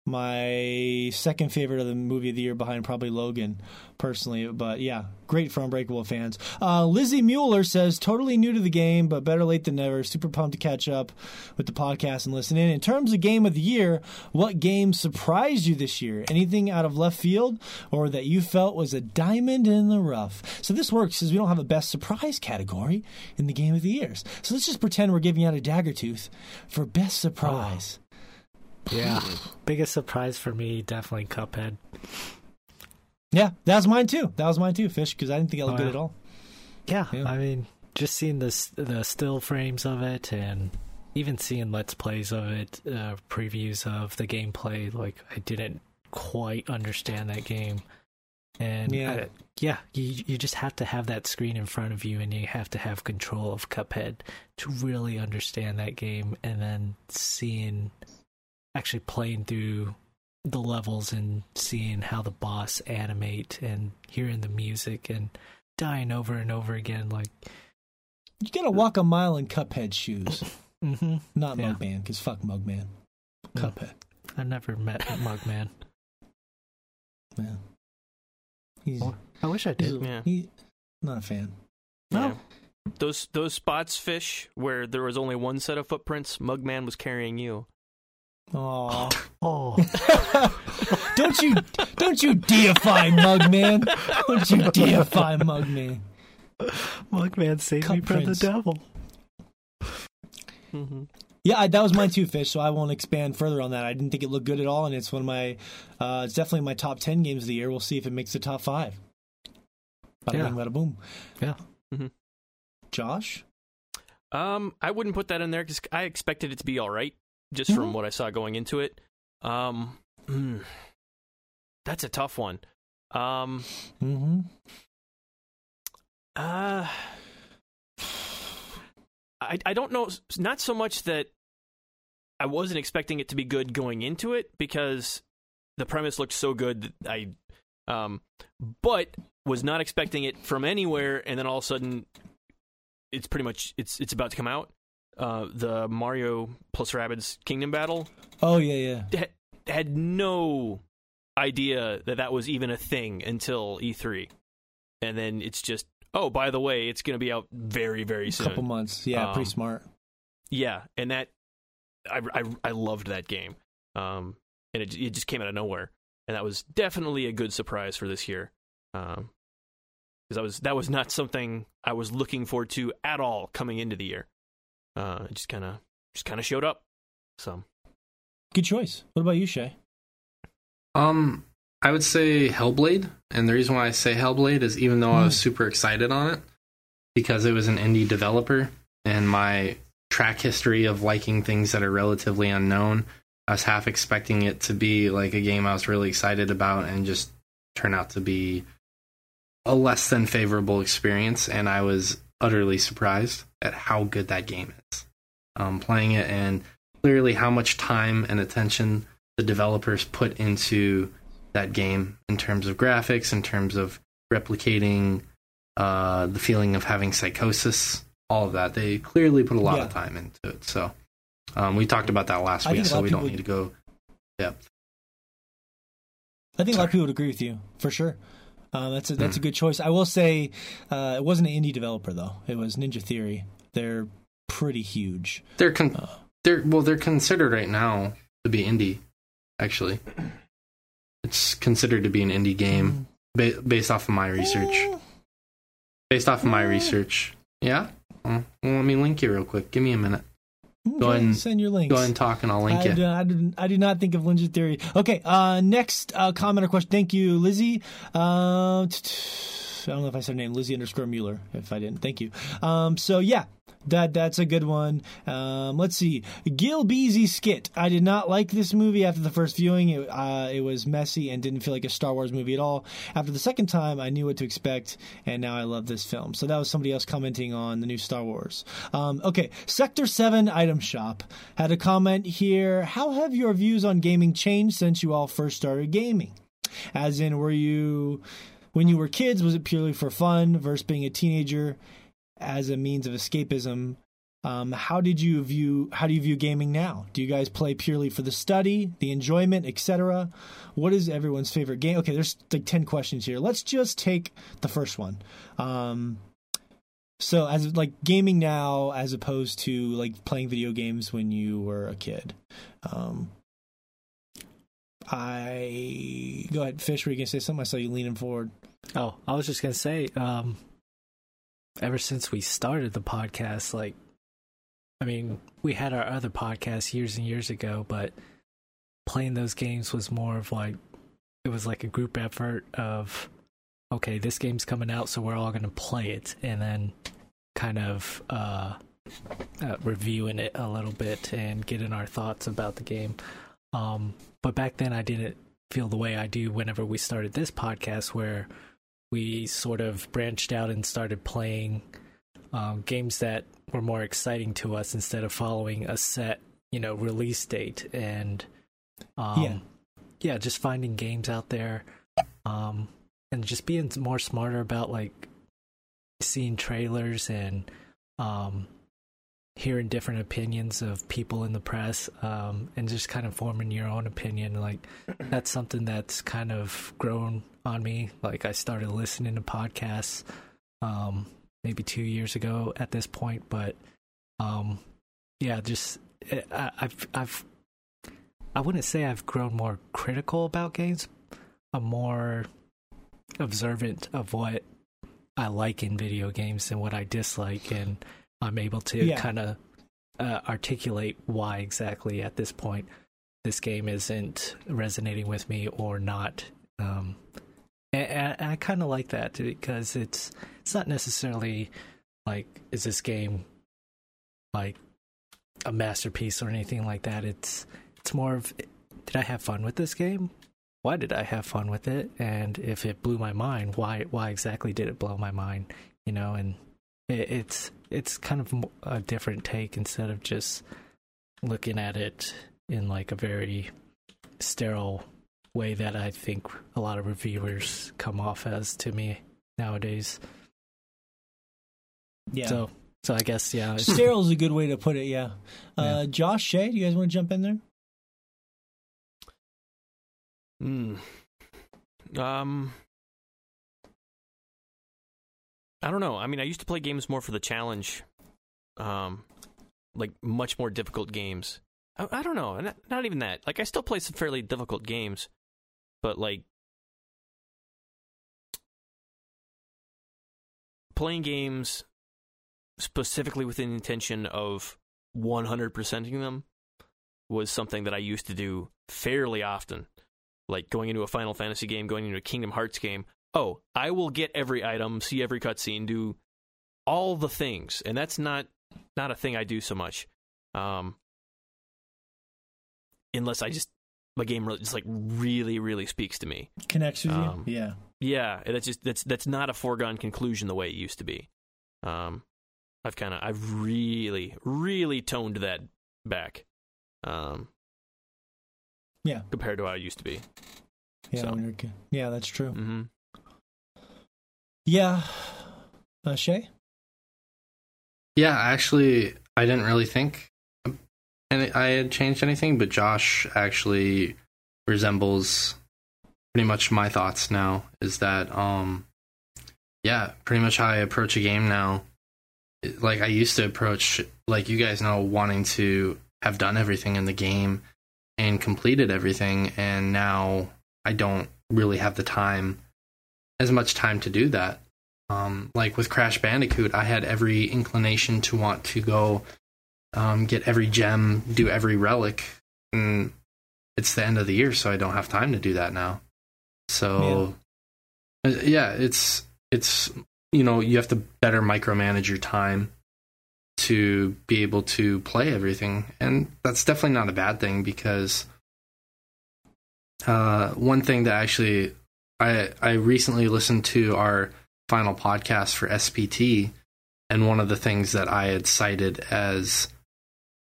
my second favorite of the movie of the year behind probably Logan personally but yeah great for unbreakable fans. Uh, lizzie mueller says totally new to the game but better late than never. Super pumped to catch up with the podcast and listen in. In terms of game of the year what game surprised you this year? Anything out of left field or that you felt was a diamond in the rough? So this works because we don't have a best surprise category in the game of the years. So let's just pretend we're giving out a dagger tooth for best surprise
Yeah. Biggest surprise for me, definitely Cuphead.
Yeah, that was mine too. That was mine too, Fish, because I didn't think it looked
Oh,
good
yeah.
at all.
Yeah,
Yeah.
I mean, just seeing the the still frames of it, and even seeing let's plays of it, uh, previews of the gameplay. Like I didn't quite understand that game, and
Yeah.
I- yeah, you you just have to have that screen in front of you, and you have to have control of Cuphead to really understand that game, and then seeing actually playing through the levels and seeing how the boss animate and hearing the music and dying over and over again like
You gotta walk a mile in Cuphead shoes,
hmm
not
Yeah.
Mugman, because fuck Mugman.
Mm.
Cuphead,
i never met mugman
man. He's,
I wish I
he's,
did.
Yeah.
he- not a fan.
Yeah.
No.
Those those spots fish where there was only one set of footprints, Mugman was carrying you.
Aw.
Oh,
don't you don't you deify Mugman. Don't you deify Mugman.
Mugman saved me
Cup
from
Prince.
the devil.
Mm-hmm.
Yeah, I, that was mine too, Fish. So I won't expand further on that. I didn't think it looked good at all, and it's one of my. Uh, it's definitely my top ten games of the year. We'll see if it makes the top five. Bada
Yeah.
bing, bada boom.
Yeah.
Mhm.
Josh.
Um, I wouldn't put that in there because I expected it to be all right, just from
Mhm.
what I saw going into it. Um, hmm, that's a tough one. Um,
Mm-hmm.
uh, I I don't know. Not so much that I wasn't expecting it to be good going into it because the premise looked so good that I, um, but was not expecting it from anywhere, and then all of a sudden, it's pretty much it's it's about to come out. Uh, the Mario plus Rabbids Kingdom Battle
Oh yeah, yeah.
had, had no idea that that was even a thing until E3, and then it's just oh by the way, it's going to be out very very soon.
A couple months. Yeah, pretty
Um,
smart.
Yeah, and that I, I I loved that game. Um, and it it just came out of nowhere, and that was definitely a good surprise for this year. Um, because I was that was not something I was looking forward to at all coming into the year. Uh, it just kind of just kind of showed up. So
Good choice. What about you, Shay?
Um, I would say Hellblade, and the reason why I say Hellblade is even though I was super excited on it, because it was an indie developer, and my track history of liking things that are relatively unknown, I was half expecting it to be like a game I was really excited about, and just turn out to be a less than favorable experience, and I was utterly surprised at how good that game is. Um, playing it and clearly how much time and attention the developers put into that game in terms of graphics, in terms of replicating uh, the feeling of having psychosis, all of that. They clearly put a lot
Yeah.
of time into it. So um, we talked about that last
I
week,
think a lot
so we don't need to go depth.
I think a lot of people would agree with you for sure. Uh, that's a, that's a good choice. I will say uh, it wasn't an indie developer though. It was Ninja Theory. They're pretty huge.
They're con-
Uh,
they're well, they're considered right now to be indie. Actually, it's considered to be an indie game ba- based off of my research.
Eh,
Based off of my
Mm.
research, yeah. Well, let me link you real quick. Give me a minute.
Okay,
Go ahead and-
send your links.
Go ahead and talk, and I'll link
I do, I, do, I do not think of Ninja Theory. Okay, uh, next uh, comment or question. Thank you, Lizzie. Uh, t- t- I don't know if I said her name, Lizzie underscore Mueller. If I didn't, thank you. Um, so yeah, that that's a good one. Um, let's see, Gil Beasy skit. I did not like this movie after the first viewing. It, uh, it was messy and didn't feel like a Star Wars movie at all. After the second time, I knew what to expect, and now I love this film. So that was somebody else commenting on the new Star Wars. Um, okay, Sector Seven Item Shop had a comment here. How have your views on gaming changed since you all first started gaming? As in, were you when you were kids? Was it purely for fun versus being a teenager as a means of escapism? Um, how did you view how do you view gaming now? Do you guys play purely for the study, the enjoyment, etc.? What is everyone's favorite game? Okay, there's like ten questions here. Let's just take the first one. Um, so as like gaming now as opposed to like playing video games when you were a kid. Um, I go ahead, Fish. Were you gonna say something? I saw you leaning forward.
Oh, I was just gonna say, um, ever since we started the podcast, like, I mean, we had our other podcast years and years ago, but playing those games was more of like, it was like a group effort of, okay, this game's coming out, so we're all gonna play it, and then kind of uh, uh reviewing it a little bit and getting our thoughts about the game. Um, but back then, I didn't feel the way I do whenever we started this podcast, where we sort of branched out and started playing um, games that were more exciting to us instead of following a set, you know, release date and um,
Yeah.
yeah, just finding games out there, um, and just being more smarter about like seeing trailers and um, hearing different opinions of people in the press um, and just kind of forming your own opinion. Like that's something that's kind of grown on me. Like I started listening to podcasts um, maybe two years ago at this point, but um, yeah, just I, I've I've I wouldn't say I've grown more critical about games. I'm more observant of what I like in video games and what I dislike, and I'm able to
Yeah.
kind of uh, articulate why exactly at this point this game isn't resonating with me or not. Um, and, and I kind of like that because it's it's not necessarily like is this game like a masterpiece or anything like that. It's it's more of did I have fun with this game? Why did I have fun with it? And if it blew my mind, why why exactly did it blow my mind? You know, and it, it's it's kind of a different take instead of just looking at it in like a very sterile way that I think a lot of reviewers come off as to me nowadays.
Yeah.
So so I guess yeah, it's-
Sterile is a good way to put it. Yeah. Uh, Josh, Shay, do you guys want to jump in there?
Hmm. Um. I don't know. I mean, I used to play games more for the challenge, um, like much more difficult games. I, I don't know. Not, not even that. Like, I still play some fairly difficult games, but like playing games specifically with the intention of 100%ing them was something that I used to do fairly often like going into a Final Fantasy game, going into a Kingdom Hearts game. Oh, I will get every item, see every cutscene, do all the things, and that's not not a thing I do so much. Um, unless I just my game really, just like really really speaks to me.
Connects with
Um,
you? Yeah.
Yeah, that's just that's that's not a foregone conclusion the way it used to be. Um, I've kind of I've really really toned that back. Um,
Yeah.
compared to how I used to be.
Yeah.
So-
when you're a kid. Yeah, that's true.
hmm
Yeah. Uh, Shay?
Yeah, actually, I didn't really think and I had changed anything, but Josh actually resembles pretty much my thoughts now. Is that um, yeah, pretty much how I approach a game now. Like I used to approach, like you guys know, wanting to have done everything in the game and completed everything, and now I don't really have the time, as much time to do that. Um, like with Crash Bandicoot, I had every inclination to want to go um, get every gem, do every relic, and it's the end of the year, so I don't have time to do that now. So, uh, yeah, it's it's you know you have to better micromanage your time to be able to play everything, and that's definitely not a bad thing because uh, one thing that actually I I recently listened to our final podcast for SPT, and one of the things that I had cited as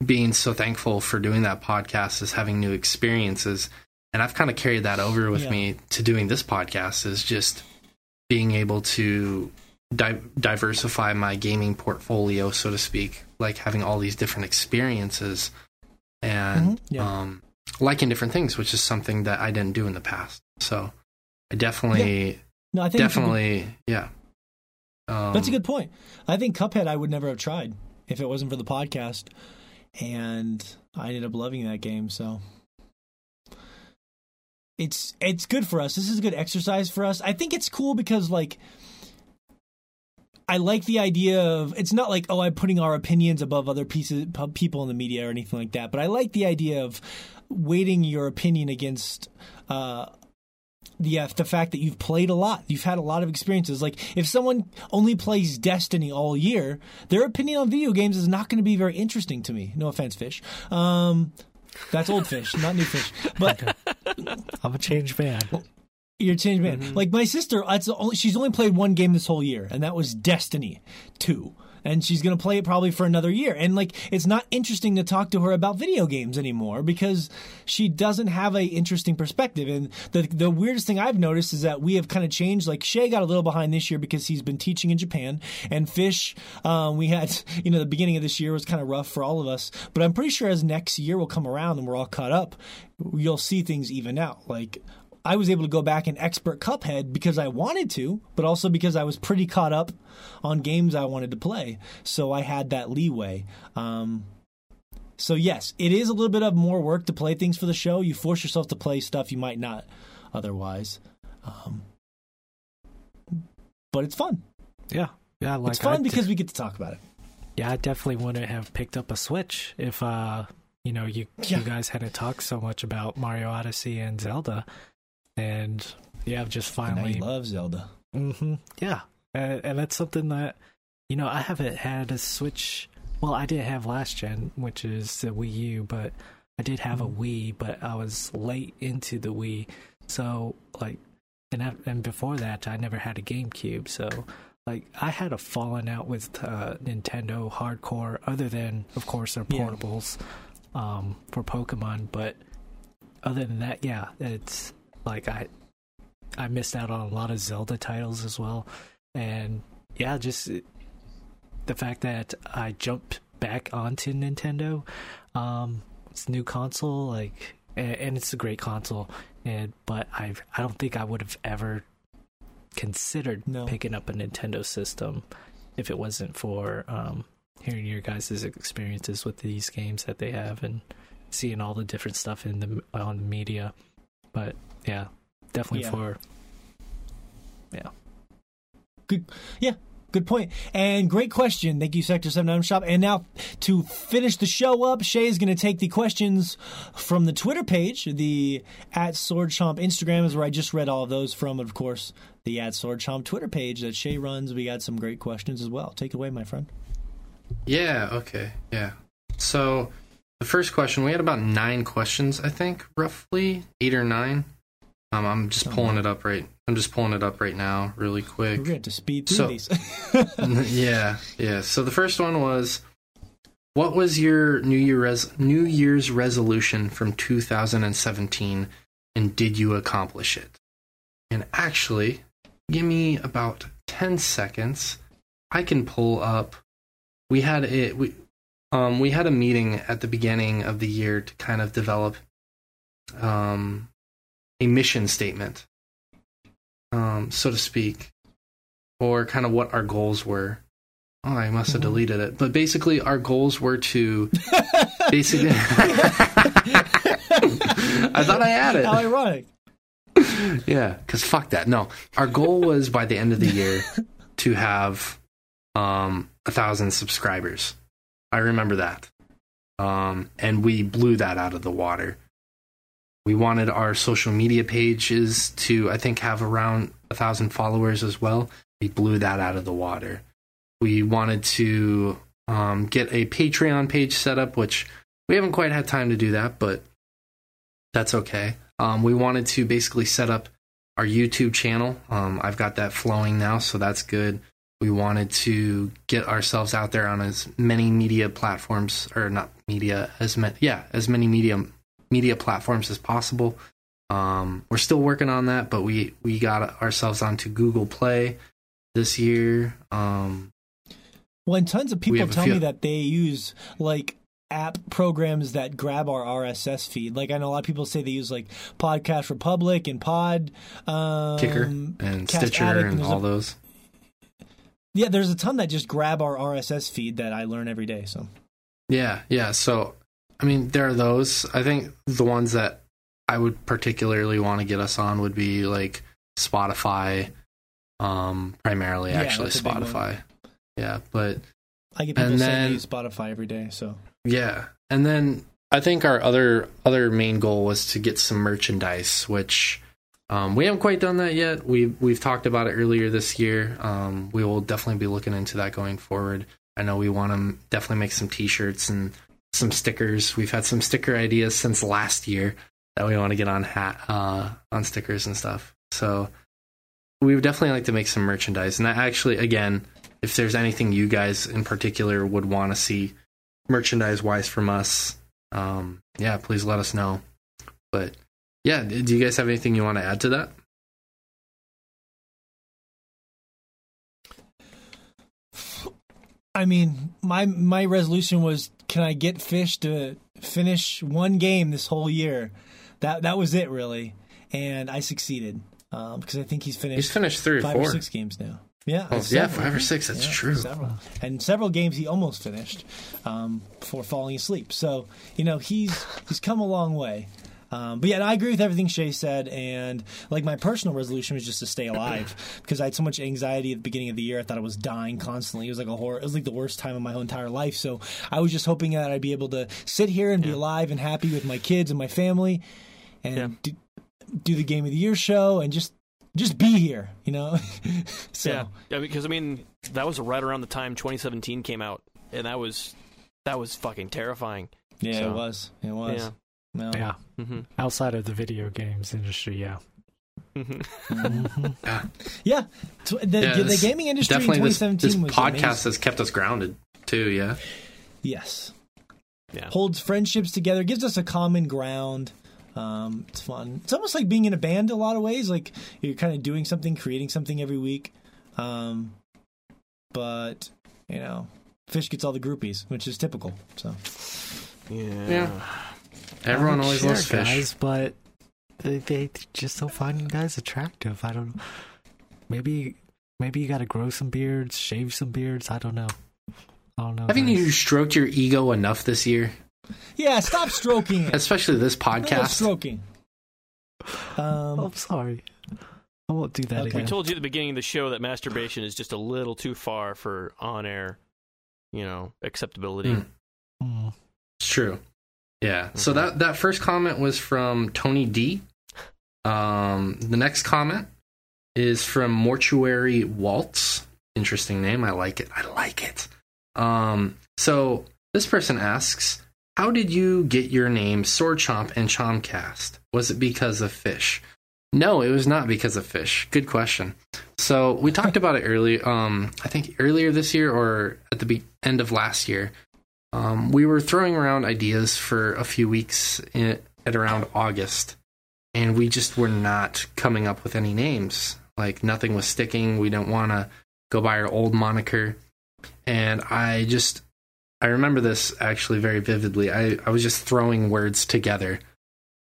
being so thankful for doing that podcast is having new experiences. And I've kind of carried that over with
Yeah.
me to doing this podcast is just being able to di- diversify my gaming portfolio, so to speak, like having all these different experiences and
Mhm, yeah.
um, liking different things, which is something that I didn't do in the past. So I definitely,
No, I think a good-
definitely, yeah. Um,
That's a good point. I think Cuphead I would never have tried if it wasn't for the podcast, and I ended up loving that game. So it's it's good for us. This is a good exercise for us. I think it's cool because like I like the idea of it's not like oh I'm putting our opinions above other pieces people in the media or anything like that. But I like the idea of weighting your opinion against. Uh, the uh, the fact that you've played a lot, you've had a lot of experiences. Like if someone only plays Destiny all year, their opinion on video games is not going to be very interesting to me. No offense, fish. Um, that's old fish, not new fish. But
I'm a changed man.
you're a changed man. Like my sister, that's only, she's only played one game this whole year, and that was Destiny Two. And she's going to play it probably for another year. And like, it's not interesting to talk to her about video games anymore because she doesn't have a interesting perspective. And the the weirdest thing I've noticed is that we have kind of changed. Like Shay got a little behind this year because he's been teaching in Japan, and Fish, um, we had you know the beginning of this year was kind of rough for all of us. But I'm pretty sure as next year will come around and we're all caught up, you'll see things even out. Like I was able to go back and expert Cuphead because I wanted to, but also because I was pretty caught up on games I wanted to play. So I had that leeway. Um, so yes, it is a little bit of more work to play things for the show. You force yourself to play stuff you might not otherwise. Um, but it's fun.
Yeah, yeah. Like
it's fun because we get to talk about it.
Yeah, I definitely wouldn't have picked up a Switch if uh you know you
Yeah.
you guys hadn't talked so much about Mario Odyssey and Zelda, and yeah, I've just finally
love Zelda.
Mm-hmm, Yeah, and, and that's something that you know I haven't had a Switch. Well, I did have last gen, which is the Wii U, but I did have a Wii, but I was late into the Wii, so like, and I, and before that, I never had a GameCube, so like I had a falling out with uh, Nintendo hardcore, other than of course their
Yeah.
portables um, for Pokemon, but other than that, yeah, it's like I I missed out on a lot of Zelda titles as well, and yeah, just the fact that I jumped back onto Nintendo, um, it's a new console, like, and, and it's a great console, and but I I don't think I would have ever considered
No.
picking up a Nintendo system if it wasn't for um, hearing your guys' experiences with these games that they have and seeing all the different stuff in the on the media. But yeah, definitely
Yeah.
for yeah.
Good yeah, good point. And great question. Thank you, Sector Seven Item Shop. And now to finish the show up, Shay is going to take the questions from the Twitter page. The at Sword Chomp Instagram is where I just read all of those from. And of course, the at Sword Chomp Twitter page that Shay runs. We got some great questions as well. Take it away, my friend.
Yeah, okay. Yeah. So the first question, we had about nine questions, I think, roughly. Eight or nine. Um, I'm just pulling it up right I'm just pulling it up right now, really quick.
We're going to speed through
So-
these.
yeah, yeah. So the first one was what was your New Year res- New Year's resolution from 2017 and did you accomplish it? And actually, give me about 10 seconds. I can pull up we had it we um we had a meeting at the beginning of the year to kind of develop um a mission statement um so to speak or kind of what our goals were oh i must have
Mhm.
deleted it but basically our goals were to basically i thought i had it
How ironic.
yeah, because fuck that. No, our goal was by the end of the year to have um a thousand subscribers. I remember that, um, and we blew that out of the water. We wanted our social media pages to, I think, have around a thousand followers as well. We blew that out of the water. We wanted to um, get a Patreon page set up, which we haven't quite had time to do that, but that's okay. Um, we wanted to basically set up our YouTube channel. Um, I've got that flowing now, so that's good. We wanted to get ourselves out there on as many media platforms, or not media, as many, yeah, as many media media platforms as possible. Um, we're still working on that, but we we got ourselves onto Google Play this year. Um,
When tons of people tell
few-
me that they use like app programs that grab our RSS feed. Like I know a lot of people say they use like Podcast Republic and Pod um,
Kicker and
Cast
Stitcher
Addict,
and
there's
all
a-
those.
Yeah, there's a ton that just grab our RSS feed that I learn every day. So
Yeah, yeah. So, I mean, there are those. I think the ones that I would particularly want to get us on would be like Spotify, um, primarily
Yeah,
actually
that's a big one.
Spotify. Yeah, but
I get people
And
saying
then-
use Spotify every day. So
yeah, and then I think our other other main goal was to get some merchandise, which um, we haven't quite done that yet. We we've talked about it earlier this year. Um, we will definitely be looking into that going forward. I know we want to definitely make some T-shirts and some stickers. We've had some sticker ideas since last year that we want to get on hat uh, on stickers and stuff. So we would definitely like to make some merchandise. And I actually, again, if there's anything you guys in particular would want to see merchandise wise from us, um, yeah, please let us know. But yeah, do you guys have anything you want to add to that?
I mean, my my resolution was can I get fish to finish one game this whole year? That that was it really, and I succeeded um, because I think he's finished.
He's finished three or
five
four.
or six games now. Yeah,
Oh, yeah, five or six. That's
Yeah,
true.
Several. And several games he almost finished um, before falling asleep. So you know he's he's come a long way. Um, but yeah, I agree with everything Shay said, and like my personal resolution was just to stay alive because I had so much anxiety at the beginning of the year. I thought I was dying constantly. It was like a horror. It was like the worst time of my whole entire life. So I was just hoping that I'd be able to sit here and be alive and happy with my kids and my family, and
Yeah.
do, do the game of the year show and just just be here. You know. so
Yeah, yeah, because I mean that was right around the time 2017 came out, and that was that was fucking terrifying.
yeah,
So-
it was. It was.
Yeah.
No.
Yeah.
hmm
Outside of the video games industry, yeah.
hmm
Yeah, Tw- the,
Yeah,
the
this-
gaming industry in
Definitely, this,
2017
this
was
podcast
amazing.
has kept us grounded too. Yeah,
Yes,
Yeah.
holds friendships together, gives us a common ground. Um, it's fun. It's almost like being in a band in a lot of ways. Like you're kind of doing something, creating something every week. Um, but you know, Fish gets all the groupies, which is typical. So
Yeah.
Yeah. Everyone
I'm
always
sure,
loves fish.
guys, but they, they just don't find you guys attractive. I don't. Know. Maybe maybe you got to grow some beards, shave some beards. I don't know. I don't know.
Haven't
guys.
you stroked your ego enough this year?
yeah, stop stroking it.
Especially this
No
podcast.
stroking. Um,
Oh, I'm sorry. I won't do that
Okay.
We told you at the beginning of the show that masturbation is just a little too far for on-air, you know, acceptability.
Mm.
Mm.
It's true. Yeah. So
Mhm.
that that first comment was from Tony D. Um, the next comment is from Mortuary Waltz. Interesting name. I like it. I like it. Um, so this person asks, "How did you get your name Sword Chomp and Chompcast? Was it because of fish?" No, it was not because of fish. Good question. So we talked about it early. Um, I think earlier this year or at the be- end of last year. Um, we were throwing around ideas for a few weeks in, at around August, and we just were not coming up with any names. Like nothing was sticking. We didn't want to go by our old moniker, and I just I remember this actually very vividly. I I was just throwing words together.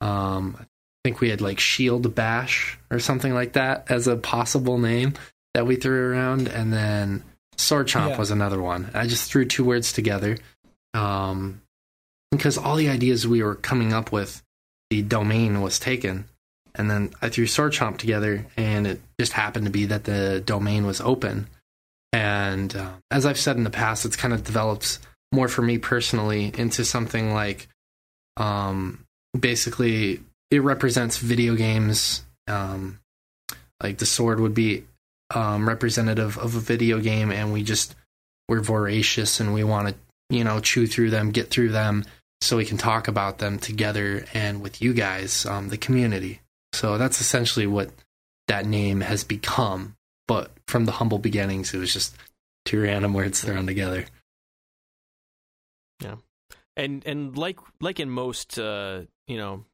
Um, I think we had like Shield Bash or something like that as a possible name that we threw around, and then Sword Chomp
Yeah.
was another one. I just threw two words together um, because all the ideas we were coming up with, the domain was taken, and then I threw Sword Chomp together, and it just happened to be that the domain was open. And uh, as I've said in the past, it's kind of developed more for me personally into something like, um, basically, it represents video games. Um, like the sword would be um, representative of a video game, and we just we're voracious and we want to you know chew through them, get through them, so we can talk about them together and with you guys, um, the community. So that's essentially what that name has become. But from the humble beginnings, it was just two random words thrown together.
Yeah, and and like like in most uh, you know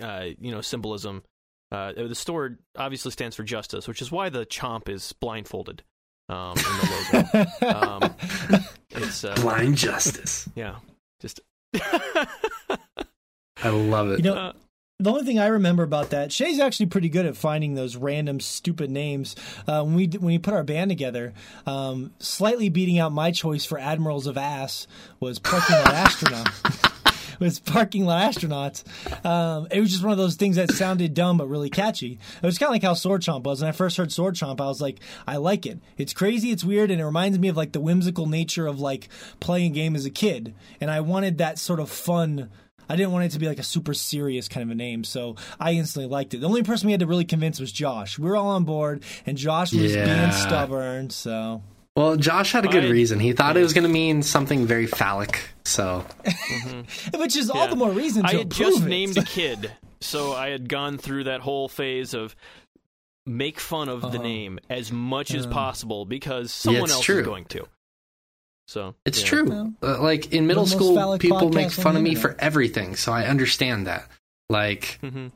uh, you know symbolism, uh, the sword obviously stands for justice, which is why the chomp is blindfolded um, in the logo. um, it's uh,
Blind justice.
yeah, just
I love it.
you know,
Uh,
the only thing I remember about that, Shay's actually pretty good at finding those random stupid names. Uh, when we when we put our band together, um, slightly beating out my choice for Admirals of Ass was Parking Lot Astronaut. was Parking Lot Astronauts. Um, it was just one of those things that sounded dumb but really catchy. It was kind of like how Sword Chomp was. When I first heard Sword Chomp, I was like, I like it. It's crazy, it's weird, and it reminds me of like the whimsical nature of like playing a game as a kid. And I wanted that sort of fun. I didn't want it to be like a super serious kind of a name, so I instantly liked it. The only person we had to really convince was Josh. We were all on board, and Josh was
Yeah.
being stubborn. So
Well, Josh had a good
I-
reason. He thought it was going to mean something very phallic. So
which is all
Yeah.
the more reason to
I had
approve
just
it.
named a kid, so I had gone through that whole phase of make fun of the
Uh-huh.
name as much as possible because someone
it's
else
true.
is going to. So
It's
yeah.
true.
Well,
Uh, like in middle
the most
school,
phallic
people make
podcast on
fun
the
of me
internet.
for everything, so I understand that. Like
Mhm.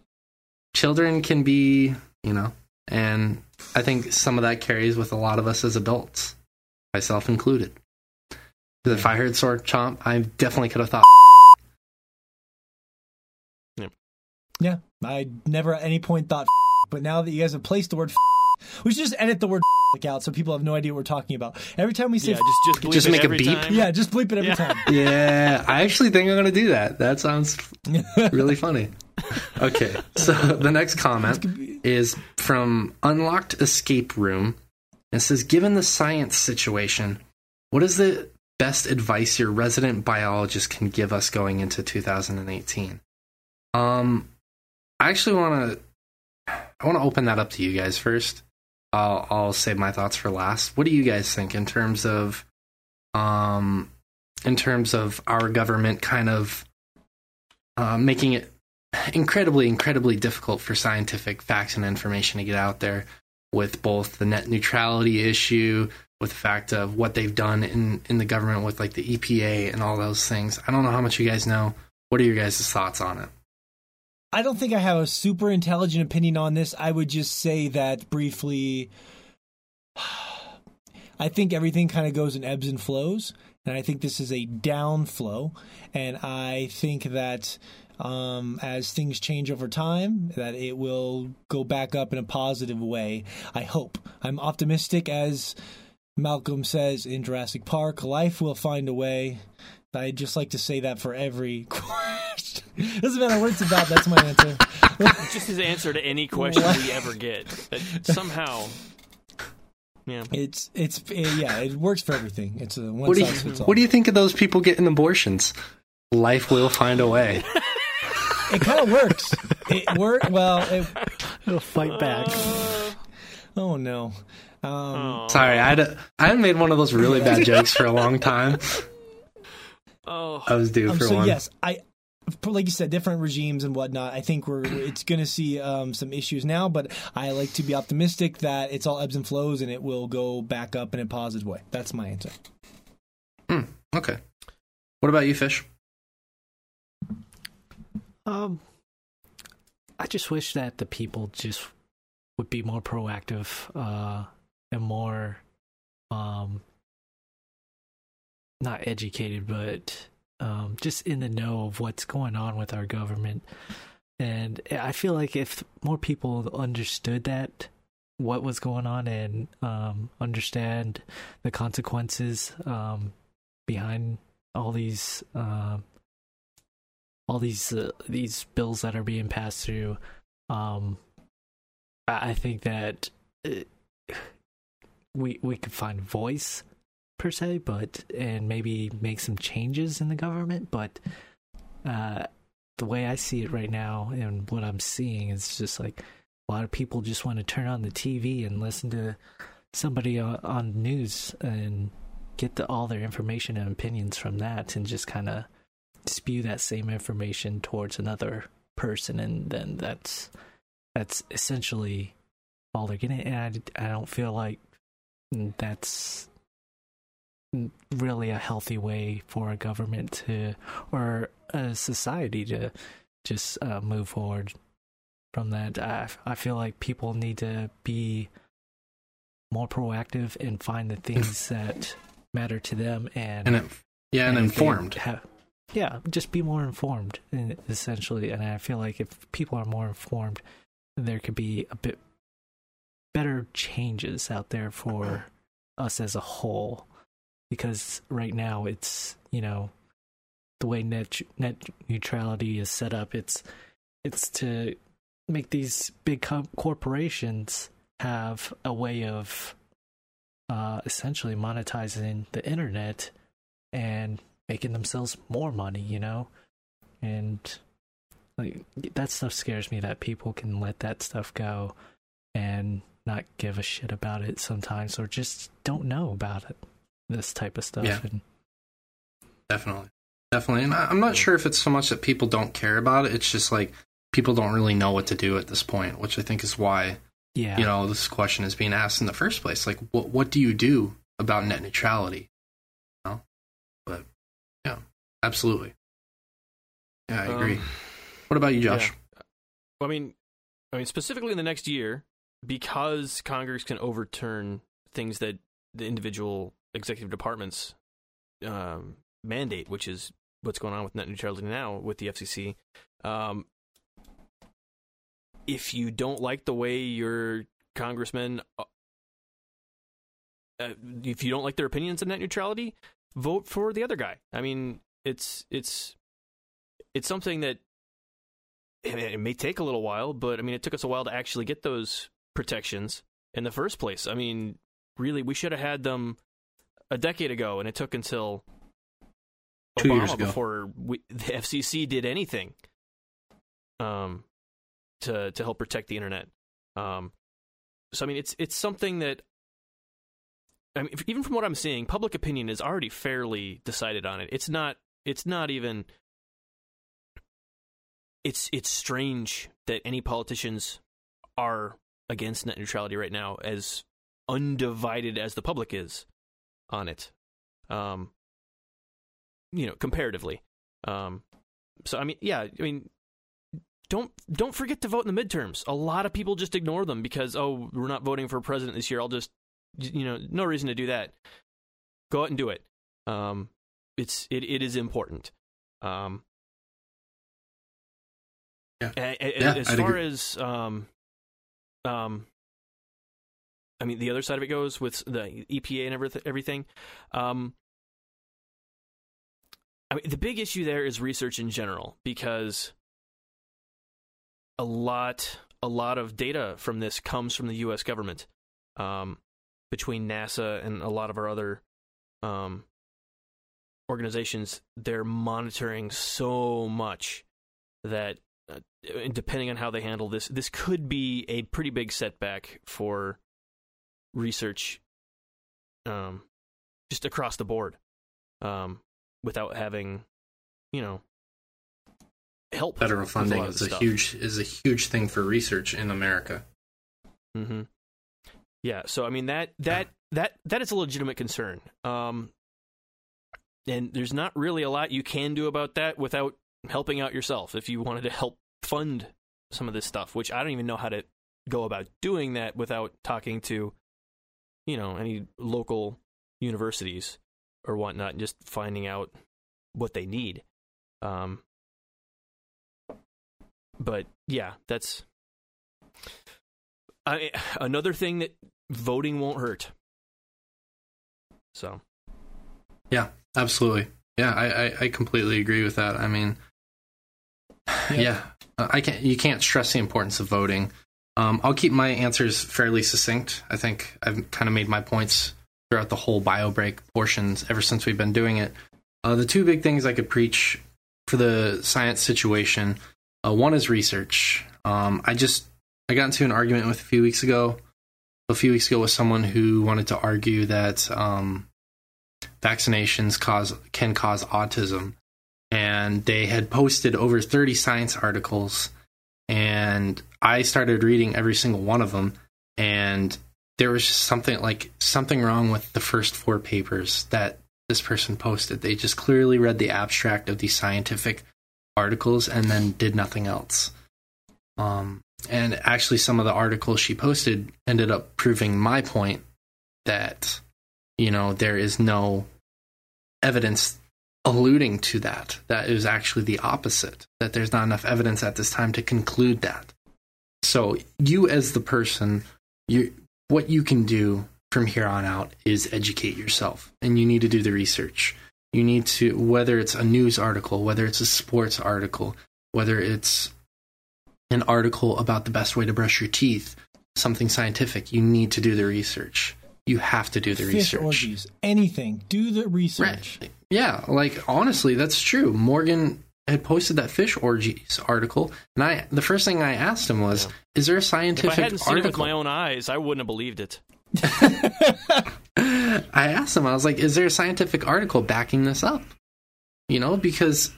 children can be, you know, and I think some of that carries with a lot of us as adults, myself included. 'Cause hmm. If I heard sword chomp, I definitely could have thought.
Yeah, I never at any point thought, but now that you guys have placed the word, we should just edit the word out so people have no idea what we're talking about. Every time we say,
Yeah, just just bleep
Just
it
make a beep?
time.
yeah, just bleep it every
Yeah.
time.
yeah, I actually think I'm gonna do that. That sounds really funny. Okay, so the next comment is from Unlocked Escape Room. It says, given the science situation, what is the best advice your resident biologist can give us going into 2018? Um, I actually want to. I want to open that up to you guys first. I'll I'll save my thoughts for last. What do you guys think in terms of, um, in terms of our government kind of uh, making it incredibly, incredibly difficult for scientific facts and information to get out there with both the net neutrality issue, with the fact of what they've done in, in the government with like the EPA and all those things. I don't know how much you guys know. What are your guys' thoughts on it?
I don't think I have a super intelligent opinion on this. I would just say that briefly. I think everything kind of goes in ebbs and flows, and I think this is a downflow. And I think that um, as things change over time, that it will go back up in a positive way. I hope. I'm optimistic, as Malcolm says in Jurassic Park. Life will find a way. I'd just like to say that for every question. Doesn't matter what it's about. That's my answer.
Just his answer to any question we ever get. That somehow, yeah.
It's it's yeah. It works for everything. It's a one
What do
size fits
you
all.
What do you think of those people getting abortions? Life will find a way.
It kind of works. It work well. It,
He'll fight back.
oh no. Um,
Sorry, I had, I hadn't made one of those really bad jokes for a long time.
oh,
I was due
um,
for
so
one.
yes, I like you said, different regimes and whatnot. I think we're it's going to see um, some issues now, but I like to be optimistic that it's all ebbs and flows and it will go back up in a positive way. That's my answer.
Hmm, okay. What about you, Fish?
Um, I just wish that the people just would be more proactive, uh, and more, um, not educated, but um, just in the know of what's going on with our government. And I feel like if more people understood that, what was going on, and um, understand the consequences um, behind all these um, all these uh, these bills that are being passed through, um, I, think that uh, we we could find voice per se, but and maybe make some changes in the government. But uh, the way I see it right now and what I'm seeing is just like a lot of people just want to turn on the TV and listen to somebody on, on news and get the, all their information and opinions from that, and just kind of spew that same information towards another person, and then that's that's essentially all they're getting. And I, I don't feel like that's really a healthy way for a government to or a society to just uh, move forward from that. I, I feel like people need to be more proactive and find the things that matter to them and
And it, yeah, and,
they
informed.
have- yeah, just be more informed, essentially. And I feel like if people are more informed, there could be a bit better changes out there for us as a whole. Because right now, it's you know the way net net neutrality is set up. It's it's to make these big co- corporations have a way of uh, essentially monetizing the internet and making themselves more money, you know? And like that stuff scares me that people can let that stuff go and not give a shit about it sometimes or just don't know about it. This type of stuff.
Yeah.
And
Definitely. Definitely. And I, I'm not sure if it's so much that people don't care about it. It's just like people don't really know what to do at this point, which I think is why
Yeah.
you know this question is being asked in the first place. Like, what what do you do about net neutrality? Absolutely. Yeah, I agree.
Um,
what about you, Josh?
yeah. Well, I mean, I mean specifically in the next year, because Congress can overturn things that the individual executive departments um, mandate, which is what's going on with net neutrality now with the FCC. Um, if you don't like the way your congressman, uh, uh, if you don't like their opinions on net neutrality, vote for the other guy. I mean, it's it's it's something that it, may take a little while, but I mean, it took us a while to actually get those protections in the first place. I mean, really, we should have had them a decade ago, and it took until
Two
Obama
years ago.
before we, the FCC did anything um, to to help protect the internet. Um, so I mean, it's it's something that I mean, if- even from what I'm seeing, public opinion is already fairly decided on it. It's not. It's not even. It's it's strange that any politicians are against net neutrality right now, as undivided as the public is on it. Um, you know, comparatively. Um, so I mean, yeah, I mean, don't don't forget to vote in the midterms. A lot of people just ignore them because oh, we're not voting for president this year. I'll just you know, no reason to do that. Go out and do it. Um, it's it it is important. Um,
Yeah.
a- a-
Yeah,
as
I'd
far
agree.
as um, um, I mean, the other side of it goes with the EPA and everyth- everything. Um, I mean, the big issue there is research in general because a lot, a lot of data from this comes from the U.S. government, um, between NASA and a lot of our other um, organizations. They're monitoring so much that, uh, depending on how they handle this, this could be a pretty big setback for research, um, just across the board. Um, without having, you know, help.
Federal
a
funding is a
stuff.
huge is a huge thing for research in America.
hmm Yeah. So I mean that that that that is a legitimate concern. Um, and there's not really a lot you can do about that without helping out yourself. If you wanted to help fund some of this stuff, which I don't even know how to go about doing that without talking to, you know, any local universities or whatnot, and just finding out what they need. Um, but yeah, that's I, another thing that voting won't hurt. So
Yeah, absolutely. Yeah, I, I, I completely agree with that. I mean, yeah, Uh, I can't. You can't stress the importance of voting. Um, I'll keep my answers fairly succinct. I think I've kind of made my points throughout the whole bio break portions ever since we've been doing it. Uh, the two big things I could preach for the science situation. Uh, one is research. Um, I just I got into an argument with a few weeks ago. A few weeks ago with someone who wanted to argue that um, vaccinations cause can cause autism. And they had posted over 30 science articles and i started reading every single one of them. And there was just something like something wrong with the first four papers that this person posted. They just clearly read the abstract of these scientific articles and then did nothing else. Um, and actually some of the articles she posted ended up proving my point that you know there is no evidence alluding to that. That is actually the opposite that there's not enough evidence at this time to conclude that. So you as the person you what you can do from here on out is educate yourself and you need to do the research. You need to whether it's a news article whether it's a sports article whether it's an article about the best way to brush your teeth something scientific you need to do the research you have to do the
Fish
research
orgies, anything. Do the research.
Right. Yeah, like honestly, that's true. Morgan had posted that fish orgies article, and I the first thing I asked him was,
Yeah.
"Is there a
if
scientific
I hadn't seen it with my own eyes, I wouldn't have believed it.
I asked him, I was like, "Is there a scientific article backing this up?" You know, because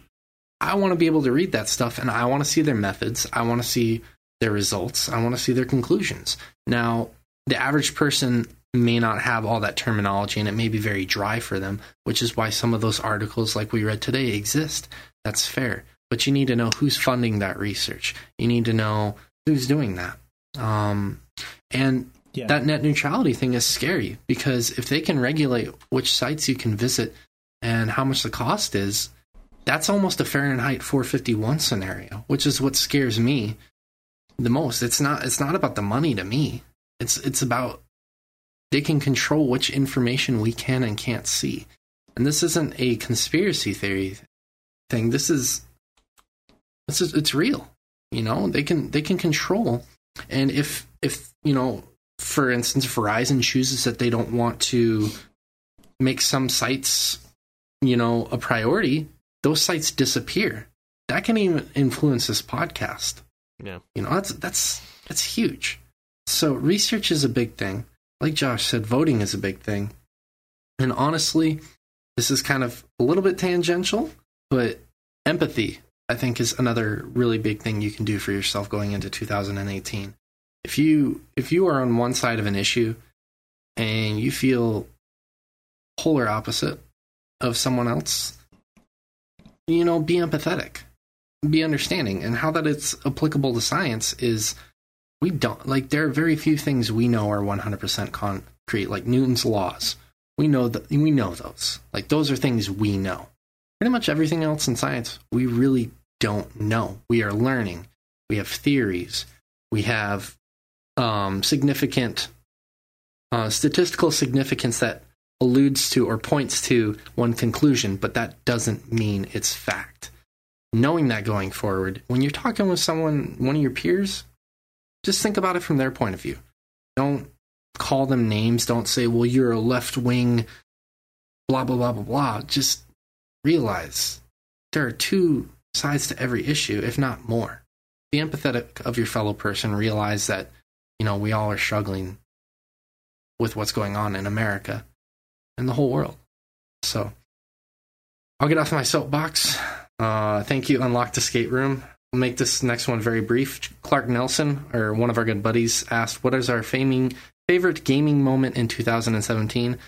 I want to be able to read that stuff, and I want to see their methods. I want to see their results. I want to see their conclusions. Now, the average person may not have all that terminology and it may be very dry for them, which is why some of those articles like we read today exist. That's fair. But you need to know who's funding that research. You need to know who's doing that. Um, and
Yeah.
that net neutrality thing is scary because if they can regulate which sites you can visit and how much the cost is, that's almost a Fahrenheit 451 scenario, which is what scares me the most. It's not it's not about the money to me. It's it's about they can control which information we can and can't see. And this isn't a conspiracy theory thing. This is this is it's real. You know, they can they can control and if if you know, for instance, Verizon chooses that they don't want to make some sites, you know, a priority, those sites disappear. That can even influence this podcast.
Yeah.
You know, that's that's that's huge. So research is a big thing. Like Josh said, voting is a big thing. And honestly, this is kind of a little bit tangential, but empathy, I think, is another really big thing you can do for yourself going into 2018. If you if you are on one side of an issue and you feel polar opposite of someone else, you know, be empathetic, be understanding, and how that it's applicable to science is we don't like there are very few things we know are 100% concrete, like Newton's laws. We know that we know those. Like those are things we know. Pretty much everything else in science we really don't know. We are learning. We have theories. We have um, significant uh, statistical significance that alludes to or points to one conclusion, but that doesn't mean it's fact. Knowing that going forward, when you're talking with someone, one of your peers, just think about it from their point of view. Don't call them names. Don't say, well, you're a left wing, blah, blah, blah, blah, blah. Just realize there are two sides to every issue, if not more. Be empathetic of your fellow person. Realize that, you know, we all are struggling with what's going on in America and the whole world. So I'll get off my soapbox. Uh, thank you, Unlocked Escape Room. I'll make this next one very brief. Clark Nelson, or one of our good buddies, asked, What is our faming, favorite gaming moment in 2017?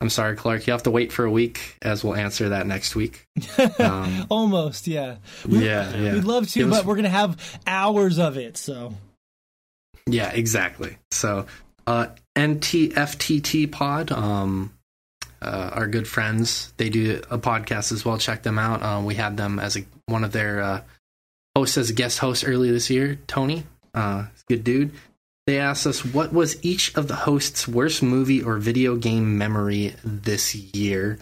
I'm sorry, Clark. You have to wait for a week, as we'll answer that next week. Um,
Almost, yeah.
yeah, yeah.
We'd love to,
us-
but we're gonna have hours of it. So
Yeah, exactly. So, uh, NTFTT Pod, um, uh, our good friends, they do a podcast as well. Check them out. Uh, we had them as a, one of their hosts as a guest host earlier this year. Tony, uh, good dude. They asked us what was each of the hosts' worst movie or video game memory this year.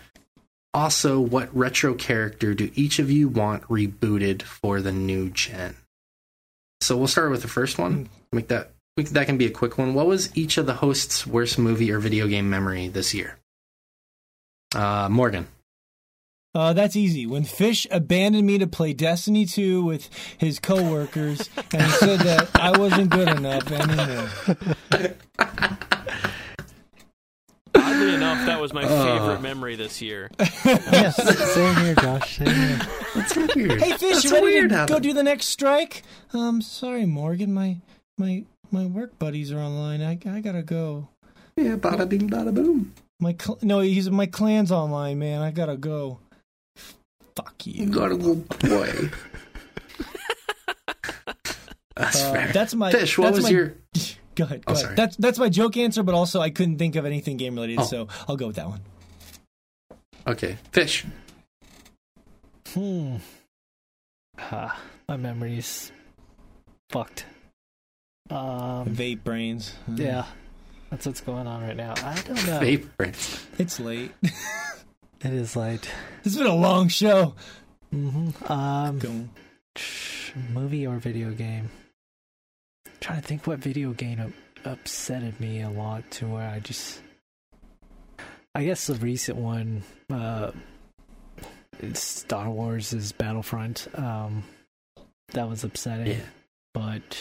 Also, what retro character do each of you want rebooted for the new gen? So we'll start with the first one. Make that that can be a quick one. What was each of the hosts' worst movie or video game memory this year? Uh, Morgan.
Uh, that's easy. When Fish abandoned me to play Destiny 2 with his coworkers and he said that I wasn't good enough anymore.
Oddly enough, that was my
Uh.
favorite memory this year.
yes, same here, Josh. Same here.
That's weird.
Hey Fish,
That's
you ready
weird
to
how
go do the next strike? Um, sorry, Morgan, my my my work buddies are online. I I gotta go.
Yeah, bada bing, bada boom.
My cl- no, he's my clan's online, man. I gotta go. Fuck
You
you.
gotta go play. That's
Uh,
fair.
that's my
Fish, what
that's
was
my-
your.
Go ahead.
Oh,
Go
sorry.
ahead. That's that's my joke answer, but also I couldn't think of anything game related,
Oh.
so I'll go with that one.
Okay, Fish.
Hmm. Ah, my memory's fucked. Um,
Vape brains.
yeah, that's what's going on right now. I don't know.
Vape brains.
It's late.
It is like,
it's been a long show.
hmm um, movie or video game. trying to think what video game up- upsetted me a lot to where I just. I guess the recent one, uh, Star Wars is Battlefront. Um, that was upsetting,
Yeah.
but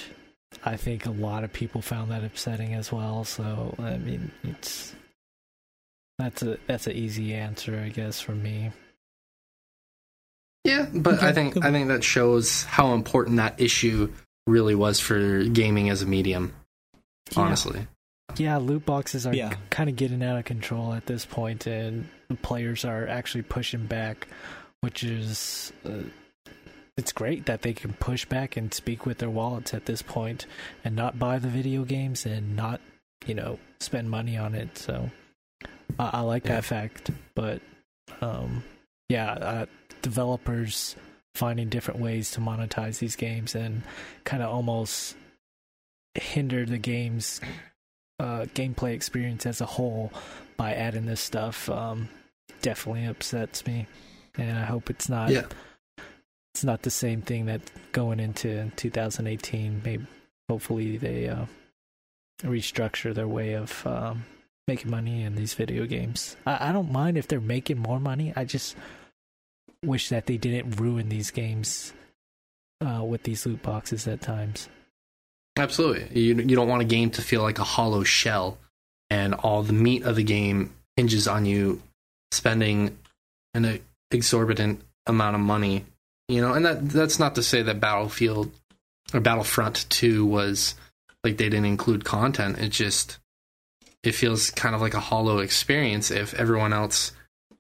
I think a lot of people found that upsetting as well. So I mean, it's that's a that's an easy answer, I guess, for me.
Yeah, but
Okay,
I think
cool.
I think that shows how important that issue really was for gaming as a medium.
Yeah.
Honestly,
Yeah, loot boxes are
Yeah.
kind of getting out of control at this point, and the players are actually pushing back, which is uh, it's great that they can push back and speak with their wallets at this point, and not buy the video games and not you know spend money on it. So I, I like
Yeah.
that fact, but um, yeah, uh, developers finding different ways to monetize these games and kind of almost hinder the game's uh, gameplay experience as a whole by adding this stuff um, definitely upsets me, and I hope it's not.
Yeah.
It's not the same thing that going into 2018. Maybe, hopefully, they uh, restructure their way of um, making money in these video games. I, I don't mind if they're making more money. I just wish that they didn't ruin these games uh, with these loot boxes at times.
absolutely. You you don't want a game to feel like a hollow shell, and all the meat of the game hinges on you spending an exorbitant amount of money. You know, and that that's not to say that Battlefield or Battlefront Two was like they didn't include content. It just it feels kind of like a hollow experience if everyone else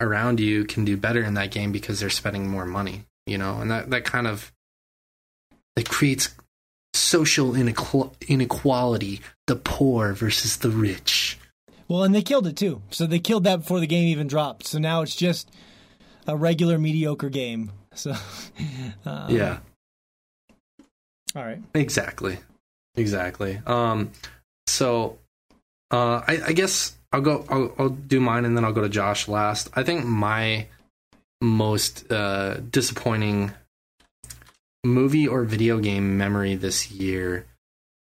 around you can do better in that game because they're spending more money. You know, and that that kind of it creates social inequality, the poor versus the rich.
Well, and they killed it too. So they killed that before the game even dropped. So now it's just a regular mediocre game. So uh,
yeah,
All right.
exactly, exactly. Um, so uh, I, I guess I'll go. I'll, I'll do mine, and then I'll go to Josh last. I think my most uh, disappointing movie or video game memory this year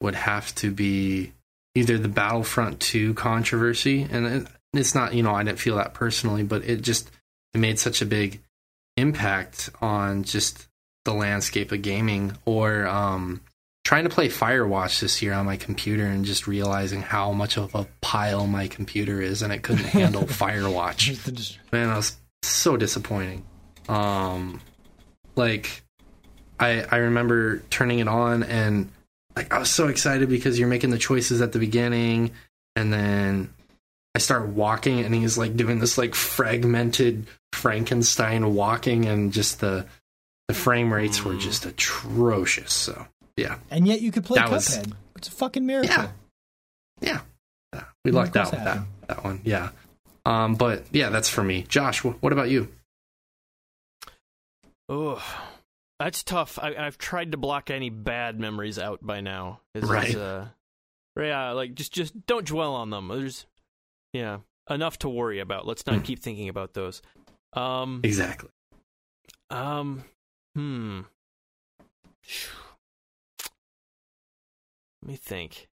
would have to be either the Battlefront 2 controversy and it, it's not you know I didn't feel that personally but it just it made such a big impact on just the landscape of gaming or um trying to play Firewatch this year on my computer and just realizing how much of a pile my computer is and it couldn't handle Firewatch
Here's the dis-
man, that was so disappointing. Um, like, I I remember turning it on and like I was so excited because you're making the choices at the beginning, and then I start walking and he's like doing this like fragmented Frankenstein walking, and just the the frame rates were just atrocious. So yeah,
and yet you could play
That was-
Cuphead. It's a fucking miracle.
Yeah. yeah, yeah. we
Yeah,
lucked out with that that one. Yeah. Um, but yeah, that's for me. Josh, wh- what about you?
Oh, that's tough. I, I've tried to block any bad memories out by now. It's,
Right.
Uh, yeah, like just just don't dwell on them. There's yeah enough to worry about. Let's not
Hmm.
keep thinking about those. Um.
Exactly.
Um. Hmm. Let me think.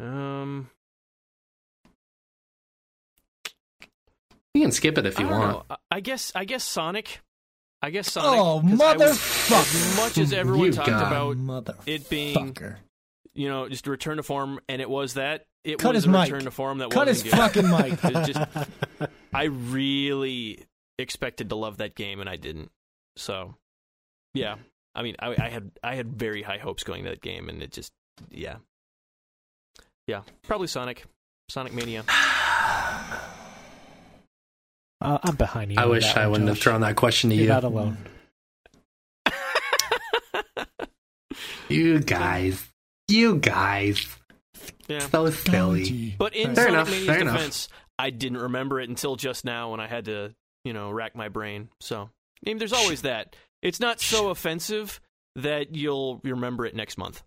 Um.
You can skip it if you
I
want.
know. I- guess. I guess Sonic. I guess Sonic.
Oh
I was-
motherfucker.
As much as everyone
You
talked about
Mother
it being you know, just a return to form, and it was that. It
Cut
was
his
a
mic.
return to form that
Cut his
wasn't good.
fucking mic.
Just, I really expected to love that game, and I didn't. So, yeah, I mean, I, I had I had very high hopes going to that game, and it just, yeah, yeah, probably Sonic, Sonic Mania.
Uh, I'm behind you.
I wish I
one,
wouldn't have thrown that question to
You're
you.
not alone.
You guys. You guys.
Yeah,
So silly.
But in
Fair
Sonic
enough,
Mania's
fair enough.
defense, I didn't remember it until just now when I had to, you know, rack my brain. So, I mean, there's always that. It's not so offensive that you'll remember it next month.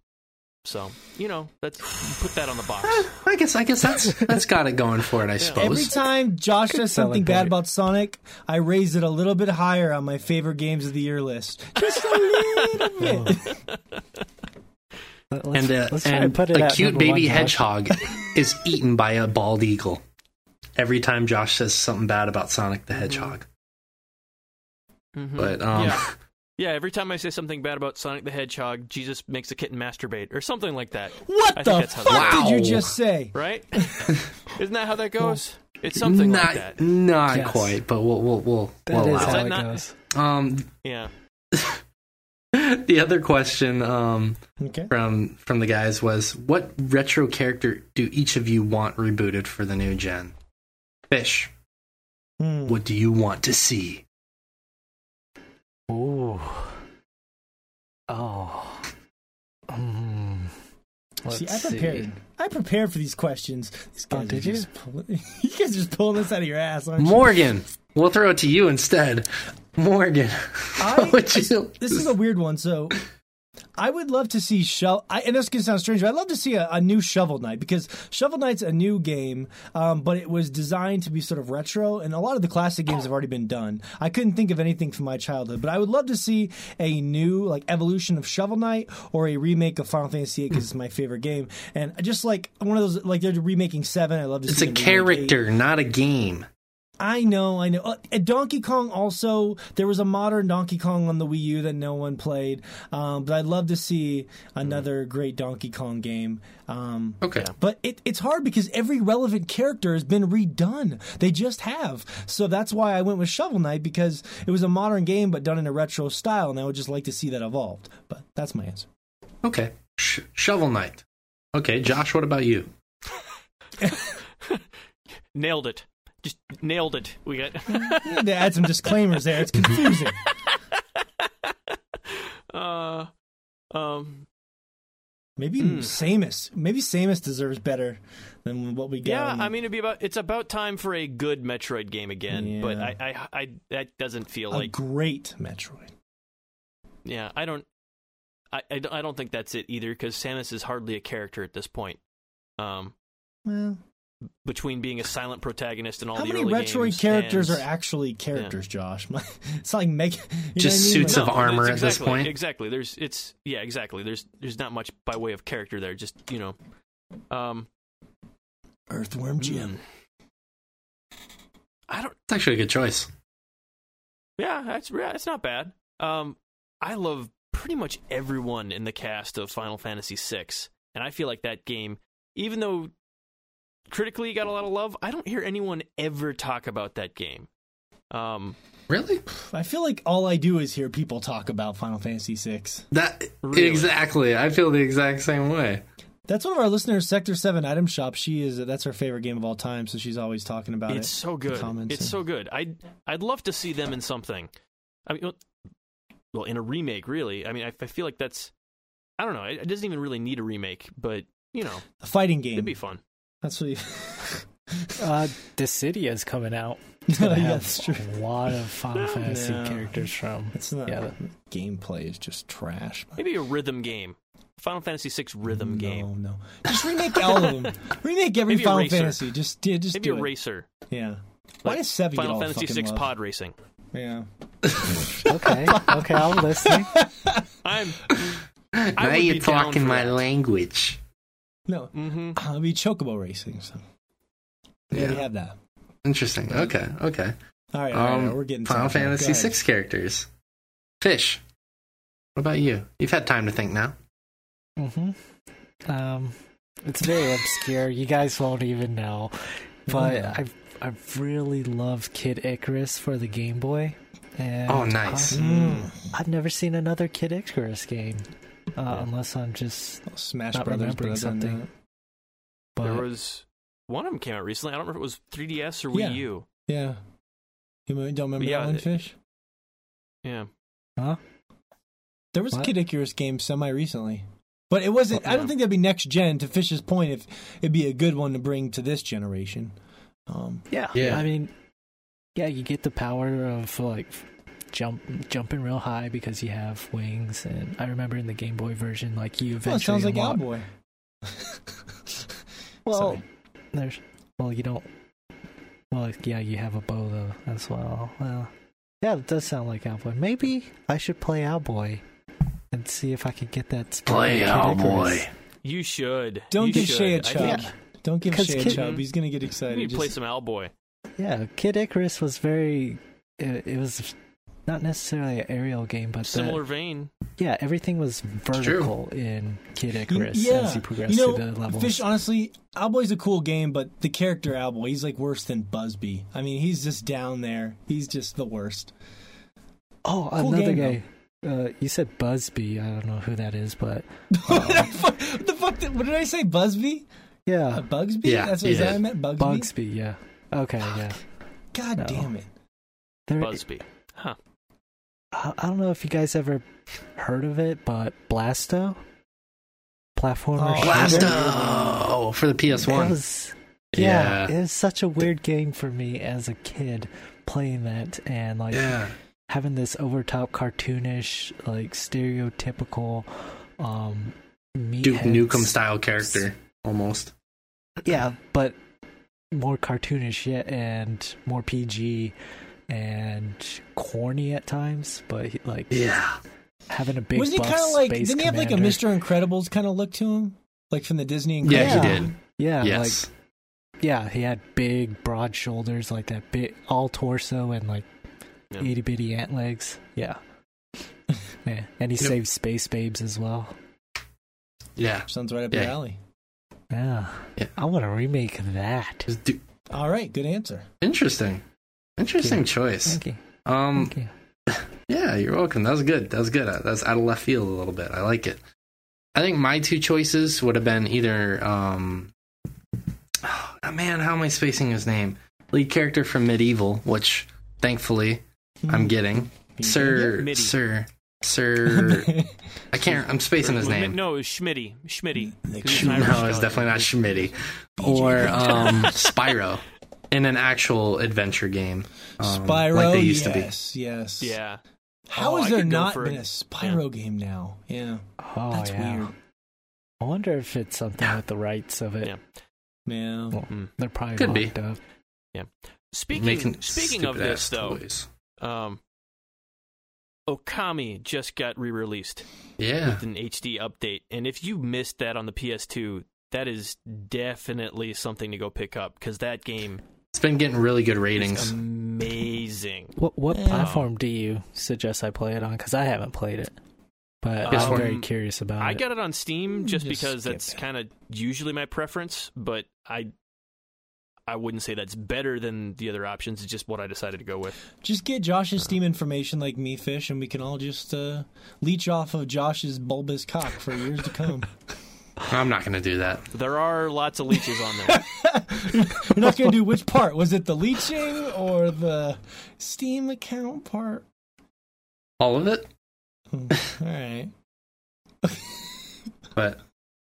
So, you know, that's put that on the box.
I guess I guess that's that's got it going for it, I suppose.
Every time Josh
Good
says something bad
point.
about Sonic, I raise it a little bit higher on my favorite games of the year list. Just a little bit.
Let- Let's,
and uh,
let's
and
put it
a cute baby
one,
hedgehog is eaten by a bald eagle. Every time Josh says something bad about Sonic the Hedgehog.
Mhm.
But um
yeah. Yeah, every time I say something bad about Sonic the Hedgehog, Jesus makes a kitten masturbate or something like that.
What
I
the
think that's how
fuck
that
did you just say?
Right? Isn't that how that goes? It's something
not
like that.
not
Yes.
quite, but we'll we'll we'll,
That
we'll
is how
it.
it
not-
goes.
Um
Yeah.
the other question um,
Okay.
from from the guys was, what retro character do each of you want rebooted for the new gen? Fish,
Hmm.
what do you want to see?
Ooh. Oh. Mm. Let's
See, I prepared. I prepared for these questions. These
Oh,
guys are
did you?
just Pulling, you guys are just pulling this out of your ass, aren't you?
Morgan, we'll throw it to you instead. Morgan,
I-
you?
This is a weird one. So, I would love to see Shovel. I, and this can sound strange, but I'd love to see a, a new Shovel Knight because Shovel Knight's a new game, um, but it was designed to be sort of retro, and a lot of the classic games have already been done. I couldn't think of anything from my childhood, but I would love to see a new like evolution of Shovel Knight or a remake of Final Fantasy VIII because it's my favorite game, and just like one of those like they're remaking Seven. I love to
It's
see
a character, not a game.
I know, I know. Uh, Donkey Kong also, there was a modern Donkey Kong on the Wii U that no one played, um, but I'd love to see another great Donkey Kong game. Um,
Okay.
but it, it's hard because every relevant character has been redone. They just have. So that's why I went with Shovel Knight because it was a modern game but done in a retro style, and I would just like to see that evolved. But that's my answer.
Okay. Sh- Shovel Knight. Okay, Josh, what about you?
Nailed it. Just nailed it. We got.
Yeah, they add some disclaimers there. It's confusing.
uh, um.
Maybe
Hmm.
Samus. Maybe Samus deserves better than what we got.
Yeah, I mean, it'd be about. It's about time for a good Metroid game again. But I, I, I, that doesn't feel
a
like.
great Metroid.
Yeah, I don't. I, I don't- I don't think that's it either because Samus is hardly a character at this point. Um,
Well,
between being a silent protagonist and all
how
the
many
early
Metroid
games
characters
and-
are actually characters, Josh? it's like make
Just
I mean?
suits
Like-
of armor
it's
at this point?
Exactly. There's it's yeah, exactly. There's there's not much by way of character there. Just you know, um,
Earthworm Jim.
hmm. I don't.
It's actually a good choice.
Yeah, that's yeah, it's not bad. Um, I love pretty much everyone in the cast of Final Fantasy VI, and I feel like that game, even though critically got a lot of love, I don't hear anyone ever talk about that game. Um,
Really?
I feel like all I do is hear people talk about Final Fantasy VI.
That
Really?
exactly. I feel the exact same way.
That's one of our listeners, Sector Seven Item Shop. She is that's her favorite game of all time, so she's always talking about
it's
it.
so good.
comments
It's
and-
so good. I would I'd love to see them in something. I mean, well, well, in a remake, really. I mean, I, I feel like that's. I don't know. It, it doesn't even really need a remake, but you know,
a fighting game.
it'd be fun.
That's what. You,
Uh, Dissidia is coming out. It's
yeah,
gonna have
that's true.
a lot of Final Fantasy
No.
characters from.
It's not.
Yeah.
Gameplay is just trash.
Maybe a rhythm game. Final Fantasy VI rhythm
no,
game.
No, Just remake all of them. Remake every
Maybe
Final
racer.
Fantasy. Just yeah, just
Maybe
do
a
it.
racer.
Yeah. Why does seven get
Final
all
Fantasy
fucking
VI
love?
pod racing.
Yeah.
Okay, okay, I'm listening.
I'm.
now you're talking my
that.
language.
No,
hmm
I'll be chocobo racing. So we already
Yeah.
have that.
Interesting. Okay. Okay.
All right, all right, all right,
Um,
we're getting
Final Fantasy
ahead.
six characters. Fish. What about you? You've had time to think now.
Mm-hmm. Um, it's very obscure. You guys won't even know, but
Yeah.
I I really love Kid Icarus for the Game Boy. And
Oh, nice.
I,
Mm.
I've never seen another Kid Icarus game, uh,
Yeah.
unless I'm just.
Smash
Not
Brothers,
remembering
but
something.
that-
But
There was one of them came out recently. I don't remember if it was 3DS or Wii
Yeah.
U.
Yeah. You don't remember
Yeah,
that one,
it-
Fish?
Yeah.
huh?
There was a
What?
Kid Icarus game semi recently. But it wasn't. I don't think that'd be next gen. To Fish's point, if it'd be a good one to bring to this generation. Um,
Yeah.
Yeah.
I mean, yeah, you get the power of like jump jumping real high because you have wings. And I remember in the Game Boy version, like you
well,
eventually
it sounds like
unlock-
Owlboy.
Well,
Sorry.
there's well, you don't. Well, yeah, you have a bow though as well. Well, yeah, it does sound like Owlboy. Maybe I should play Owlboy and see if I can get that. spirit
Play
of
Owlboy.
You should.
Don't
You
give
should.
Shay a
I
chub.
think
Don't give
'Cause
Shay a
Kid-
chub. He's gonna get excited.
need to play some Owlboy.
Yeah, Kid Icarus was very. It, it was not necessarily an aerial game, but the-
Similar vein.
yeah, everything was vertical in Kid
You-
Icarus
yeah,
as you progress
you know,
through the levels.
Fish. Honestly, Owlboy's a cool game, but the character Owlboy, he's like worse than Busby. I mean, he's just down there. He's just the worst.
oh,
cool
another
game,
guy. Uh, you said Busby. I don't know who that is, but
what the fuck? Did, what did I say? Busby?
yeah,
Uh, Bugsby?
Yeah,
That's what
you
is that. I meant? Bugsby?
Bugsby. Yeah. Okay. Yeah.
God
No.
damn it.
There,
Busby. Huh.
I I don't know if you guys ever heard of it, but Blasto, platformer.
Oh.
Blasto for the PS1.
was, yeah,
Yeah.
it was such a weird game for me as a kid playing that and like
Yeah.
having this overtop cartoonish, like stereotypical, um,
Duke Nukem style character almost.
Yeah, but more cartoonish yet and more PG and corny at times. But he- like
Yeah.
having a big
Wasn't he kind of like? Didn't he have like a. Mr. Incredibles kind of look to him, like from the Disney? Incredibles?
Yeah, he did.
Yeah,
yes.
like yeah, he had big, broad shoulders, like that big, all torso, and like
Yeah.
itty bitty ant legs. Yeah, yeah, and he
Yep.
saved space babes as well.
yeah.
Sounds right up your alley.
Yeah,
Yeah.
I want a remake of that.
Do-
All right, good answer.
Interesting. Interesting
Yeah.
choice.
Thank you.
Um,
Thank you.
Yeah, you're welcome. That was good. That was good. That's out of left field a little bit. I like it. I think my two choices would have been either um oh, man, how am I spacing his name? Lead character from MediEvil, which thankfully I'm getting. Sir
Midi.
Sir Sir I can't I'm spacing his name.
No, it was Schmitty. Schmitty.
Nick
'Cause he's an
No, it's definitely not Schmitty. Or um Spyro in an actual adventure game. Um,
Spyro,
like they used to be.
yes, yes.
Yeah.
How
Oh,
has
I
there not been
a-
a Spyro game now? Yeah,
Oh,
that's
yeah.
weird.
I wonder if it's something with the rights of it.
Yeah.
Yeah.
Well,
Mm.
they're probably
Could be.
locked up.
Speaking
Making
speaking of this
stupid-ass
though,
toys.
um, Okami just got re-released
Yeah.
with an HD update, and if you missed that on the PS2, that is definitely something to go pick up because that game
It's been getting really good
is
ratings.
amazing.
What what
Yeah.
platform do you suggest I play it on? Because I haven't played it, but
Um,
I'm very curious about it.
I
it.
got it on Steam just,
Just
because that's kind of usually my preference, but I I wouldn't say that's better than the other options. It's just what I decided to go with.
Just get Josh's Steam information like me, Fish, and we can all just uh, leech off of Josh's bulbous cock for years to come.
I'm not going to do that.
There are lots of leeches on there.
We're not going to do which part. Was it the leeching or the Steam account part?
All of it?
Hmm, All right.
But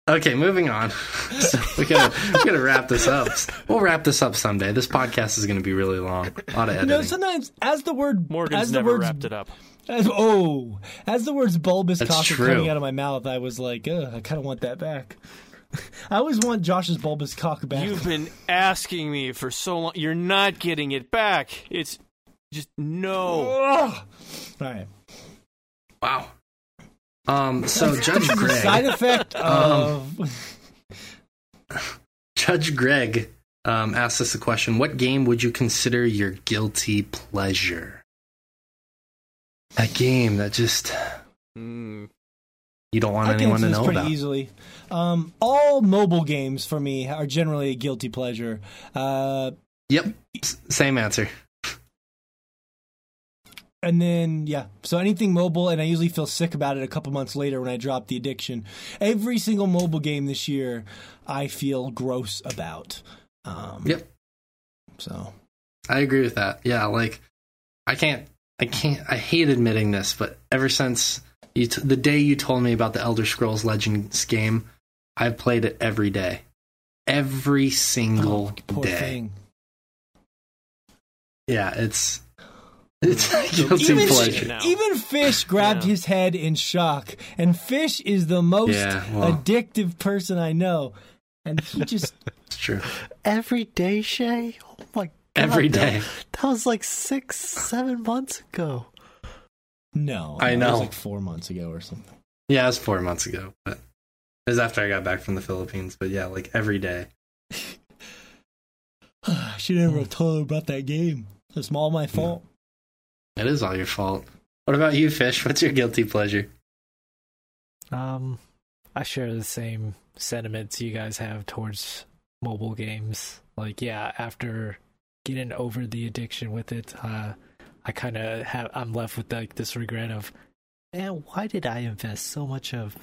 okay, moving on. so we gotta we gotta wrap this up. We'll wrap this up someday. This podcast is gonna be really long. A lot of editing.
You
editing.
know, sometimes as the word
Morgan's
as the
never
words,
wrapped it up.
As, oh, as the words bulbous
That's
cock were
true.
coming out of my mouth, I was like, I kind of want that back. I always want Josh's bulbous cock back.
You've been asking me for so long. You're not getting it back. It's just no.
Ugh. All right.
wow. Um. So Judge
Greg. side
Greg,
effect
Um,
of
Judge Greg, um, asked us a question. What game would you consider your guilty pleasure? That game that just
Mm,
you don't want
I
anyone to know
pretty
about.
easily. Um, all mobile games for me are generally a guilty pleasure. Uh,
Yep. S- same answer.
and then yeah, so anything mobile, and I usually feel sick about it a couple months later when I drop the addiction. Every single mobile game this year, I feel gross about. Um,
Yep.
So
I agree with that. Yeah, like I can't, I can't, I hate admitting this, but ever since you t- the day you told me about the Elder Scrolls Legends game, I've played it every day, every single
oh, poor
day.
thing.
Yeah, it's it's a guilty
Even,
pleasure.
now.
even Fish grabbed
Yeah.
his head in shock, and Fish is the most
Yeah, well.
addictive person I know, and he just
It's true.
Every day, Shay. Oh my god.
Every
that-
day.
That was like six, seven months ago.
no.
I know.
It
know.
was like four months ago or something.
Yeah, it was four months ago, but it was after I got back from the Philippines. But yeah, like every day.
I should never have told her about that game. It's all my fault.
It is all your fault. What about you, Fish? What's your guilty pleasure?
Um, I share the same sentiments you guys have towards mobile games. Like, yeah, after getting over the addiction with it, uh, I kind of have I'm left with like this regret of man, why did I invest so much of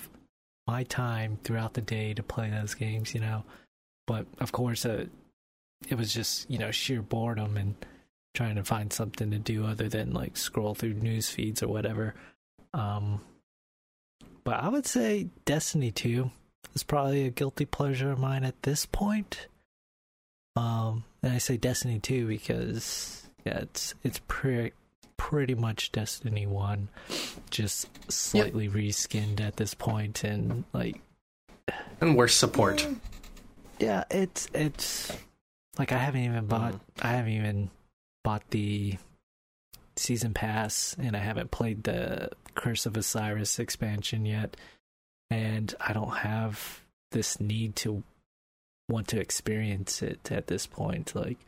my time throughout the day to play those games? You know, but of course, uh, it was just you know sheer boredom and trying to find something to do other than like scroll through news feeds or whatever. Um, but I would say Destiny 2 is probably a guilty pleasure of mine at this point. Um, and I say Destiny 2 because yeah, it's it's pretty pretty much Destiny 1 just slightly yep. reskinned at this point and like
and worse support.
Yeah, it's it's like I haven't even bought mm. I haven't even bought the season pass and I haven't played the Curse of Osiris expansion yet. And I don't have this need to want to experience it at this point. Like,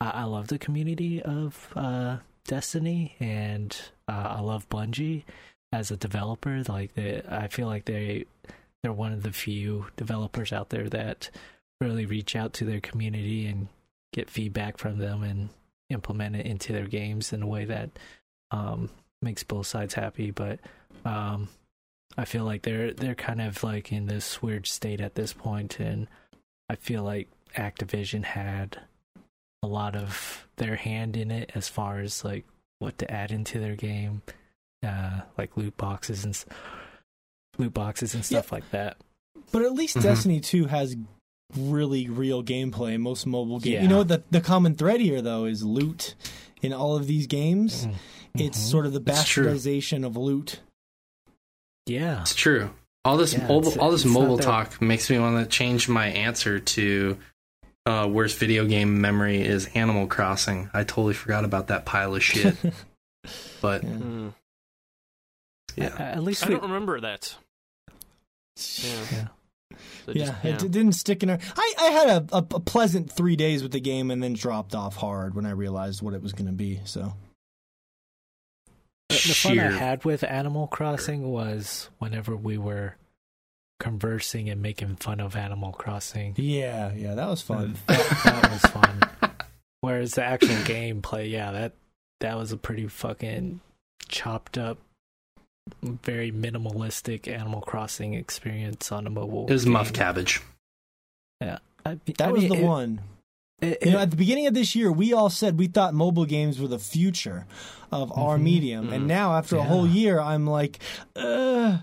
I, I love the community of uh, Destiny and uh, I love Bungie as a developer. Like, they, I feel like they they're one of the few developers out there that really reach out to their community and get feedback from them and implement it into their games in a way that um, makes both sides happy. But um, I feel like they're they're kind of like in this weird state at this point, and I feel like Activision had a lot of their hand in it as far as like what to add into their game, uh, like loot boxes and loot boxes and stuff like that.
But at least mm-hmm. Destiny Two has really real gameplay. Most mobile games, yeah. you know, the the common thread here though is loot in all of these games. Mm-hmm. It's sort of the bastardization of loot.
Yeah,
it's true. All this yeah, mobile, all this mobile talk makes me want to change my answer to uh, worst video game memory is Animal Crossing. I totally forgot about that pile of shit. but yeah, mm.
yeah. at least I we... don't remember that.
Yeah. yeah. So yeah, just, it didn't stick in there. I, I had a, a, a, pleasant three days with the game and then dropped off hard when I realized what it was going to be. So
the, the fun I had with Animal Crossing was whenever we were conversing and making fun of Animal Crossing.
Yeah, yeah, that was fun.
that, that was fun. Whereas the actual gameplay, yeah, that that was a pretty fucking chopped up very minimalistic Animal Crossing experience on a mobile.
It was game. muff cabbage.
Yeah,
I, that I was mean, the it, one. It, you know, at the beginning of this year, we all said we thought mobile games were the future of mm-hmm, our medium, mm-hmm. and now after yeah. a whole year, I'm like, uh,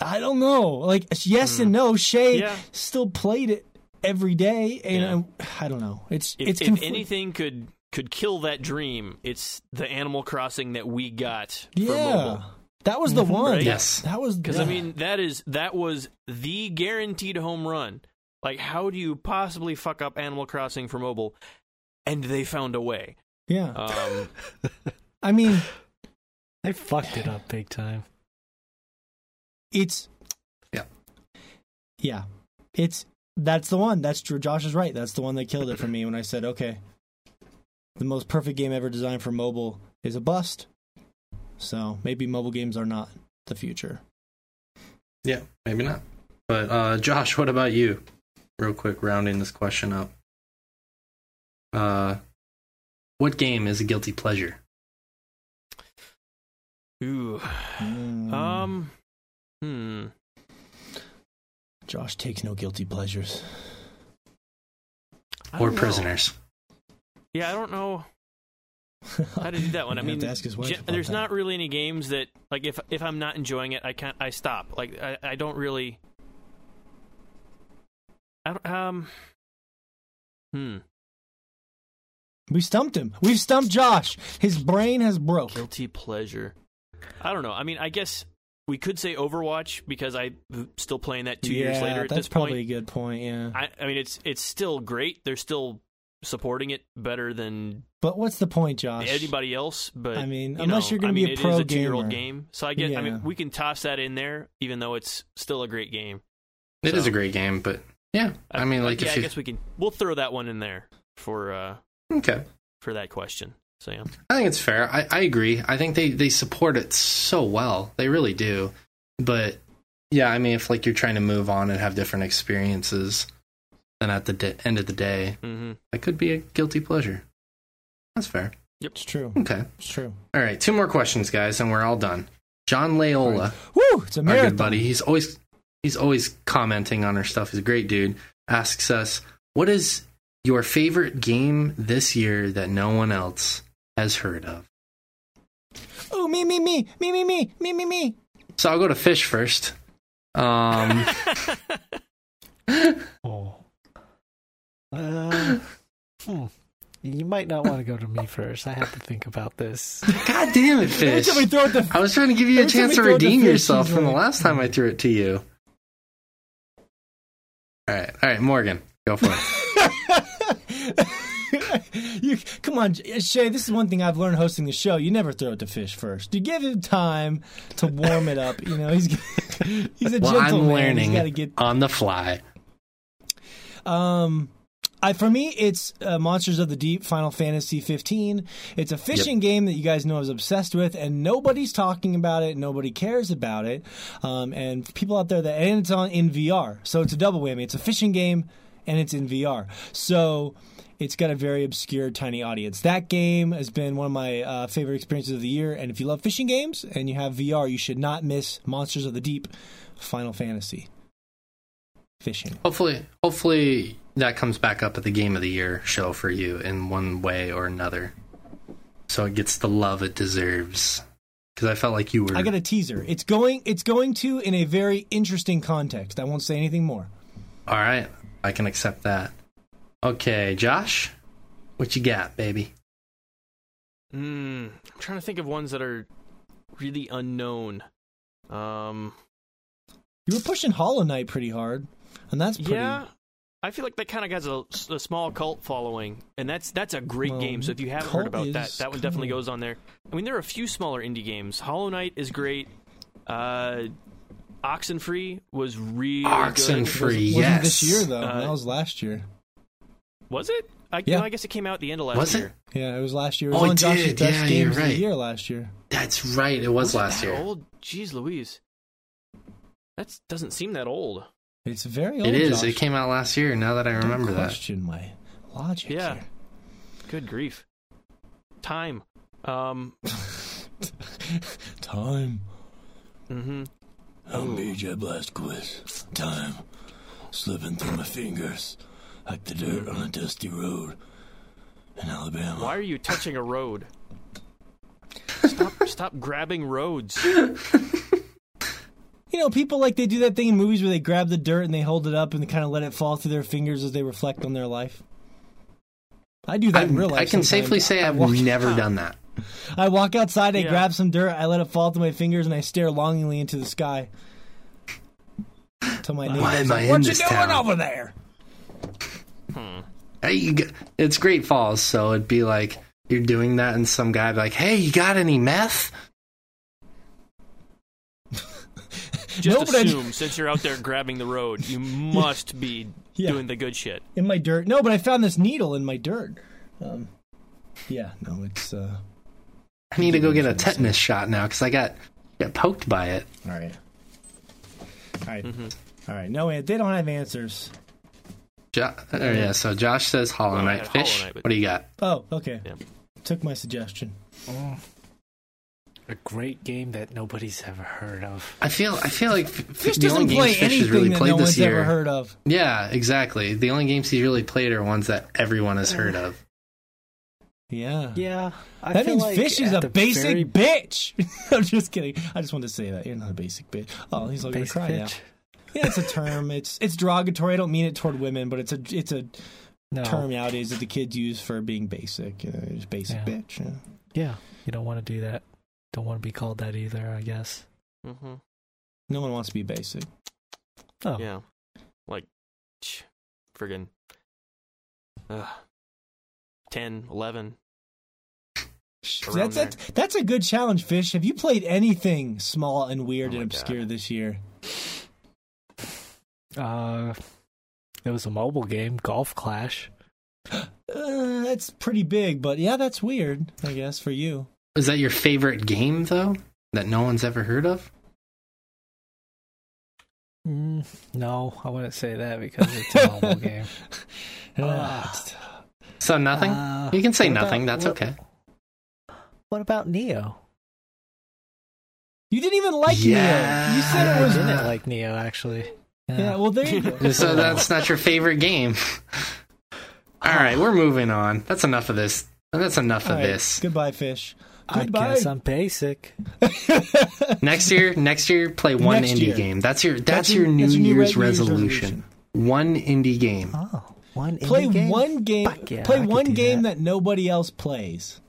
I don't know. Like, yes mm. and no. Shay yeah. still played it every day, and yeah. I don't know. It's
if,
it's
if anything could could kill that dream, it's the Animal Crossing that we got yeah. mobile.
That was the mm-hmm. one. Right?
Yes,
that was
because yeah. I mean that is that was the guaranteed home run. Like, how do you possibly fuck up Animal Crossing for mobile? And they found a way.
Yeah. Um, I mean,
they fucked it up big time.
It's
yeah,
yeah. It's that's the one. That's true. Josh is right. That's the one that killed it for me when I said, okay, the most perfect game ever designed for mobile is a bust. So maybe mobile games are not the future.
Yeah, maybe not. But uh, Josh, what about you? Real quick, rounding this question up. Uh, what game is a guilty pleasure?
Ooh. Mm. Um. Hmm.
Josh takes no guilty pleasures.
Or prisoners.
Yeah, I don't know. How to do that one? I mean, there's that. not really any games that like if if I'm not enjoying it, I can't. I stop. Like I, I don't really. I don't, um. Hmm.
We stumped him. We've stumped Josh. His brain has broke.
Guilty pleasure. I don't know. I mean, I guess we could say Overwatch because I'm still playing that two
yeah,
years later. At
that's
this
probably
point.
a good point. Yeah.
I, I mean, it's it's still great. They're still supporting it better than
but what's the point, Josh?
Anybody else? But
I mean,
you
unless
know,
you're going
to
be a pro
it is a
two-year-old
game, so I get. Yeah. I mean, we can toss that in there, even though it's still a great game.
It so, is a great game, but yeah, I, I mean, like,
yeah,
I
you... guess we can. We'll throw that one in there for uh
okay
for that question, Sam.
I think it's fair. I, I agree. I think they they support it so well. They really do. But yeah, I mean, if like you're trying to move on and have different experiences then at the de- end of the day,
mm-hmm.
that could be a guilty pleasure. That's fair.
Yep,
it's true.
Okay,
it's true.
All right, two more questions, guys, and we're all done. John Layola,
Woo! It's a
our good buddy, he's always he's always commenting on our stuff. He's a great dude. Asks us, "What is your favorite game this year that no one else has heard of?"
Oh, me, me, me, me, me, me, me, me, me.
So I'll go to Fish first. Um,
Oh. Uh, hmm. You might not want to go to me first. I have to think about this.
God damn it, Fish!
time we throw it to
I was trying to give you a chance to
throw it to
redeem yourself
he's
from the last time I threw it to you. All right, all right, Morgan, go for it.
you come on, Shay. This is one thing I've learned hosting the show. You never throw it to fish first. You give him time to warm it up. You know, he's he's a
well,
gentleman.
I'm
He's
learning
got to get.
on the fly.
Um, I for me, it's uh, Monsters of the Deep, Final Fantasy 15. It's a fishing game that you guys know I was obsessed with, and nobody's talking about it. Nobody cares about it. Um, and people out there that and it's on in VR, so it's a double whammy. It's a fishing game, and it's in VR. So. It's got a very obscure, tiny audience. That game has been one of my uh, favorite experiences of the year. And if you love fishing games and you have VR, you should not miss Monsters of the Deep, Final Fantasy. Fishing.
Hopefully, hopefully that comes back up at the Game of the Year show for you in one way or another, so it gets the love it deserves. Because I felt like you were.
I got a teaser. It's going. It's going to in a very interesting context. I won't say anything more.
All right, I can accept that. Okay, Josh, what you got, baby?
Mm, I'm trying to think of ones that are really unknown. Um,
You were pushing Hollow Knight pretty hard, and that's pretty.
yeah, I feel like that kind of has a, a small cult following, and that's that's a great
Well,
game. So if you haven't heard about that,
is
that one definitely
cool.
goes on there. I mean, there are a few smaller indie games. Hollow Knight is great. Uh, Oxenfree was really
Oxenfree.
good.
Free,
Wasn't
yes.
this year though.
Uh,
that was last year.
Was it? I,
Yeah.
no, I guess it came out at the end of last
Was it?
year.
Yeah, it was last year. It was
Oh,
on
it
Josh's
did.
best
Yeah,
games
you're
of the
right.
year last year.
That's right. It was
it
last
that
year.
Old? Jeez, Louise. That doesn't seem that old.
It's very old.
It is.
Josh.
It came out last year. Now that I
Don't
remember that.
question my logic.
Yeah.
here.
Good grief. Time. Um.
Time.
Mm-hmm.
How BJ Blazkowicz. Time. Slipping through my fingers like the dirt on a dusty road in Alabama.
Why are you touching a road? Stop! stop grabbing roads.
You know, people like they do that thing in movies where they grab the dirt and they hold it up and they kind of let it fall through their fingers as they reflect on their life. I do that in
I'm-
real life.
I can
sometimes.
safely say
I
I've
walk,
never done that.
I walk outside, I
Yeah.
grab some dirt, I let it fall through my fingers, and I stare longingly into the sky. Till my neighbor's
Why am I in
"What you doing
town?"
over there?" Hmm.
Hey, you g it's Great Falls, so it'd be like you're doing that, and some guy be like, "Hey, you got any meth?"
Just
No, but I-
assume, since you're out there grabbing the road, you must be
Yeah.
doing the good shit.
In my dirt. No, but I found this needle in my dirt. Um, yeah, no, it's uh,
I need to go get a tetanus shot now because I got got poked by it.
all right. All right. All right. No, they don't have answers.
Jo- oh, yeah, so Josh says Hollow
Well, I
Knight
had Hollow
Fish.
Knight, but-
What do you got?
Oh, okay.
Yeah.
Took my suggestion.
A great game that nobody's ever heard of.
I feel I feel like
Fish
the
doesn't play
games Fish has
anything
really
that
played
no
this
one's
year.
ever heard of.
Yeah, exactly. The only games he's really played are ones that everyone has heard of.
Yeah.
Yeah, I
That
feel
means
like
Fish is a basic
very
bitch. I'm just kidding. I just wanted to say that. You're not a basic bitch. Oh, he's all gonna
basic
cry now.
bitch.
Yeah, it's a term. It's it's derogatory. I don't mean it toward women, but it's a it's a
No.
term nowadays that the kids use for being basic. You know, just basic
Yeah.
bitch. Yeah.
Yeah, you don't want to do that. Don't want to be called that either. I guess.
hmm
No one wants to be basic.
Oh,
Yeah. Like, ch- friggin' uh, 10, 11.
That's, that's that's a good challenge, Fish. Have you played anything small and weird
Oh
and obscure
God.
this year?
Uh, it was a mobile game, Golf Clash.
Uh, that's pretty big, but yeah, that's weird. I guess for you.
Is that your favorite game though? That no one's ever heard of?
Mm, no, I wouldn't say that because it's a mobile game.
Yeah,
Ah.
So nothing.
Uh,
you can say
what about-
nothing. That's
what-
okay.
What about Nioh?
You didn't even like
Yeah.
Nioh. You said it
I
was.
didn't like Nioh actually.
Yeah, well, there you go.
So that's not your favorite game. All right, we're moving on. That's enough of this. That's enough
All
of
right,
this.
Goodbye, fish.
I guess I'm basic.
Next year, next year, play one
Next
indie
year.
game. That's your that's,
That's
your
your-
New
that's your new
Year's
New Year's
resolution. One indie game.
Oh, one
Play
indie game?
one game.
Yeah,
play
could
one game
that.
that. nobody else plays.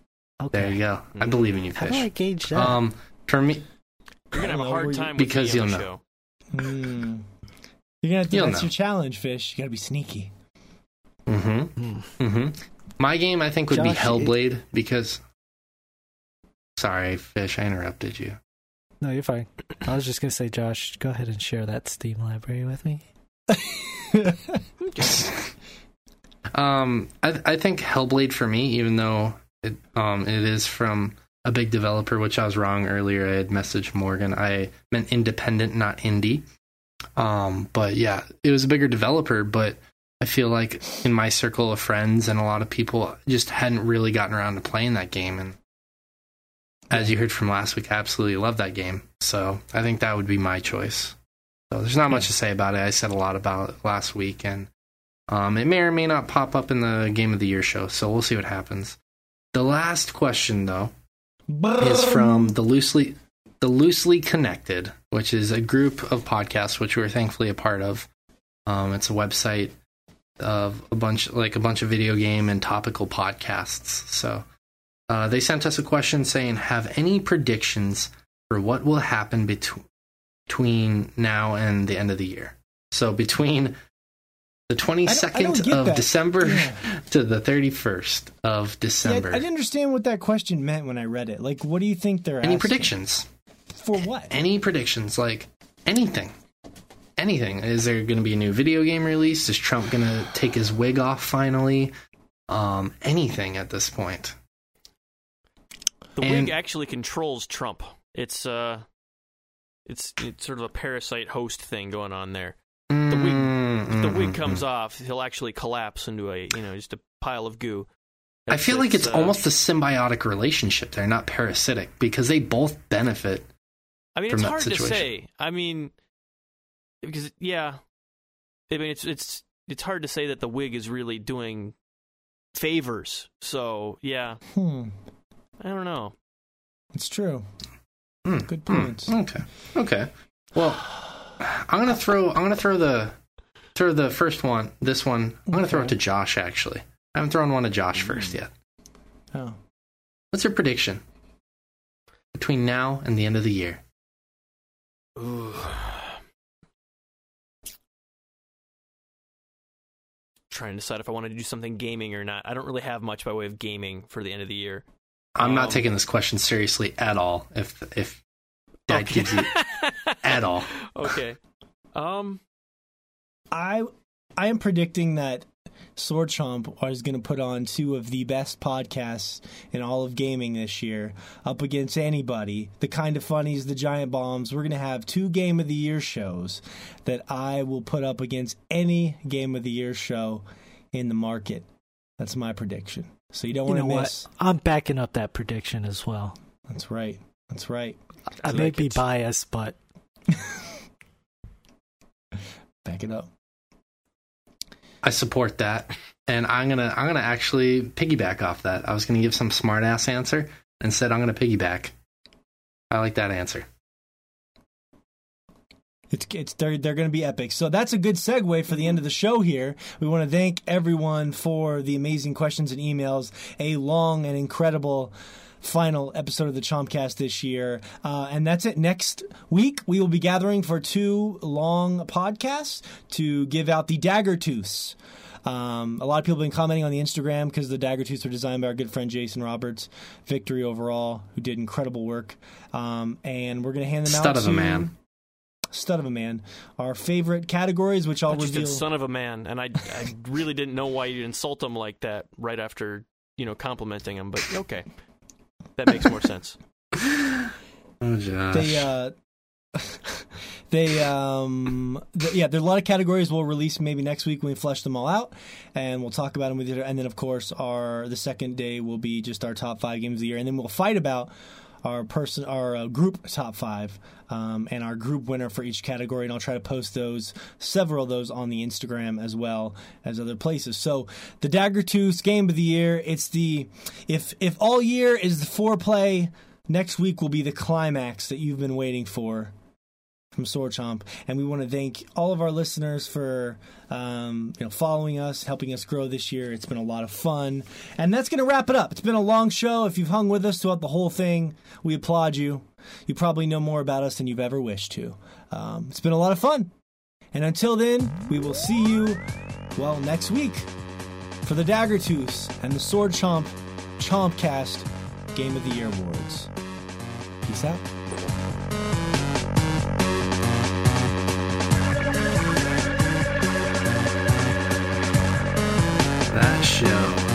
Okay.
There you go. I believe in you,
How do I
Fish.
gauge that?
Um, for me,
You're gonna have a hard time with
Because
me
you'll know.
show.
Hmm. You're gonna have to,
You'll
that's
know.
your challenge, fish. You gotta be sneaky.
mm-hmm,
Hmm.
mm-hmm. My game, I think, would be
Josh,
Hellblade because. Sorry, Fish. I interrupted you.
No, you're fine. I was just gonna say, Josh, go ahead and share that Steam library with me.
Um, I I think Hellblade for me, even though it um it is from a big developer, which I was wrong earlier. I had messaged Morgan. I meant independent, not indie. Um, but yeah, it was a bigger developer, but I feel like in my circle of friends and a lot of people just hadn't really gotten around to playing that game. And as you heard from last week, I absolutely love that game. So I think that would be my choice. So there's not much to say about it. I said a lot about it last week, and um, it may or may not pop up in the Game of the Year show. So we'll see what happens. The last question, though, is from the loosely the loosely connected, which is a group of podcasts which we're thankfully a part of. Um, it's a website of a bunch like a bunch of video game and topical podcasts. So uh, they sent us a question saying, "Have any predictions for what will happen between between now and the end of the year?" So between the 22nd
I
second of
that.
December
Yeah.
to the thirty first of
Yeah,
December.
I didn't understand what that question meant when I read it. Like, what do you think they're
Any
asking?
predictions?
for what?
any predictions like anything anything is there going to be a new video game release is trump going to take his wig off finally um anything at this point
The
And-
wig actually controls Trump. It's uh, it's it's sort of a parasite host thing going on there.
the
wig- If the
Mm,
wig comes off, he'll actually collapse into a you know just a pile of goo.
i feel like it's
uh,
almost a symbiotic relationship they're not parasitic because they both benefit
I mean,
from
it's
that
hard to
situation.
say. I mean, because yeah, I mean it's it's it's hard to say that the wig is really doing favors. So yeah,
Hmm.
I don't know.
It's true.
Hmm,
Good
hmm,
points.
okay okay well i'm gonna throw i'm gonna throw the throw the first one this one i'm gonna throw it to josh actually i haven't thrown one to josh first yet
Oh.
What's your prediction between now and the end of the year?
Ooh. Trying to decide if I want to do something gaming or not. I don't really have much by way of gaming for the end of the year.
I'm not
Um,
taking this question seriously at all. If if Dad
Okay.
gives you at all,
okay. Um.
I I am predicting that Sword Chomp is going to put on two of the best podcasts in all of gaming this year, up against anybody. The Kinda Funnys, the giant bombs. We're going to have two Game of the Year shows that I will put up against any Game of the Year show in the market. That's my prediction. So you don't want
know
to
what?
miss.
I'm backing up that prediction as well.
That's right. That's right.
I
I
may
like
be
it.
biased, but
Back it up.
I support that, and I'm gonna I'm gonna actually piggyback off that. I was gonna give some smart ass answer. Instead, I'm gonna piggyback. I like that answer.
It's it's they're they're going to be epic. So that's a good segue for the end of the show. Here, we want to thank everyone for the amazing questions and emails. A long and incredible final episode of the Chompcast this year, uh, and that's it. Next week, we will be gathering for two long podcasts to give out the Dagger Tooths. Um, a lot of people have been commenting on the Instagram because the dagger tooths are designed by our good friend Jason Roberts. Victory overall, who did incredible work. Um, and we're going to hand them out
Stud of a
to-
man.
Stud of a man. Our favorite categories, which I'll
I just
reveal.
said son of a man, and I, I really didn't know why you'd insult him like that right after you know complimenting him. But okay, that makes more sense.
Oh, Josh.
they, uh, they, um, th- yeah, there are a lot of categories we'll release maybe next week when we flesh them all out, and we'll talk about them with you. And then, of course, our the second day will be just our top five games of the year, and then we'll fight about our person, our uh, group top five, um, and our group winner for each category. And I'll try to post those, several of those, on the Instagram as well as other places. So the Dagger Tooth Game of the Year. It's the if if all year is the foreplay. Next week will be the climax that you've been waiting for from Sword Chomp, and we want to thank all of our listeners for um, you know following us, helping us grow this year. It's been a lot of fun, and that's going to wrap it up. It's been a long show. If you've hung with us throughout the whole thing, we applaud you. You probably know more about us than you've ever wished to. Um, it's been a lot of fun, and until then, we will see you well next week for the Dagger Tooth and the Sword Chomp Chompcast Game of the Year awards. Peace out.
Show.